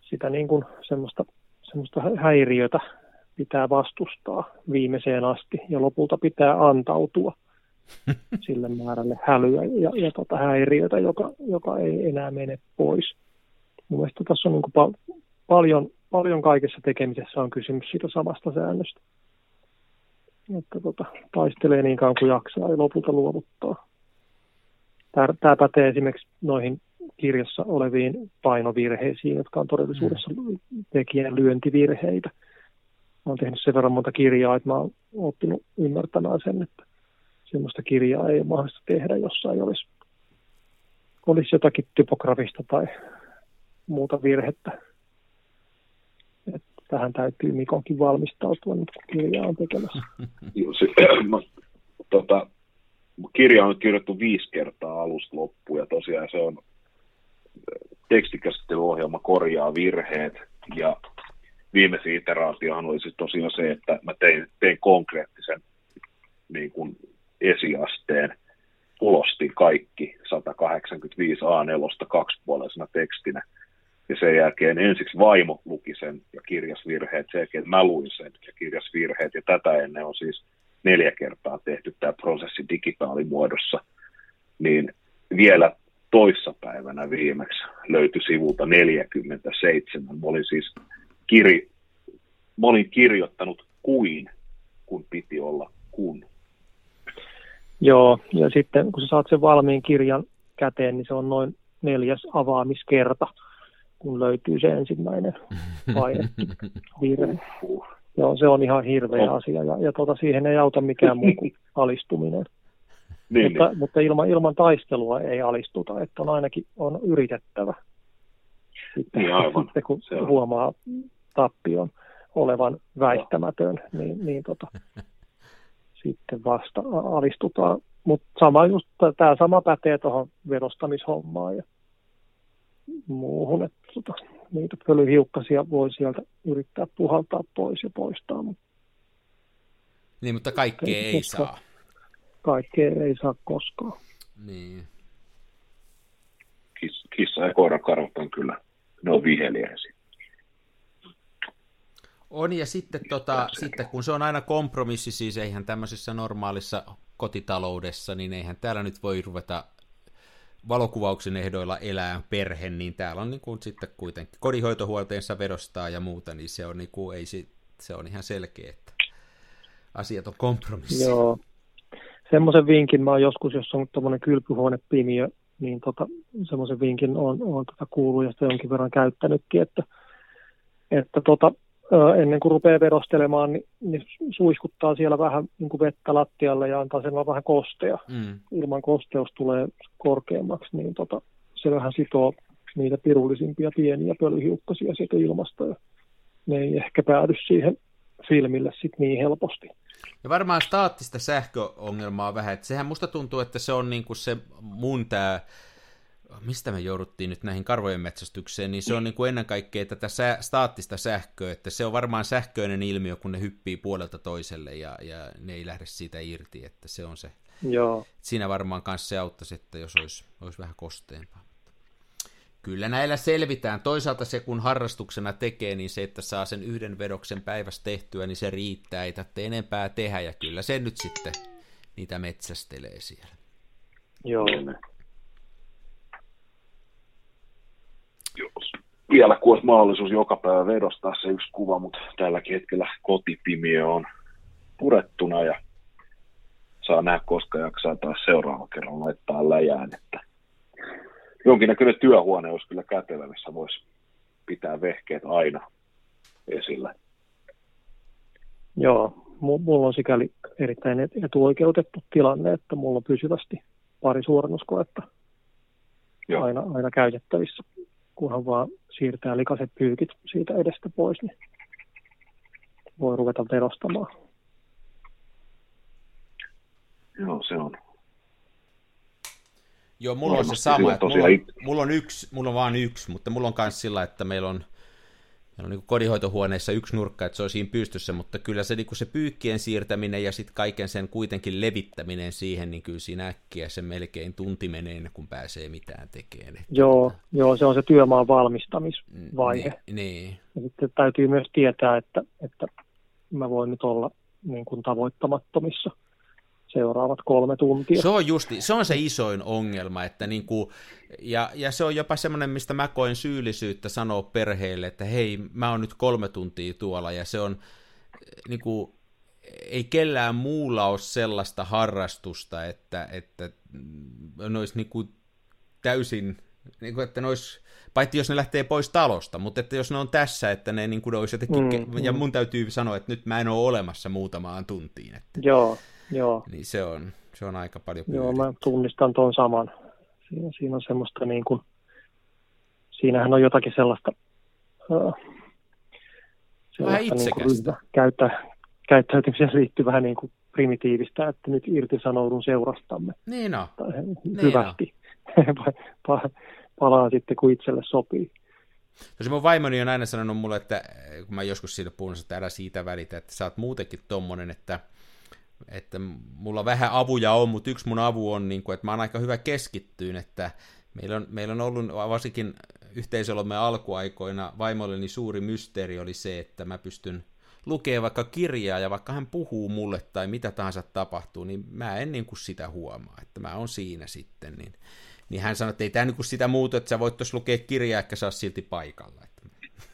sitä niin kuin semmoista, semmoista häiriötä pitää vastustaa viimeiseen asti ja lopulta pitää antautua sille määrälle hälyä ja, ja tota häiriötä, joka, joka ei enää mene pois. Mun mielestä tässä on niin pal- paljon, paljon kaikessa tekemisessä on kysymys siitä samasta säännöstä. Että tota, taistelee niin kauan kuin jaksaa ja lopulta luovuttaa. Tämä pätee esimerkiksi noihin kirjassa oleviin painovirheisiin, jotka on todellisuudessa mm. tekijän lyöntivirheitä mä oon tehnyt sen verran monta kirjaa, että mä oon oppinut ymmärtämään sen, että semmoista kirjaa ei ole mahdollista tehdä, jossa ei olisi, olisi jotakin typografista tai muuta virhettä. Et tähän täytyy Mikonkin valmistautua nyt, kun kirjaa on tekemässä. Mä, tota, kirja on kirjoittu viisi kertaa alusta loppuun ja tosiaan se on tekstikäsittelyohjelma korjaa virheet ja viimeisin iteraatiohan oli siis tosiaan se, että mä tein, tein konkreettisen niin kuin esiasteen, ulostin kaikki 185 A4 kaksipuoleisena tekstinä. Ja sen jälkeen ensiksi vaimo luki sen ja kirjas virheet, sen jälkeen mä luin sen ja kirjas virheet. Ja tätä ennen on siis neljä kertaa tehty tämä prosessi digitaalimuodossa. Niin vielä toissapäivänä viimeksi löytyi sivulta 47. Mä olin siis kiri, mä olin kirjoittanut kuin, kun piti olla kun. Joo, ja sitten kun sä saat sen valmiin kirjan käteen, niin se on noin neljäs avaamiskerta, kun löytyy se ensimmäinen vaihe virhe. Joo, se on ihan hirveä asia, ja, ja tuota, siihen ei auta mikään muu kuin alistuminen. Niin, mutta, niin. mutta ilman, ilman taistelua ei alistuta, että on ainakin on yritettävä. Sitten, niin aivan. sitten kun se huomaa tappion olevan väittämätön, niin, niin tota, sitten vasta alistutaan. Mutta sama just, tämä sama pätee tuohon vedostamishommaan ja muuhun, että tota, niitä pölyhiukkasia voi sieltä yrittää puhaltaa pois ja poistaa. Mutta niin, mutta kaikkea ei, ei saa. Kaikkea ei saa koskaan. Niin. Kissa ja koiran karvat on kyllä, ne on viheliäisiä. On, ja sitten, tota, sitten kun se on aina kompromissi, siis eihän tämmöisessä normaalissa kotitaloudessa, niin eihän täällä nyt voi ruveta valokuvauksen ehdoilla elää perhe, niin täällä on niin kuin sitten kuitenkin kodinhoitohuolteensa vedostaa ja muuta, niin se on, niin kuin, ei, se on ihan selkeä, että asiat on kompromissi. Joo. Semmoisen vinkin mä oon joskus, jos on tuommoinen kylpyhuonepimiö, niin tota, semmoisen vinkin on, on tota kuullut ja sitä jonkin verran käyttänytkin, että, että tota, ennen kuin rupeaa vedostelemaan, niin, niin suiskuttaa siellä vähän niin kuin vettä lattialle ja antaa sen vähän kostea. Mm. Ilman kosteus tulee korkeammaksi, niin tota, se vähän sitoo niitä pirullisimpia pieniä pölyhiukkasia sieltä ilmasta ja ne ei ehkä päädy siihen filmille sit niin helposti. Ja varmaan staattista sähköongelmaa vähän, että sehän musta tuntuu, että se on niin kuin se mun tämä mistä me jouduttiin nyt näihin karvojen metsästykseen, niin se on niin kuin ennen kaikkea tätä sä, staattista sähköä, että se on varmaan sähköinen ilmiö, kun ne hyppii puolelta toiselle ja, ja ne ei lähde siitä irti, että se on se. Joo. Siinä varmaan kanssa se auttaisi, että jos olisi, olisi vähän kosteempaa. Kyllä näillä selvitään. Toisaalta se, kun harrastuksena tekee, niin se, että saa sen yhden vedoksen päivässä tehtyä, niin se riittää, ei tarvitse enempää tehdä, ja kyllä se nyt sitten niitä metsästelee siellä. Joo. Vielä kun olisi mahdollisuus joka päivä vedostaa se yksi kuva, mutta tälläkin hetkellä kotipimiö on purettuna ja saa nähdä, koska jaksaa taas seuraava kerran laittaa läjään, että jonkinnäköinen työhuone olisi kyllä kätevä, missä voisi pitää vehkeet aina esillä. Joo, mulla on sikäli erittäin etuoikeutettu tilanne, että mulla on pysyvästi pari suorannuskoetta Joo. aina, aina käytettävissä, kunhan vaan siirtää likaiset pyykit siitä edestä pois, niin voi ruveta verostamaan. Joo, se on, Joo, mulla on se sama, että mulla on, mulla on, yksi, mulla on vaan yksi, mutta mulla on myös sillä, että meillä on, meillä on niin kodinhoitohuoneessa yksi nurkka, että se on siinä pystyssä, mutta kyllä se, niin se pyykkien siirtäminen ja sitten kaiken sen kuitenkin levittäminen siihen, niin kyllä siinä äkkiä se melkein tunti menee ennen kuin pääsee mitään tekemään. Joo, joo, se on se työmaan valmistamisvaihe. Niin, niin. Ja sitten täytyy myös tietää, että, että mä voin nyt olla niin kuin tavoittamattomissa – seuraavat kolme tuntia. Se on justi, se on se isoin ongelma, että niin kuin, ja, ja se on jopa semmoinen, mistä mä koen syyllisyyttä sanoa perheelle, että hei, mä oon nyt kolme tuntia tuolla, ja se on niin kuin, ei kellään muulla ole sellaista harrastusta, että, että ne olisi niin kuin täysin, niin kuin, että ne olisi, paitsi jos ne lähtee pois talosta, mutta että jos ne on tässä, että ne, niin kuin ne olisi jotenkin, mm, ja mm. mun täytyy sanoa, että nyt mä en ole olemassa muutamaan tuntiin. Että... Joo, Joo. Niin se on, se on aika paljon pyydetty. Joo, mä tunnistan tuon saman. Siinä, siinä on semmoista niin kuin, siinähän on jotakin sellaista, uh, sellaista niin kuin, käyttä, käyttäytymiseen liittyy vähän niin kuin primitiivistä, että nyt irtisanoudun seurastamme. Niin on. Niin hyvästi. No. Palaan sitten, kun itselle sopii. Tosi mun vaimoni on aina sanonut mulle, että kun mä joskus siitä puhun, että älä siitä välitä, että sä oot muutenkin tommonen, että että mulla vähän avuja on, mutta yksi mun avu on, niin kuin, että mä oon aika hyvä keskittyyn, että meillä on, meillä on ollut varsinkin yhteisölomme alkuaikoina vaimolleni suuri mysteeri oli se, että mä pystyn lukemaan vaikka kirjaa ja vaikka hän puhuu mulle tai mitä tahansa tapahtuu, niin mä en niin kuin sitä huomaa, että mä oon siinä sitten, niin, niin hän sanoi, että ei tämä niin kuin sitä muuta, että sä voit tuossa lukea kirjaa, ehkä saa silti paikalla.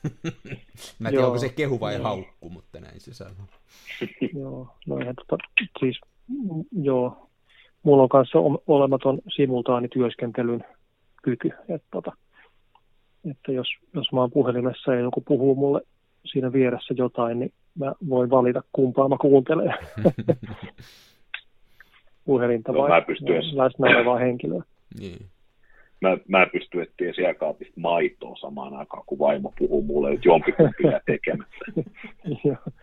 Mä en tiedä, onko se kehu vai haukku, mutta näin se sanoo. joo, no eihän tota, siis, joo, mulla on kanssa olematon simultaanityöskentelyn kyky, että, tota, että jos, jos mä oon puhelimessa ja joku puhuu mulle siinä vieressä jotain, niin mä voin valita kumpaa mä kuuntelen. Puhelinta no, vai läsnä olevaa henkilöä. Niin. Mä, mä pystyn etsiä sieltä maitoa samaan aikaan, kun vaimo puhuu mulle, että jompikumpi jää tekemättä.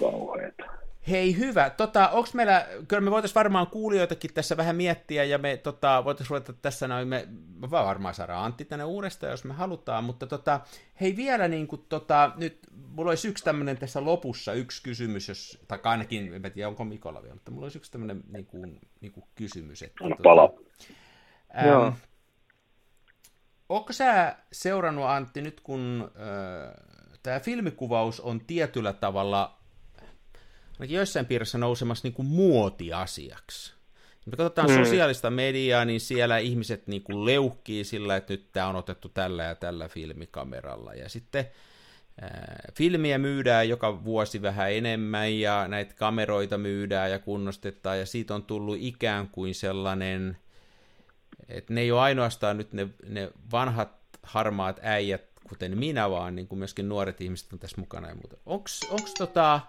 kauheeta. Hei hyvä, tota, onks meillä, kyllä me voitaisiin varmaan kuulijoitakin tässä vähän miettiä, ja me tota, voitaisiin ruveta tässä noin, me, me varmaan saada Antti tänne uudestaan, jos me halutaan, mutta tota, hei vielä niin kuin, tota, nyt, mulla olisi yksi tämmöinen tässä lopussa, yksi kysymys, jos, tai ainakin, en tiedä onko Mikolla vielä, mutta mulla olisi yksi tämmöinen niin kuin, niin kuin kysymys. Että, Anna pala. Tota, ähm, Joo. Onko sä seurannut Antti nyt, kun äh, tämä filmikuvaus on tietyllä tavalla joissain piirissä nousemassa niin kuin muotiasiaksi. Me katsotaan mm. sosiaalista mediaa, niin siellä ihmiset niin kuin leuhkii sillä, että nyt tämä on otettu tällä ja tällä filmikameralla. Ja sitten filmiä myydään joka vuosi vähän enemmän ja näitä kameroita myydään ja kunnostetaan ja siitä on tullut ikään kuin sellainen, että ne ei ole ainoastaan nyt ne, ne vanhat harmaat äijät, kuten minä, vaan niin kuin myöskin nuoret ihmiset on tässä mukana ja muuta. Onko tota,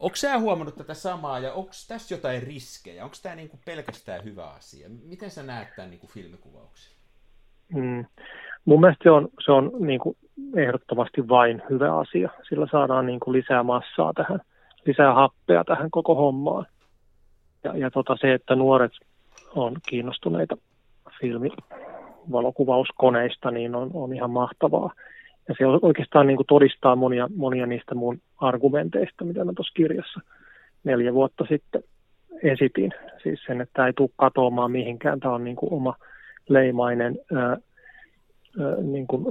Onko sä huomannut tätä samaa ja onko tässä jotain riskejä? Onko tämä niinku pelkästään hyvä asia? Miten sä näet tämän niinku filmikuvauksen? Mm. Mun mielestä se on, se on niinku ehdottomasti vain hyvä asia. Sillä saadaan niin kuin lisää massaa tähän, lisää happea tähän koko hommaan. Ja, ja tota se, että nuoret on kiinnostuneita filmivalokuvauskoneista, niin on, on ihan mahtavaa. Ja se oikeastaan niin kuin todistaa monia, monia niistä mun argumenteista, mitä mä tuossa kirjassa neljä vuotta sitten esitin. Siis sen, että tämä ei tule katoamaan mihinkään. Tämä on niin kuin oma leimainen ää, ää, niin kuin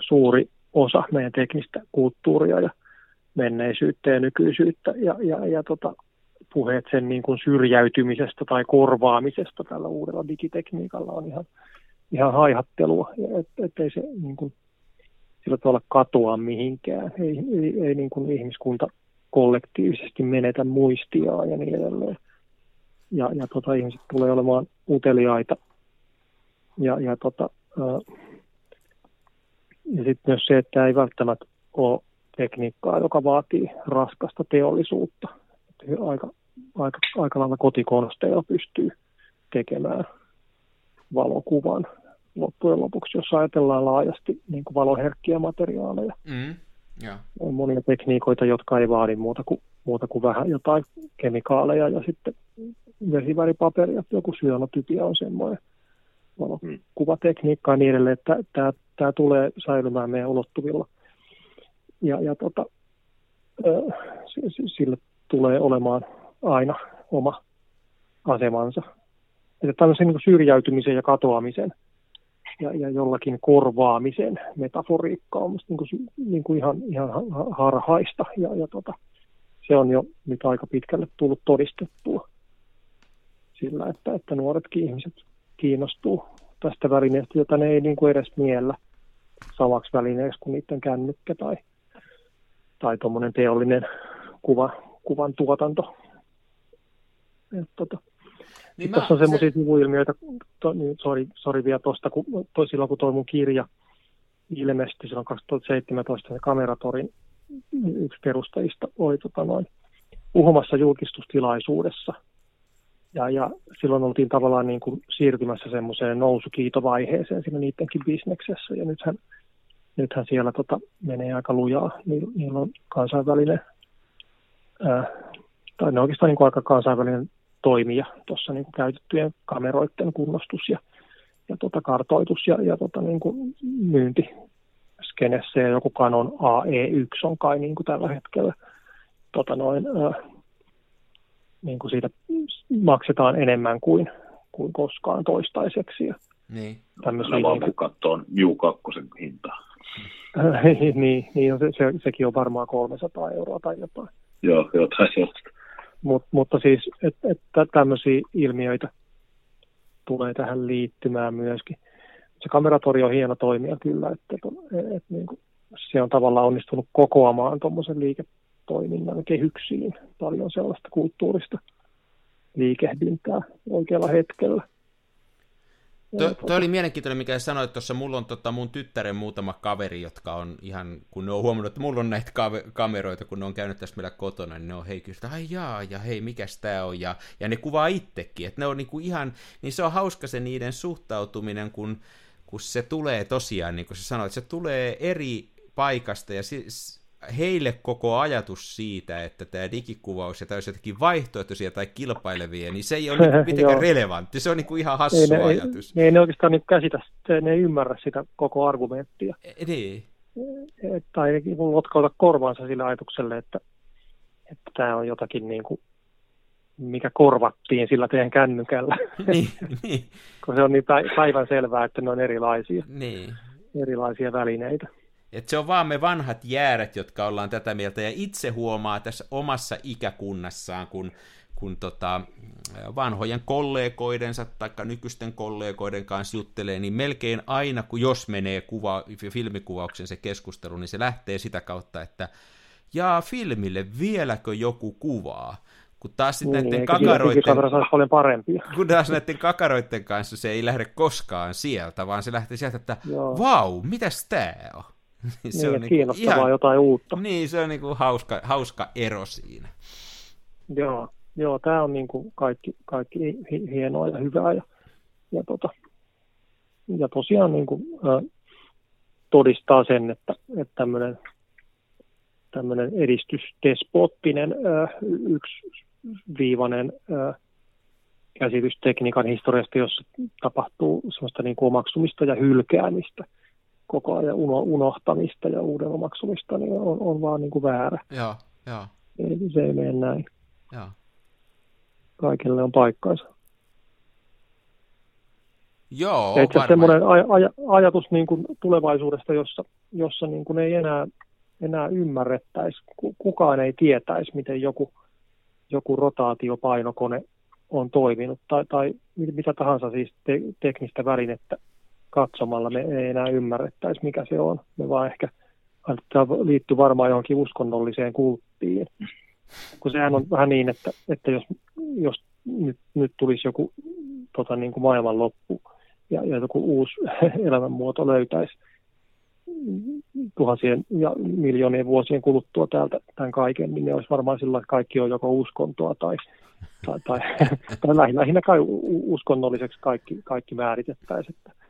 suuri osa meidän teknistä kulttuuria ja menneisyyttä ja nykyisyyttä. Ja, ja, ja tota, puheet sen niin kuin syrjäytymisestä tai korvaamisesta tällä uudella digitekniikalla on ihan, ihan haihattelua. Et, ettei se niin kuin, sillä tavalla katoa mihinkään. Ei, ei, ei niin kuin ihmiskunta kollektiivisesti menetä muistiaan ja niin edelleen. Ja, ja tota, ihmiset tulee olemaan uteliaita. Ja, ja, tota, ja sitten myös se, että ei välttämättä ole tekniikkaa, joka vaatii raskasta teollisuutta. Että aika, aika, aika lailla kotikonsteilla pystyy tekemään valokuvan loppujen lopuksi, jos ajatellaan laajasti niin kuin valoherkkiä materiaaleja. Mm, yeah. On monia tekniikoita, jotka ei vaadi muuta kuin, muuta kuin vähän jotain kemikaaleja ja sitten vesiväripaperia, joku syönotypia on semmoinen valokuvatekniikka ja niin edelleen, että tämä, tämä tulee säilymään meidän ulottuvilla. Ja, ja tota, sille tulee olemaan aina oma asemansa. Että tämmöisen niin syrjäytymisen ja katoamisen ja, ja jollakin korvaamisen metaforiikka on musta niin kuin, niin kuin ihan, ihan harhaista ja, ja tota, se on jo nyt aika pitkälle tullut todistettua sillä, että, että nuoretkin ihmiset kiinnostuu tästä välineestä, jota ne ei niin kuin edes miellä samaksi välineeksi kuin niiden kännykkä tai, tai tuommoinen teollinen kuva, kuvan tuotanto. Et, tota, niin mä, tässä on semmoisia se... sivuilmiöitä, to, niin, sorry, sorry vielä tuosta, kun toi, silloin kun toi mun kirja ilmestyi silloin 2017 se Kameratorin yksi perustajista oli tota noin, puhumassa julkistustilaisuudessa. Ja, ja silloin oltiin tavallaan niin kuin siirtymässä semmoiseen nousukiitovaiheeseen siinä niidenkin bisneksessä. Ja nythän, nythän siellä tota, menee aika lujaa. Niillä, niillä on kansainvälinen, ää, tai ne oikeastaan niin kuin aika kansainvälinen toimia tuossa niin kuin käytettyjen kameroiden kunnostus ja, ja tota kartoitus ja, ja tota niin kuin myynti skenessä ja joku Canon AE1 on kai niin kuin tällä hetkellä tota noin, äh, niin kuin siitä maksetaan enemmän kuin, kuin koskaan toistaiseksi. Ja niin. Tämmöisiä, vaan niin kuin... katsoo Ju 2 hintaa. niin, niin se, se, sekin on varmaan 300 euroa tai jotain. Joo, jotain sellaista. Mut, mutta siis, että et, tämmöisiä ilmiöitä tulee tähän liittymään myöskin. Se kameratori on hieno toimija kyllä, että et, et, niin kuin, se on tavallaan onnistunut kokoamaan tuommoisen liiketoiminnan kehyksiin paljon sellaista kulttuurista liikehdintää oikealla hetkellä. To, toi oli mielenkiintoinen, mikä sanoit tuossa, mulla on tota mun tyttären muutama kaveri, jotka on ihan, kun ne on huomannut, että mulla on näitä ka- kameroita, kun ne on käynyt tässä meillä kotona, niin ne on hei kysynyt, ai jaa, ja hei, mikäs tää on, ja, ja ne kuvaa itsekin, että ne on niinku ihan, niin se on hauska se niiden suhtautuminen, kun, kun se tulee tosiaan, niin kuin sä sanoit, se tulee eri paikasta, ja siis heille koko ajatus siitä, että tämä digikuvaus ja täysin jotenkin vaihtoehtoisia tai kilpailevia, niin se ei ole niin mitenkään relevantti. Se on niin kuin ihan hassu ei, ne, ajatus. Ne, ne ei ne oikeastaan niin käsitä, ne ei ymmärrä sitä koko argumenttia. E, niin. Et, tai ei lotkauta korvaansa sille ajatukselle, että, että tämä on jotakin niin kuin, mikä korvattiin sillä teidän kännykällä. Niin, niin. Kun se on niin päivän selvää, että ne on erilaisia, niin. erilaisia välineitä. Et se on vaan me vanhat jäärät, jotka ollaan tätä mieltä, ja itse huomaa tässä omassa ikäkunnassaan, kun, kun tota, vanhojen kollegoidensa tai nykyisten kollegoiden kanssa juttelee, niin melkein aina, kun jos menee kuva, filmikuvauksen se keskustelu, niin se lähtee sitä kautta, että jaa filmille vieläkö joku kuvaa, kun taas sitten niin, näiden kakaroiden, paljon parempia. kun taas näiden kakaroiden kanssa se ei lähde koskaan sieltä, vaan se lähtee sieltä, että Joo. vau, mitäs tää on? Niin, se niin, on niinku kiinnostavaa ihan, jotain uutta. Niin, se on niinku hauska, hauska ero siinä. Joo, joo tämä on niinku kaikki, kaikki hienoa ja hyvää. Ja, ja, tota, ja tosiaan niinku, todistaa sen, että, että tämmöinen tämmöinen edistysdespoottinen yksiviivainen käsitys tekniikan historiasta, jossa tapahtuu sellaista niin kuin omaksumista ja hylkäämistä koko ajan unohtamista ja uuden omaksumista, niin on, on vaan niin kuin väärä. Joo, joo. Ei, se ei mene näin. Joo. Kaikille on paikkansa. Joo, ja itse semmoinen aj- aj- ajatus niin kuin tulevaisuudesta, jossa, jossa niin kuin ei enää, enää ymmärrettäisi, kukaan ei tietäisi, miten joku, joku rotaatiopainokone on toiminut, tai, tai mitä tahansa siis te- teknistä välinettä katsomalla me ei enää ymmärrettäisi, mikä se on. Me vaan ehkä, tämä liittyy varmaan johonkin uskonnolliseen kulttiin. Kun sehän on vähän niin, että, että jos, jos nyt, nyt tulisi joku tota, niin kuin maailmanloppu ja, ja joku uusi elämänmuoto löytäisi tuhansien ja miljoonien vuosien kuluttua täältä tämän kaiken, niin ne olisi varmaan sillä, että kaikki on joko uskontoa tai, tai, tai, tai lähinnä kai uskonnolliseksi kaikki, kaikki määritettäisiin. Että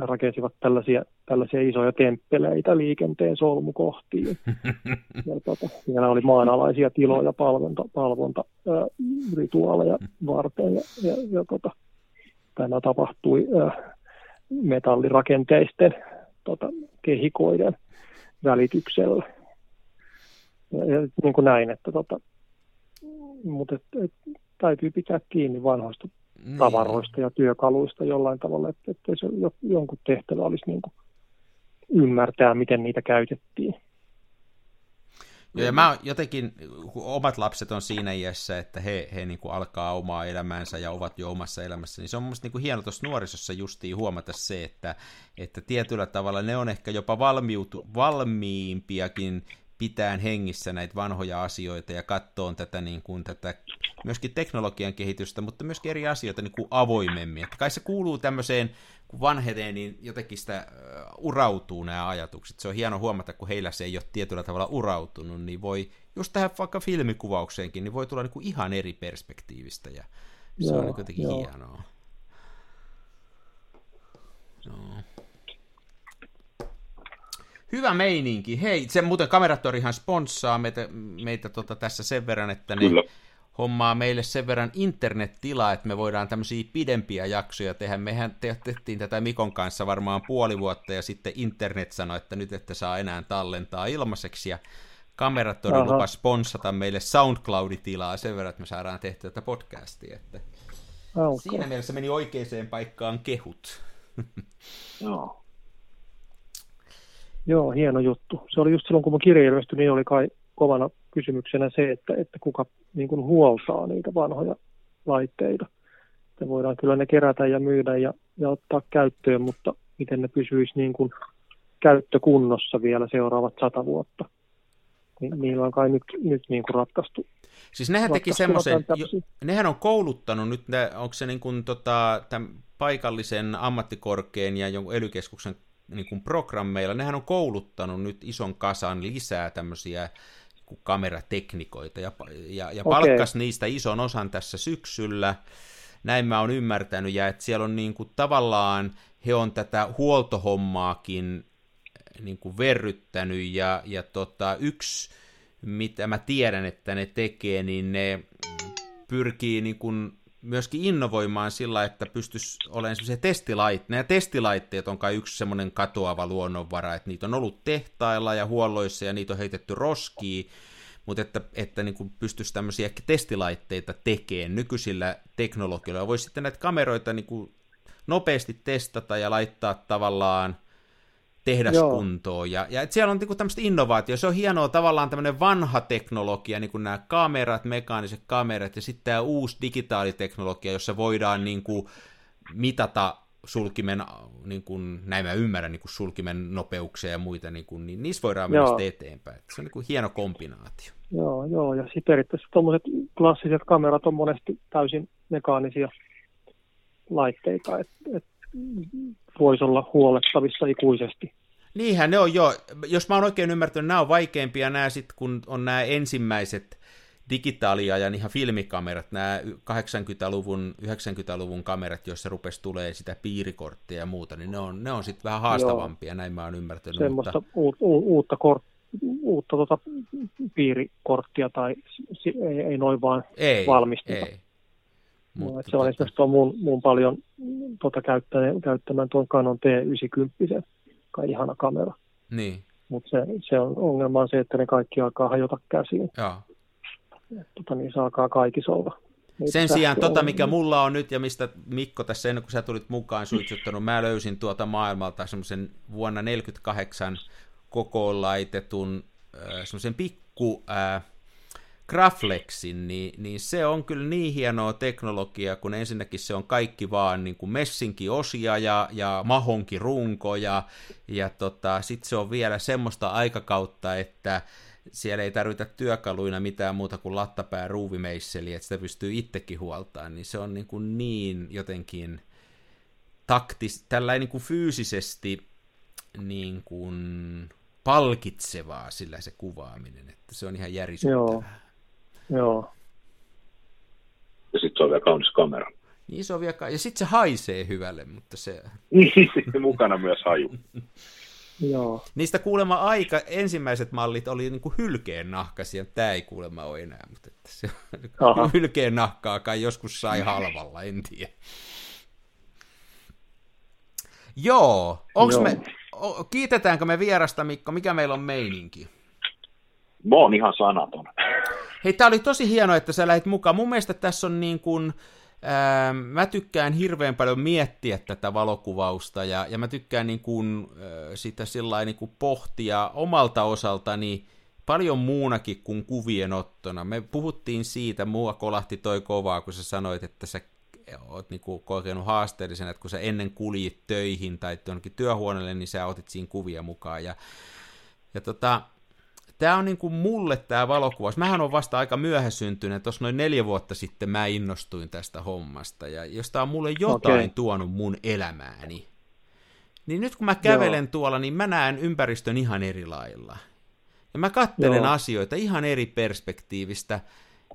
rakensivat tällaisia, tällaisia isoja temppeleitä liikenteen solmukohtiin. Ja tota, siellä oli maanalaisia tiloja palvonta, palvonta ää, rituaaleja varten ja, ja, ja tota, tämä tapahtui ää, metallirakenteisten tota, kehikoiden välityksellä. Ja, ja niin kuin näin, että tota, mutta et, et, täytyy pitää kiinni vanhoista niin. tavaroista ja työkaluista jollain tavalla, että, että se jonkun tehtävä olisi niin kuin ymmärtää, miten niitä käytettiin. Joo, ja mä jotenkin, kun omat lapset on siinä iässä, että he, he niin kuin alkaa omaa elämäänsä ja ovat jo omassa elämässä, niin se on mun niin kuin hieno tuossa nuorisossa justiin huomata se, että, että tietyllä tavalla ne on ehkä jopa valmiutu, valmiimpiakin pitään hengissä näitä vanhoja asioita ja kattoon tätä, niin kuin, tätä myöskin teknologian kehitystä, mutta myöskin eri asioita niin kuin avoimemmin. Että kai se kuuluu tämmöiseen, kun vanhenee, niin jotenkin sitä urautuu nämä ajatukset. Se on hieno huomata, kun heillä se ei ole tietyllä tavalla urautunut, niin voi, just tähän vaikka filmikuvaukseenkin, niin voi tulla niin kuin ihan eri perspektiivistä ja se joo, on niin jotenkin joo. hienoa. No. Hyvä meininki. Hei, se muuten Kameratorihan sponssaa meitä, meitä tota tässä sen verran, että ne Kyllä. hommaa meille sen verran internettilaa, että me voidaan tämmöisiä pidempiä jaksoja tehdä. Mehän tehtiin tätä Mikon kanssa varmaan puoli vuotta ja sitten internet sanoi, että nyt ette saa enää tallentaa ilmaiseksi ja Kameratori lupa sponsata meille SoundCloud-tilaa sen verran, että me saadaan tehtyä tätä podcastia. Että okay. Siinä mielessä meni oikeaan paikkaan kehut. Joo. Joo, hieno juttu. Se oli just silloin, kun mun kirja ilmestyi, niin oli kai kovana kysymyksenä se, että, että kuka niin kuin huoltaa niitä vanhoja laitteita. Että voidaan kyllä ne kerätä ja myydä ja, ja ottaa käyttöön, mutta miten ne pysyisi niin kuin käyttökunnossa vielä seuraavat sata vuotta. Ni, niillä on kai nyt, nyt niin kuin ratkaistu. Siis nehän teki semmoisen, nehän on kouluttanut nyt, onko se niin kuin tota, tämän paikallisen ammattikorkeen ja jonkun elykeskuksen niin kuin programmeilla, nehän on kouluttanut nyt ison kasan lisää tämmöisiä niin kamerateknikoita ja, ja, ja okay. palkkas niistä ison osan tässä syksyllä. Näin mä oon ymmärtänyt, ja että siellä on niin kuin tavallaan, he on tätä huoltohommaakin niin kuin verryttänyt, ja, ja tota, yksi, mitä mä tiedän, että ne tekee, niin ne pyrkii niin kuin myöskin innovoimaan sillä, että pystyisi olemaan sellaisia testilaitteita. Nämä testilaitteet on kai yksi semmoinen katoava luonnonvara, että niitä on ollut tehtailla ja huolloissa ja niitä on heitetty roskiin, mutta että, että niin kuin pystyisi tämmöisiä testilaitteita tekemään nykyisillä teknologioilla. Voisi sitten näitä kameroita niin kuin nopeasti testata ja laittaa tavallaan tehdaskuntoon. Ja, ja et siellä on niinku tämmöistä innovaatio. Se on hienoa tavallaan tämmöinen vanha teknologia, niin kuin nämä kamerat, mekaaniset kamerat, ja sitten tämä uusi digitaaliteknologia, jossa voidaan niin kuin mitata sulkimen, niin kuin, näin mä ymmärrän, niin kuin sulkimen nopeuksia ja muita, niin, kuin, niin niissä voidaan mennä sitten eteenpäin. Se on niin kuin hieno kombinaatio. Joo, joo, ja sitten periaatteessa tuommoiset klassiset kamerat on monesti täysin mekaanisia laitteita, että et voisi olla huolettavissa ikuisesti. Niinhän ne on jo, jos mä oon oikein ymmärtänyt, nämä on vaikeimpia nämä sitten, kun on nämä ensimmäiset digitaalia ja ihan filmikamerat, nämä 80-luvun, 90-luvun kamerat, joissa rupesi tulee sitä piirikorttia ja muuta, niin ne on, ne on sitten vähän haastavampia, Joo. näin mä oon ymmärtänyt. Semmoista mutta... u- u- uutta, kort, uutta tota piirikorttia tai ei, ei noin vaan ei, valmisteta. Ei. Mutta, no, se on tota- esimerkiksi tuo mun, mun paljon tota käyttämään, käyttämään tuon Canon T90, kai ihana kamera. Niin. Mutta se, se on ongelma on se, että ne kaikki alkaa hajota käsiin. Joo. Tota, niin se alkaa kaikissa olla. Sen sijaan tota, mikä mulla on nyt ja mistä Mikko tässä ennen kuin sä tulit mukaan suitsuttanut, mä löysin tuota maailmalta semmoisen vuonna 48 kokoon laitetun äh, semmoisen pikku äh, Graflexin, niin, niin se on kyllä niin hienoa teknologiaa, kun ensinnäkin se on kaikki vaan niin kuin osia ja, ja mahonkin runko, ja, ja tota, sitten se on vielä semmoista aikakautta, että siellä ei tarvita työkaluina mitään muuta kuin lattapää ruuvimeisseli, että sitä pystyy itsekin huoltaan, niin se on niin, kuin niin jotenkin taktis, tällainen niin kuin fyysisesti niin kuin palkitsevaa sillä se kuvaaminen, että se on ihan järisyttävää. Joo. Joo. Ja sitten se on vielä kaunis kamera. Niin se on vielä, ja sitten se haisee hyvälle, mutta se... Niin, mukana myös haju. Joo. Niistä kuulemma aika ensimmäiset mallit oli niin kuin hylkeen nahkaisia, tämä ei kuulemma ole enää, mutta että se Aha. hylkeen nahkaa kai joskus sai halvalla, en tiedä. Joo, onks Joo. me, kiitetäänkö me vierasta Mikko, mikä meillä on meininki? Mä oon ihan sanaton. Hei, tää oli tosi hienoa, että sä lähit mukaan. Mun mielestä tässä on niin kuin, ää, mä tykkään hirveän paljon miettiä tätä valokuvausta ja, ja mä tykkään niin kuin, ää, sitä sillä niin kuin pohtia omalta osaltani paljon muunakin kuin kuvien ottona. Me puhuttiin siitä, mua kolahti toi kovaa, kun sä sanoit, että sä oot niinku kokenut haasteellisen, että kun sä ennen kuljit töihin tai jonnekin työhuoneelle, niin sä otit siinä kuvia mukaan. Ja, ja tota, tämä on niin kuin mulle tämä valokuvaus. Mähän on vasta aika myöhäsyntynyt, tuossa noin neljä vuotta sitten mä innostuin tästä hommasta, ja jos tämä on mulle jotain okay. tuonut mun elämääni, niin nyt kun mä kävelen Joo. tuolla, niin mä näen ympäristön ihan eri lailla. Ja mä kattelen Joo. asioita ihan eri perspektiivistä,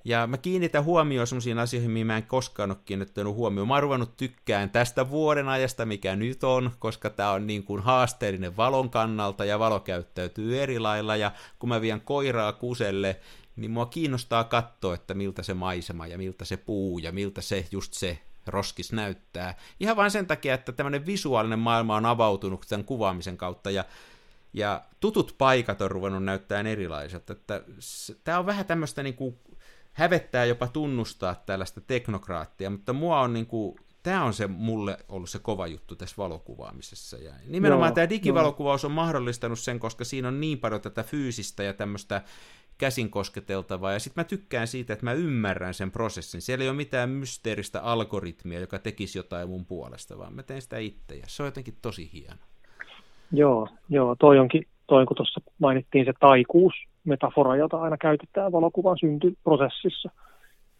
ja mä kiinnitän huomioon sellaisiin asioihin, mihin mä en koskaan ole kiinnittänyt huomioon. Mä oon ruvennut tykkään tästä vuoden ajasta, mikä nyt on, koska tämä on niin kuin haasteellinen valon kannalta ja valo käyttäytyy eri lailla. Ja kun mä vien koiraa kuselle, niin mua kiinnostaa katsoa, että miltä se maisema ja miltä se puu ja miltä se just se roskis näyttää. Ihan vain sen takia, että tämmöinen visuaalinen maailma on avautunut tämän kuvaamisen kautta ja ja tutut paikat on ruvennut näyttämään erilaiset. Tämä on vähän tämmöistä niin kuin hävettää jopa tunnustaa tällaista teknokraattia, mutta mua on niin kuin, tämä on se mulle ollut se kova juttu tässä valokuvaamisessa. Ja nimenomaan Joo, tämä digivalokuvaus on mahdollistanut sen, koska siinä on niin paljon tätä fyysistä ja tämmöistä käsin kosketeltavaa, ja sitten mä tykkään siitä, että mä ymmärrän sen prosessin. Siellä ei ole mitään mysteeristä algoritmia, joka tekisi jotain mun puolesta, vaan mä teen sitä itse, ja se on jotenkin tosi hieno. Joo, joo toi onkin, toi kun tuossa mainittiin se taikuus, metafora, jota aina käytetään valokuvan syntyprosessissa.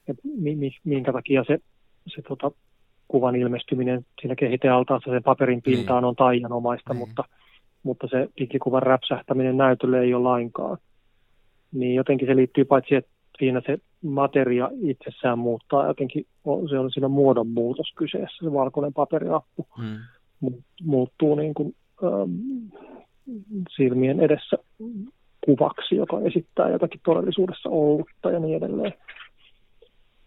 Ja minkä takia se, se tota, kuvan ilmestyminen siinä kehitealtaassa sen paperin niin. pintaan on taianomaista, niin. mutta, mutta se digikuvan räpsähtäminen näytölle ei ole lainkaan. Niin jotenkin se liittyy paitsi, että siinä se materia itsessään muuttaa jotenkin, se on siinä muodonmuutos kyseessä, se valkoinen paperiappu hmm. muuttuu niin kuin, ähm, silmien edessä kuvaksi, joka esittää jotakin todellisuudessa ollutta ja niin edelleen.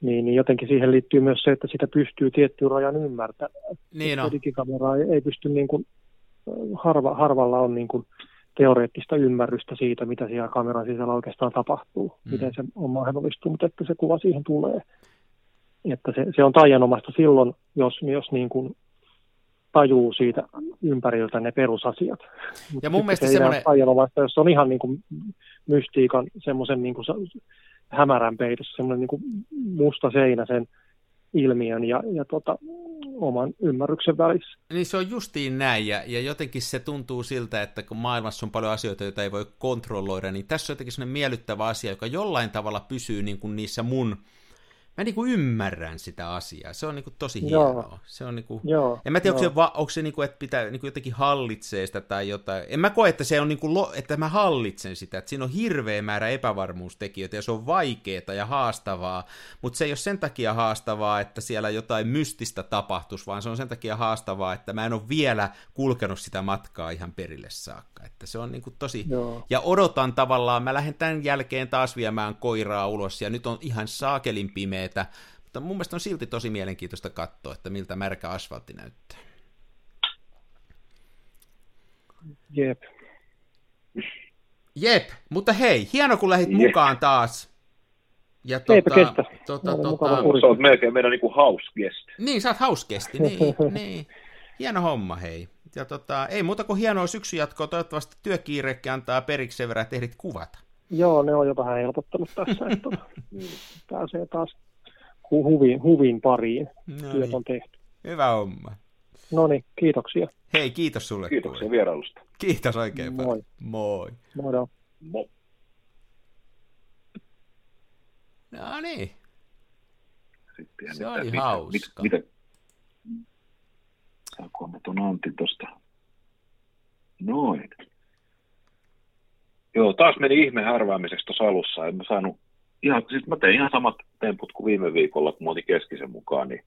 Niin, niin jotenkin siihen liittyy myös se, että sitä pystyy tiettyyn rajan ymmärtämään. Niin on. Digikamera ei, ei pysty niin kuin, harva, harvalla on niin kuin teoreettista ymmärrystä siitä, mitä siellä kameran sisällä oikeastaan tapahtuu, mm. miten se on mahdollista, mutta että se kuva siihen tulee. Että se, se on taianomaista silloin, jos, jos niin kuin tajuu siitä ympäriltä ne perusasiat. Ja mun mielestä se semmoinen... Ajanomaista, jos on ihan niin kuin mystiikan semmoisen niin kuin hämärän peitossa, semmoinen niin kuin musta seinä sen ilmiön ja, ja tota, oman ymmärryksen välissä. Niin se on justiin näin, ja, ja jotenkin se tuntuu siltä, että kun maailmassa on paljon asioita, joita ei voi kontrolloida, niin tässä on jotenkin sellainen miellyttävä asia, joka jollain tavalla pysyy niin kuin niissä mun mä niinku ymmärrän sitä asiaa. Se on niinku tosi Joo. hienoa. Se on niinku, Joo, en mä tiedä, onko joo. se, va, onko se niinku, että pitää niinku jotenkin hallitsee sitä tai jotain. En mä koe, että se on niinku, lo, että mä hallitsen sitä, että siinä on hirveä määrä epävarmuustekijöitä ja se on vaikeaa ja haastavaa, mutta se ei ole sen takia haastavaa, että siellä jotain mystistä tapahtuisi, vaan se on sen takia haastavaa, että mä en ole vielä kulkenut sitä matkaa ihan perille saakka. Että se on niinku tosi, Joo. ja odotan tavallaan, mä lähden tämän jälkeen taas viemään koiraa ulos, ja nyt on ihan saakelin pimeetä, mutta mun mielestä on silti tosi mielenkiintoista katsoa, että miltä märkä asfaltti näyttää. Jep. Jep, mutta hei, hieno kun lähdit Jep. mukaan taas. Ja Eipä tota, kestä. tota, Oli tota, Sä oot melkein meidän niinku house guest. niin, sä oot hauskesti, niin, niin. Hieno homma, hei. Ja tota, ei muuta kuin hienoa syksyn jatkoa, toivottavasti työkiirekin antaa periksi sen verran, että ehdit kuvata. Joo, ne on jo vähän helpottanut tässä, että tota, pääsee taas hu- huvin, huvin pariin. No Työt niin, on tehty. hyvä homma. No niin, kiitoksia. Hei, kiitos sulle. Kiitoksia Kui. vierailusta. Kiitos oikein Moi. paljon. Moi. Moido. Mo- No niin. Sitten, Se oli hauska. Mitä, mitä, saanko mä ton Antti tosta? Noin. Joo, taas meni ihme härväämiseksi tuossa alussa. En mä saanut, ihan, siis mä tein ihan samat temput kuin viime viikolla, kun mä otin keskisen mukaan, niin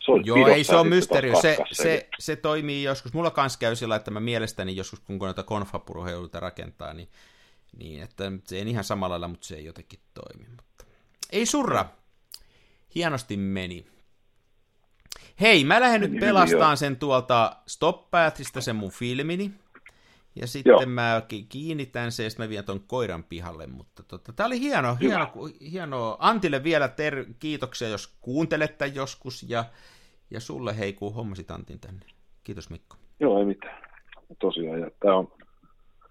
se oli Joo, ei se on mysteeri. Se, se, se toimii joskus. Mulla kans käy sillä, että mä mielestäni joskus, kun noita konfapuruheiluita rakentaa, niin, niin että se ei ihan samalla lailla, mutta se ei jotenkin toimi. Mutta... Ei surra. Hienosti meni. Hei, mä lähden nyt joo. sen tuolta Stop Pathista, sen mun filmini. Ja sitten Joo. mä ki- kiinnitän se ja sitten mä vien ton koiran pihalle. Mutta tota, tää oli hieno, hieno, hieno. Antille vielä ter- kiitoksia, jos kuuntelet tämän joskus. Ja, ja sulle hei, kun hommasit Antin tänne. Kiitos Mikko. Joo, ei mitään. Tosiaan, ja tämä on,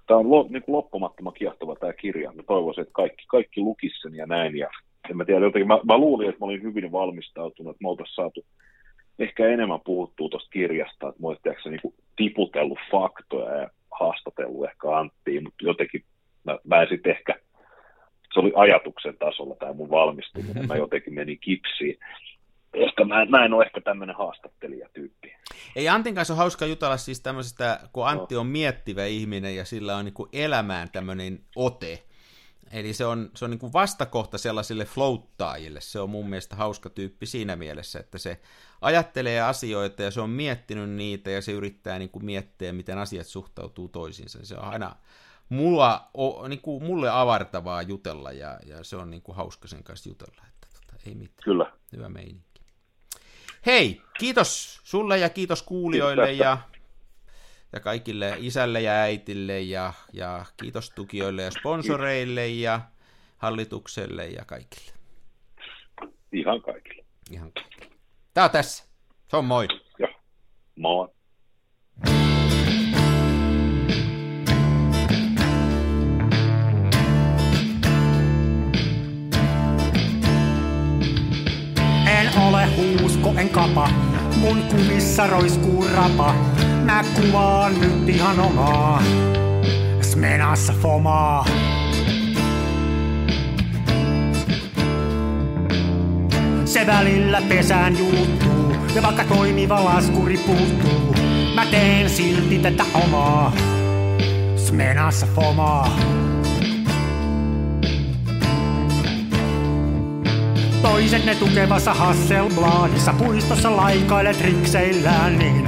tää on lo, niin loppumattoman kiehtova tämä kirja. Mä toivoisin, että kaikki, kaikki lukis sen ja näin. Ja en mä tiedä, jotenkin, mä, mä luulin, että mä olin hyvin valmistautunut, että me oltaisiin saatu ehkä enemmän puhuttua tuosta kirjasta, että mä olisin niin tiputellut faktoja ja haastatellut ehkä Anttiin, mutta jotenkin mä, mä en sitten ehkä, se oli ajatuksen tasolla tämä mun valmistuminen, mä jotenkin menin kipsiin. Ehkä mä, mä en ole ehkä tämmöinen haastattelijatyyppi. Ei Antin kanssa on hauska jutella siis tämmöisestä, kun Antti on miettivä ihminen ja sillä on niin kuin elämään tämmöinen ote. Eli se on, se on niin kuin vastakohta sellaisille floattaajille. Se on mun mielestä hauska tyyppi siinä mielessä, että se ajattelee asioita ja se on miettinyt niitä ja se yrittää niin kuin miettiä, miten asiat suhtautuu toisiinsa. Se on aina mulla, o, niin kuin mulle avartavaa jutella ja, ja se on niin kuin hauska sen kanssa jutella. Että tota, ei mitään. Kyllä. Hyvä meininki. Hei, kiitos sulle ja kiitos kuulijoille Kiitos ja, ja kaikille isälle ja äitille ja, ja kiitos tukijoille ja sponsoreille ja hallitukselle ja kaikille. Ihan kaikille. Ihan kaikille. Tää on tässä. Se on moi. Joo. Moi. En ole huusko, en kapa. Mun kumissa roiskuu rapa. Mä kuvaan nyt ihan omaa. Smenassa fomaa. Se välillä pesään juuttuu. Ja vaikka toimiva laskuri puuttuu. Mä teen silti tätä omaa. Smenassa fomaa. Toiset ne tukevassa Hasselbladissa puistossa laikailet rikseillään, niin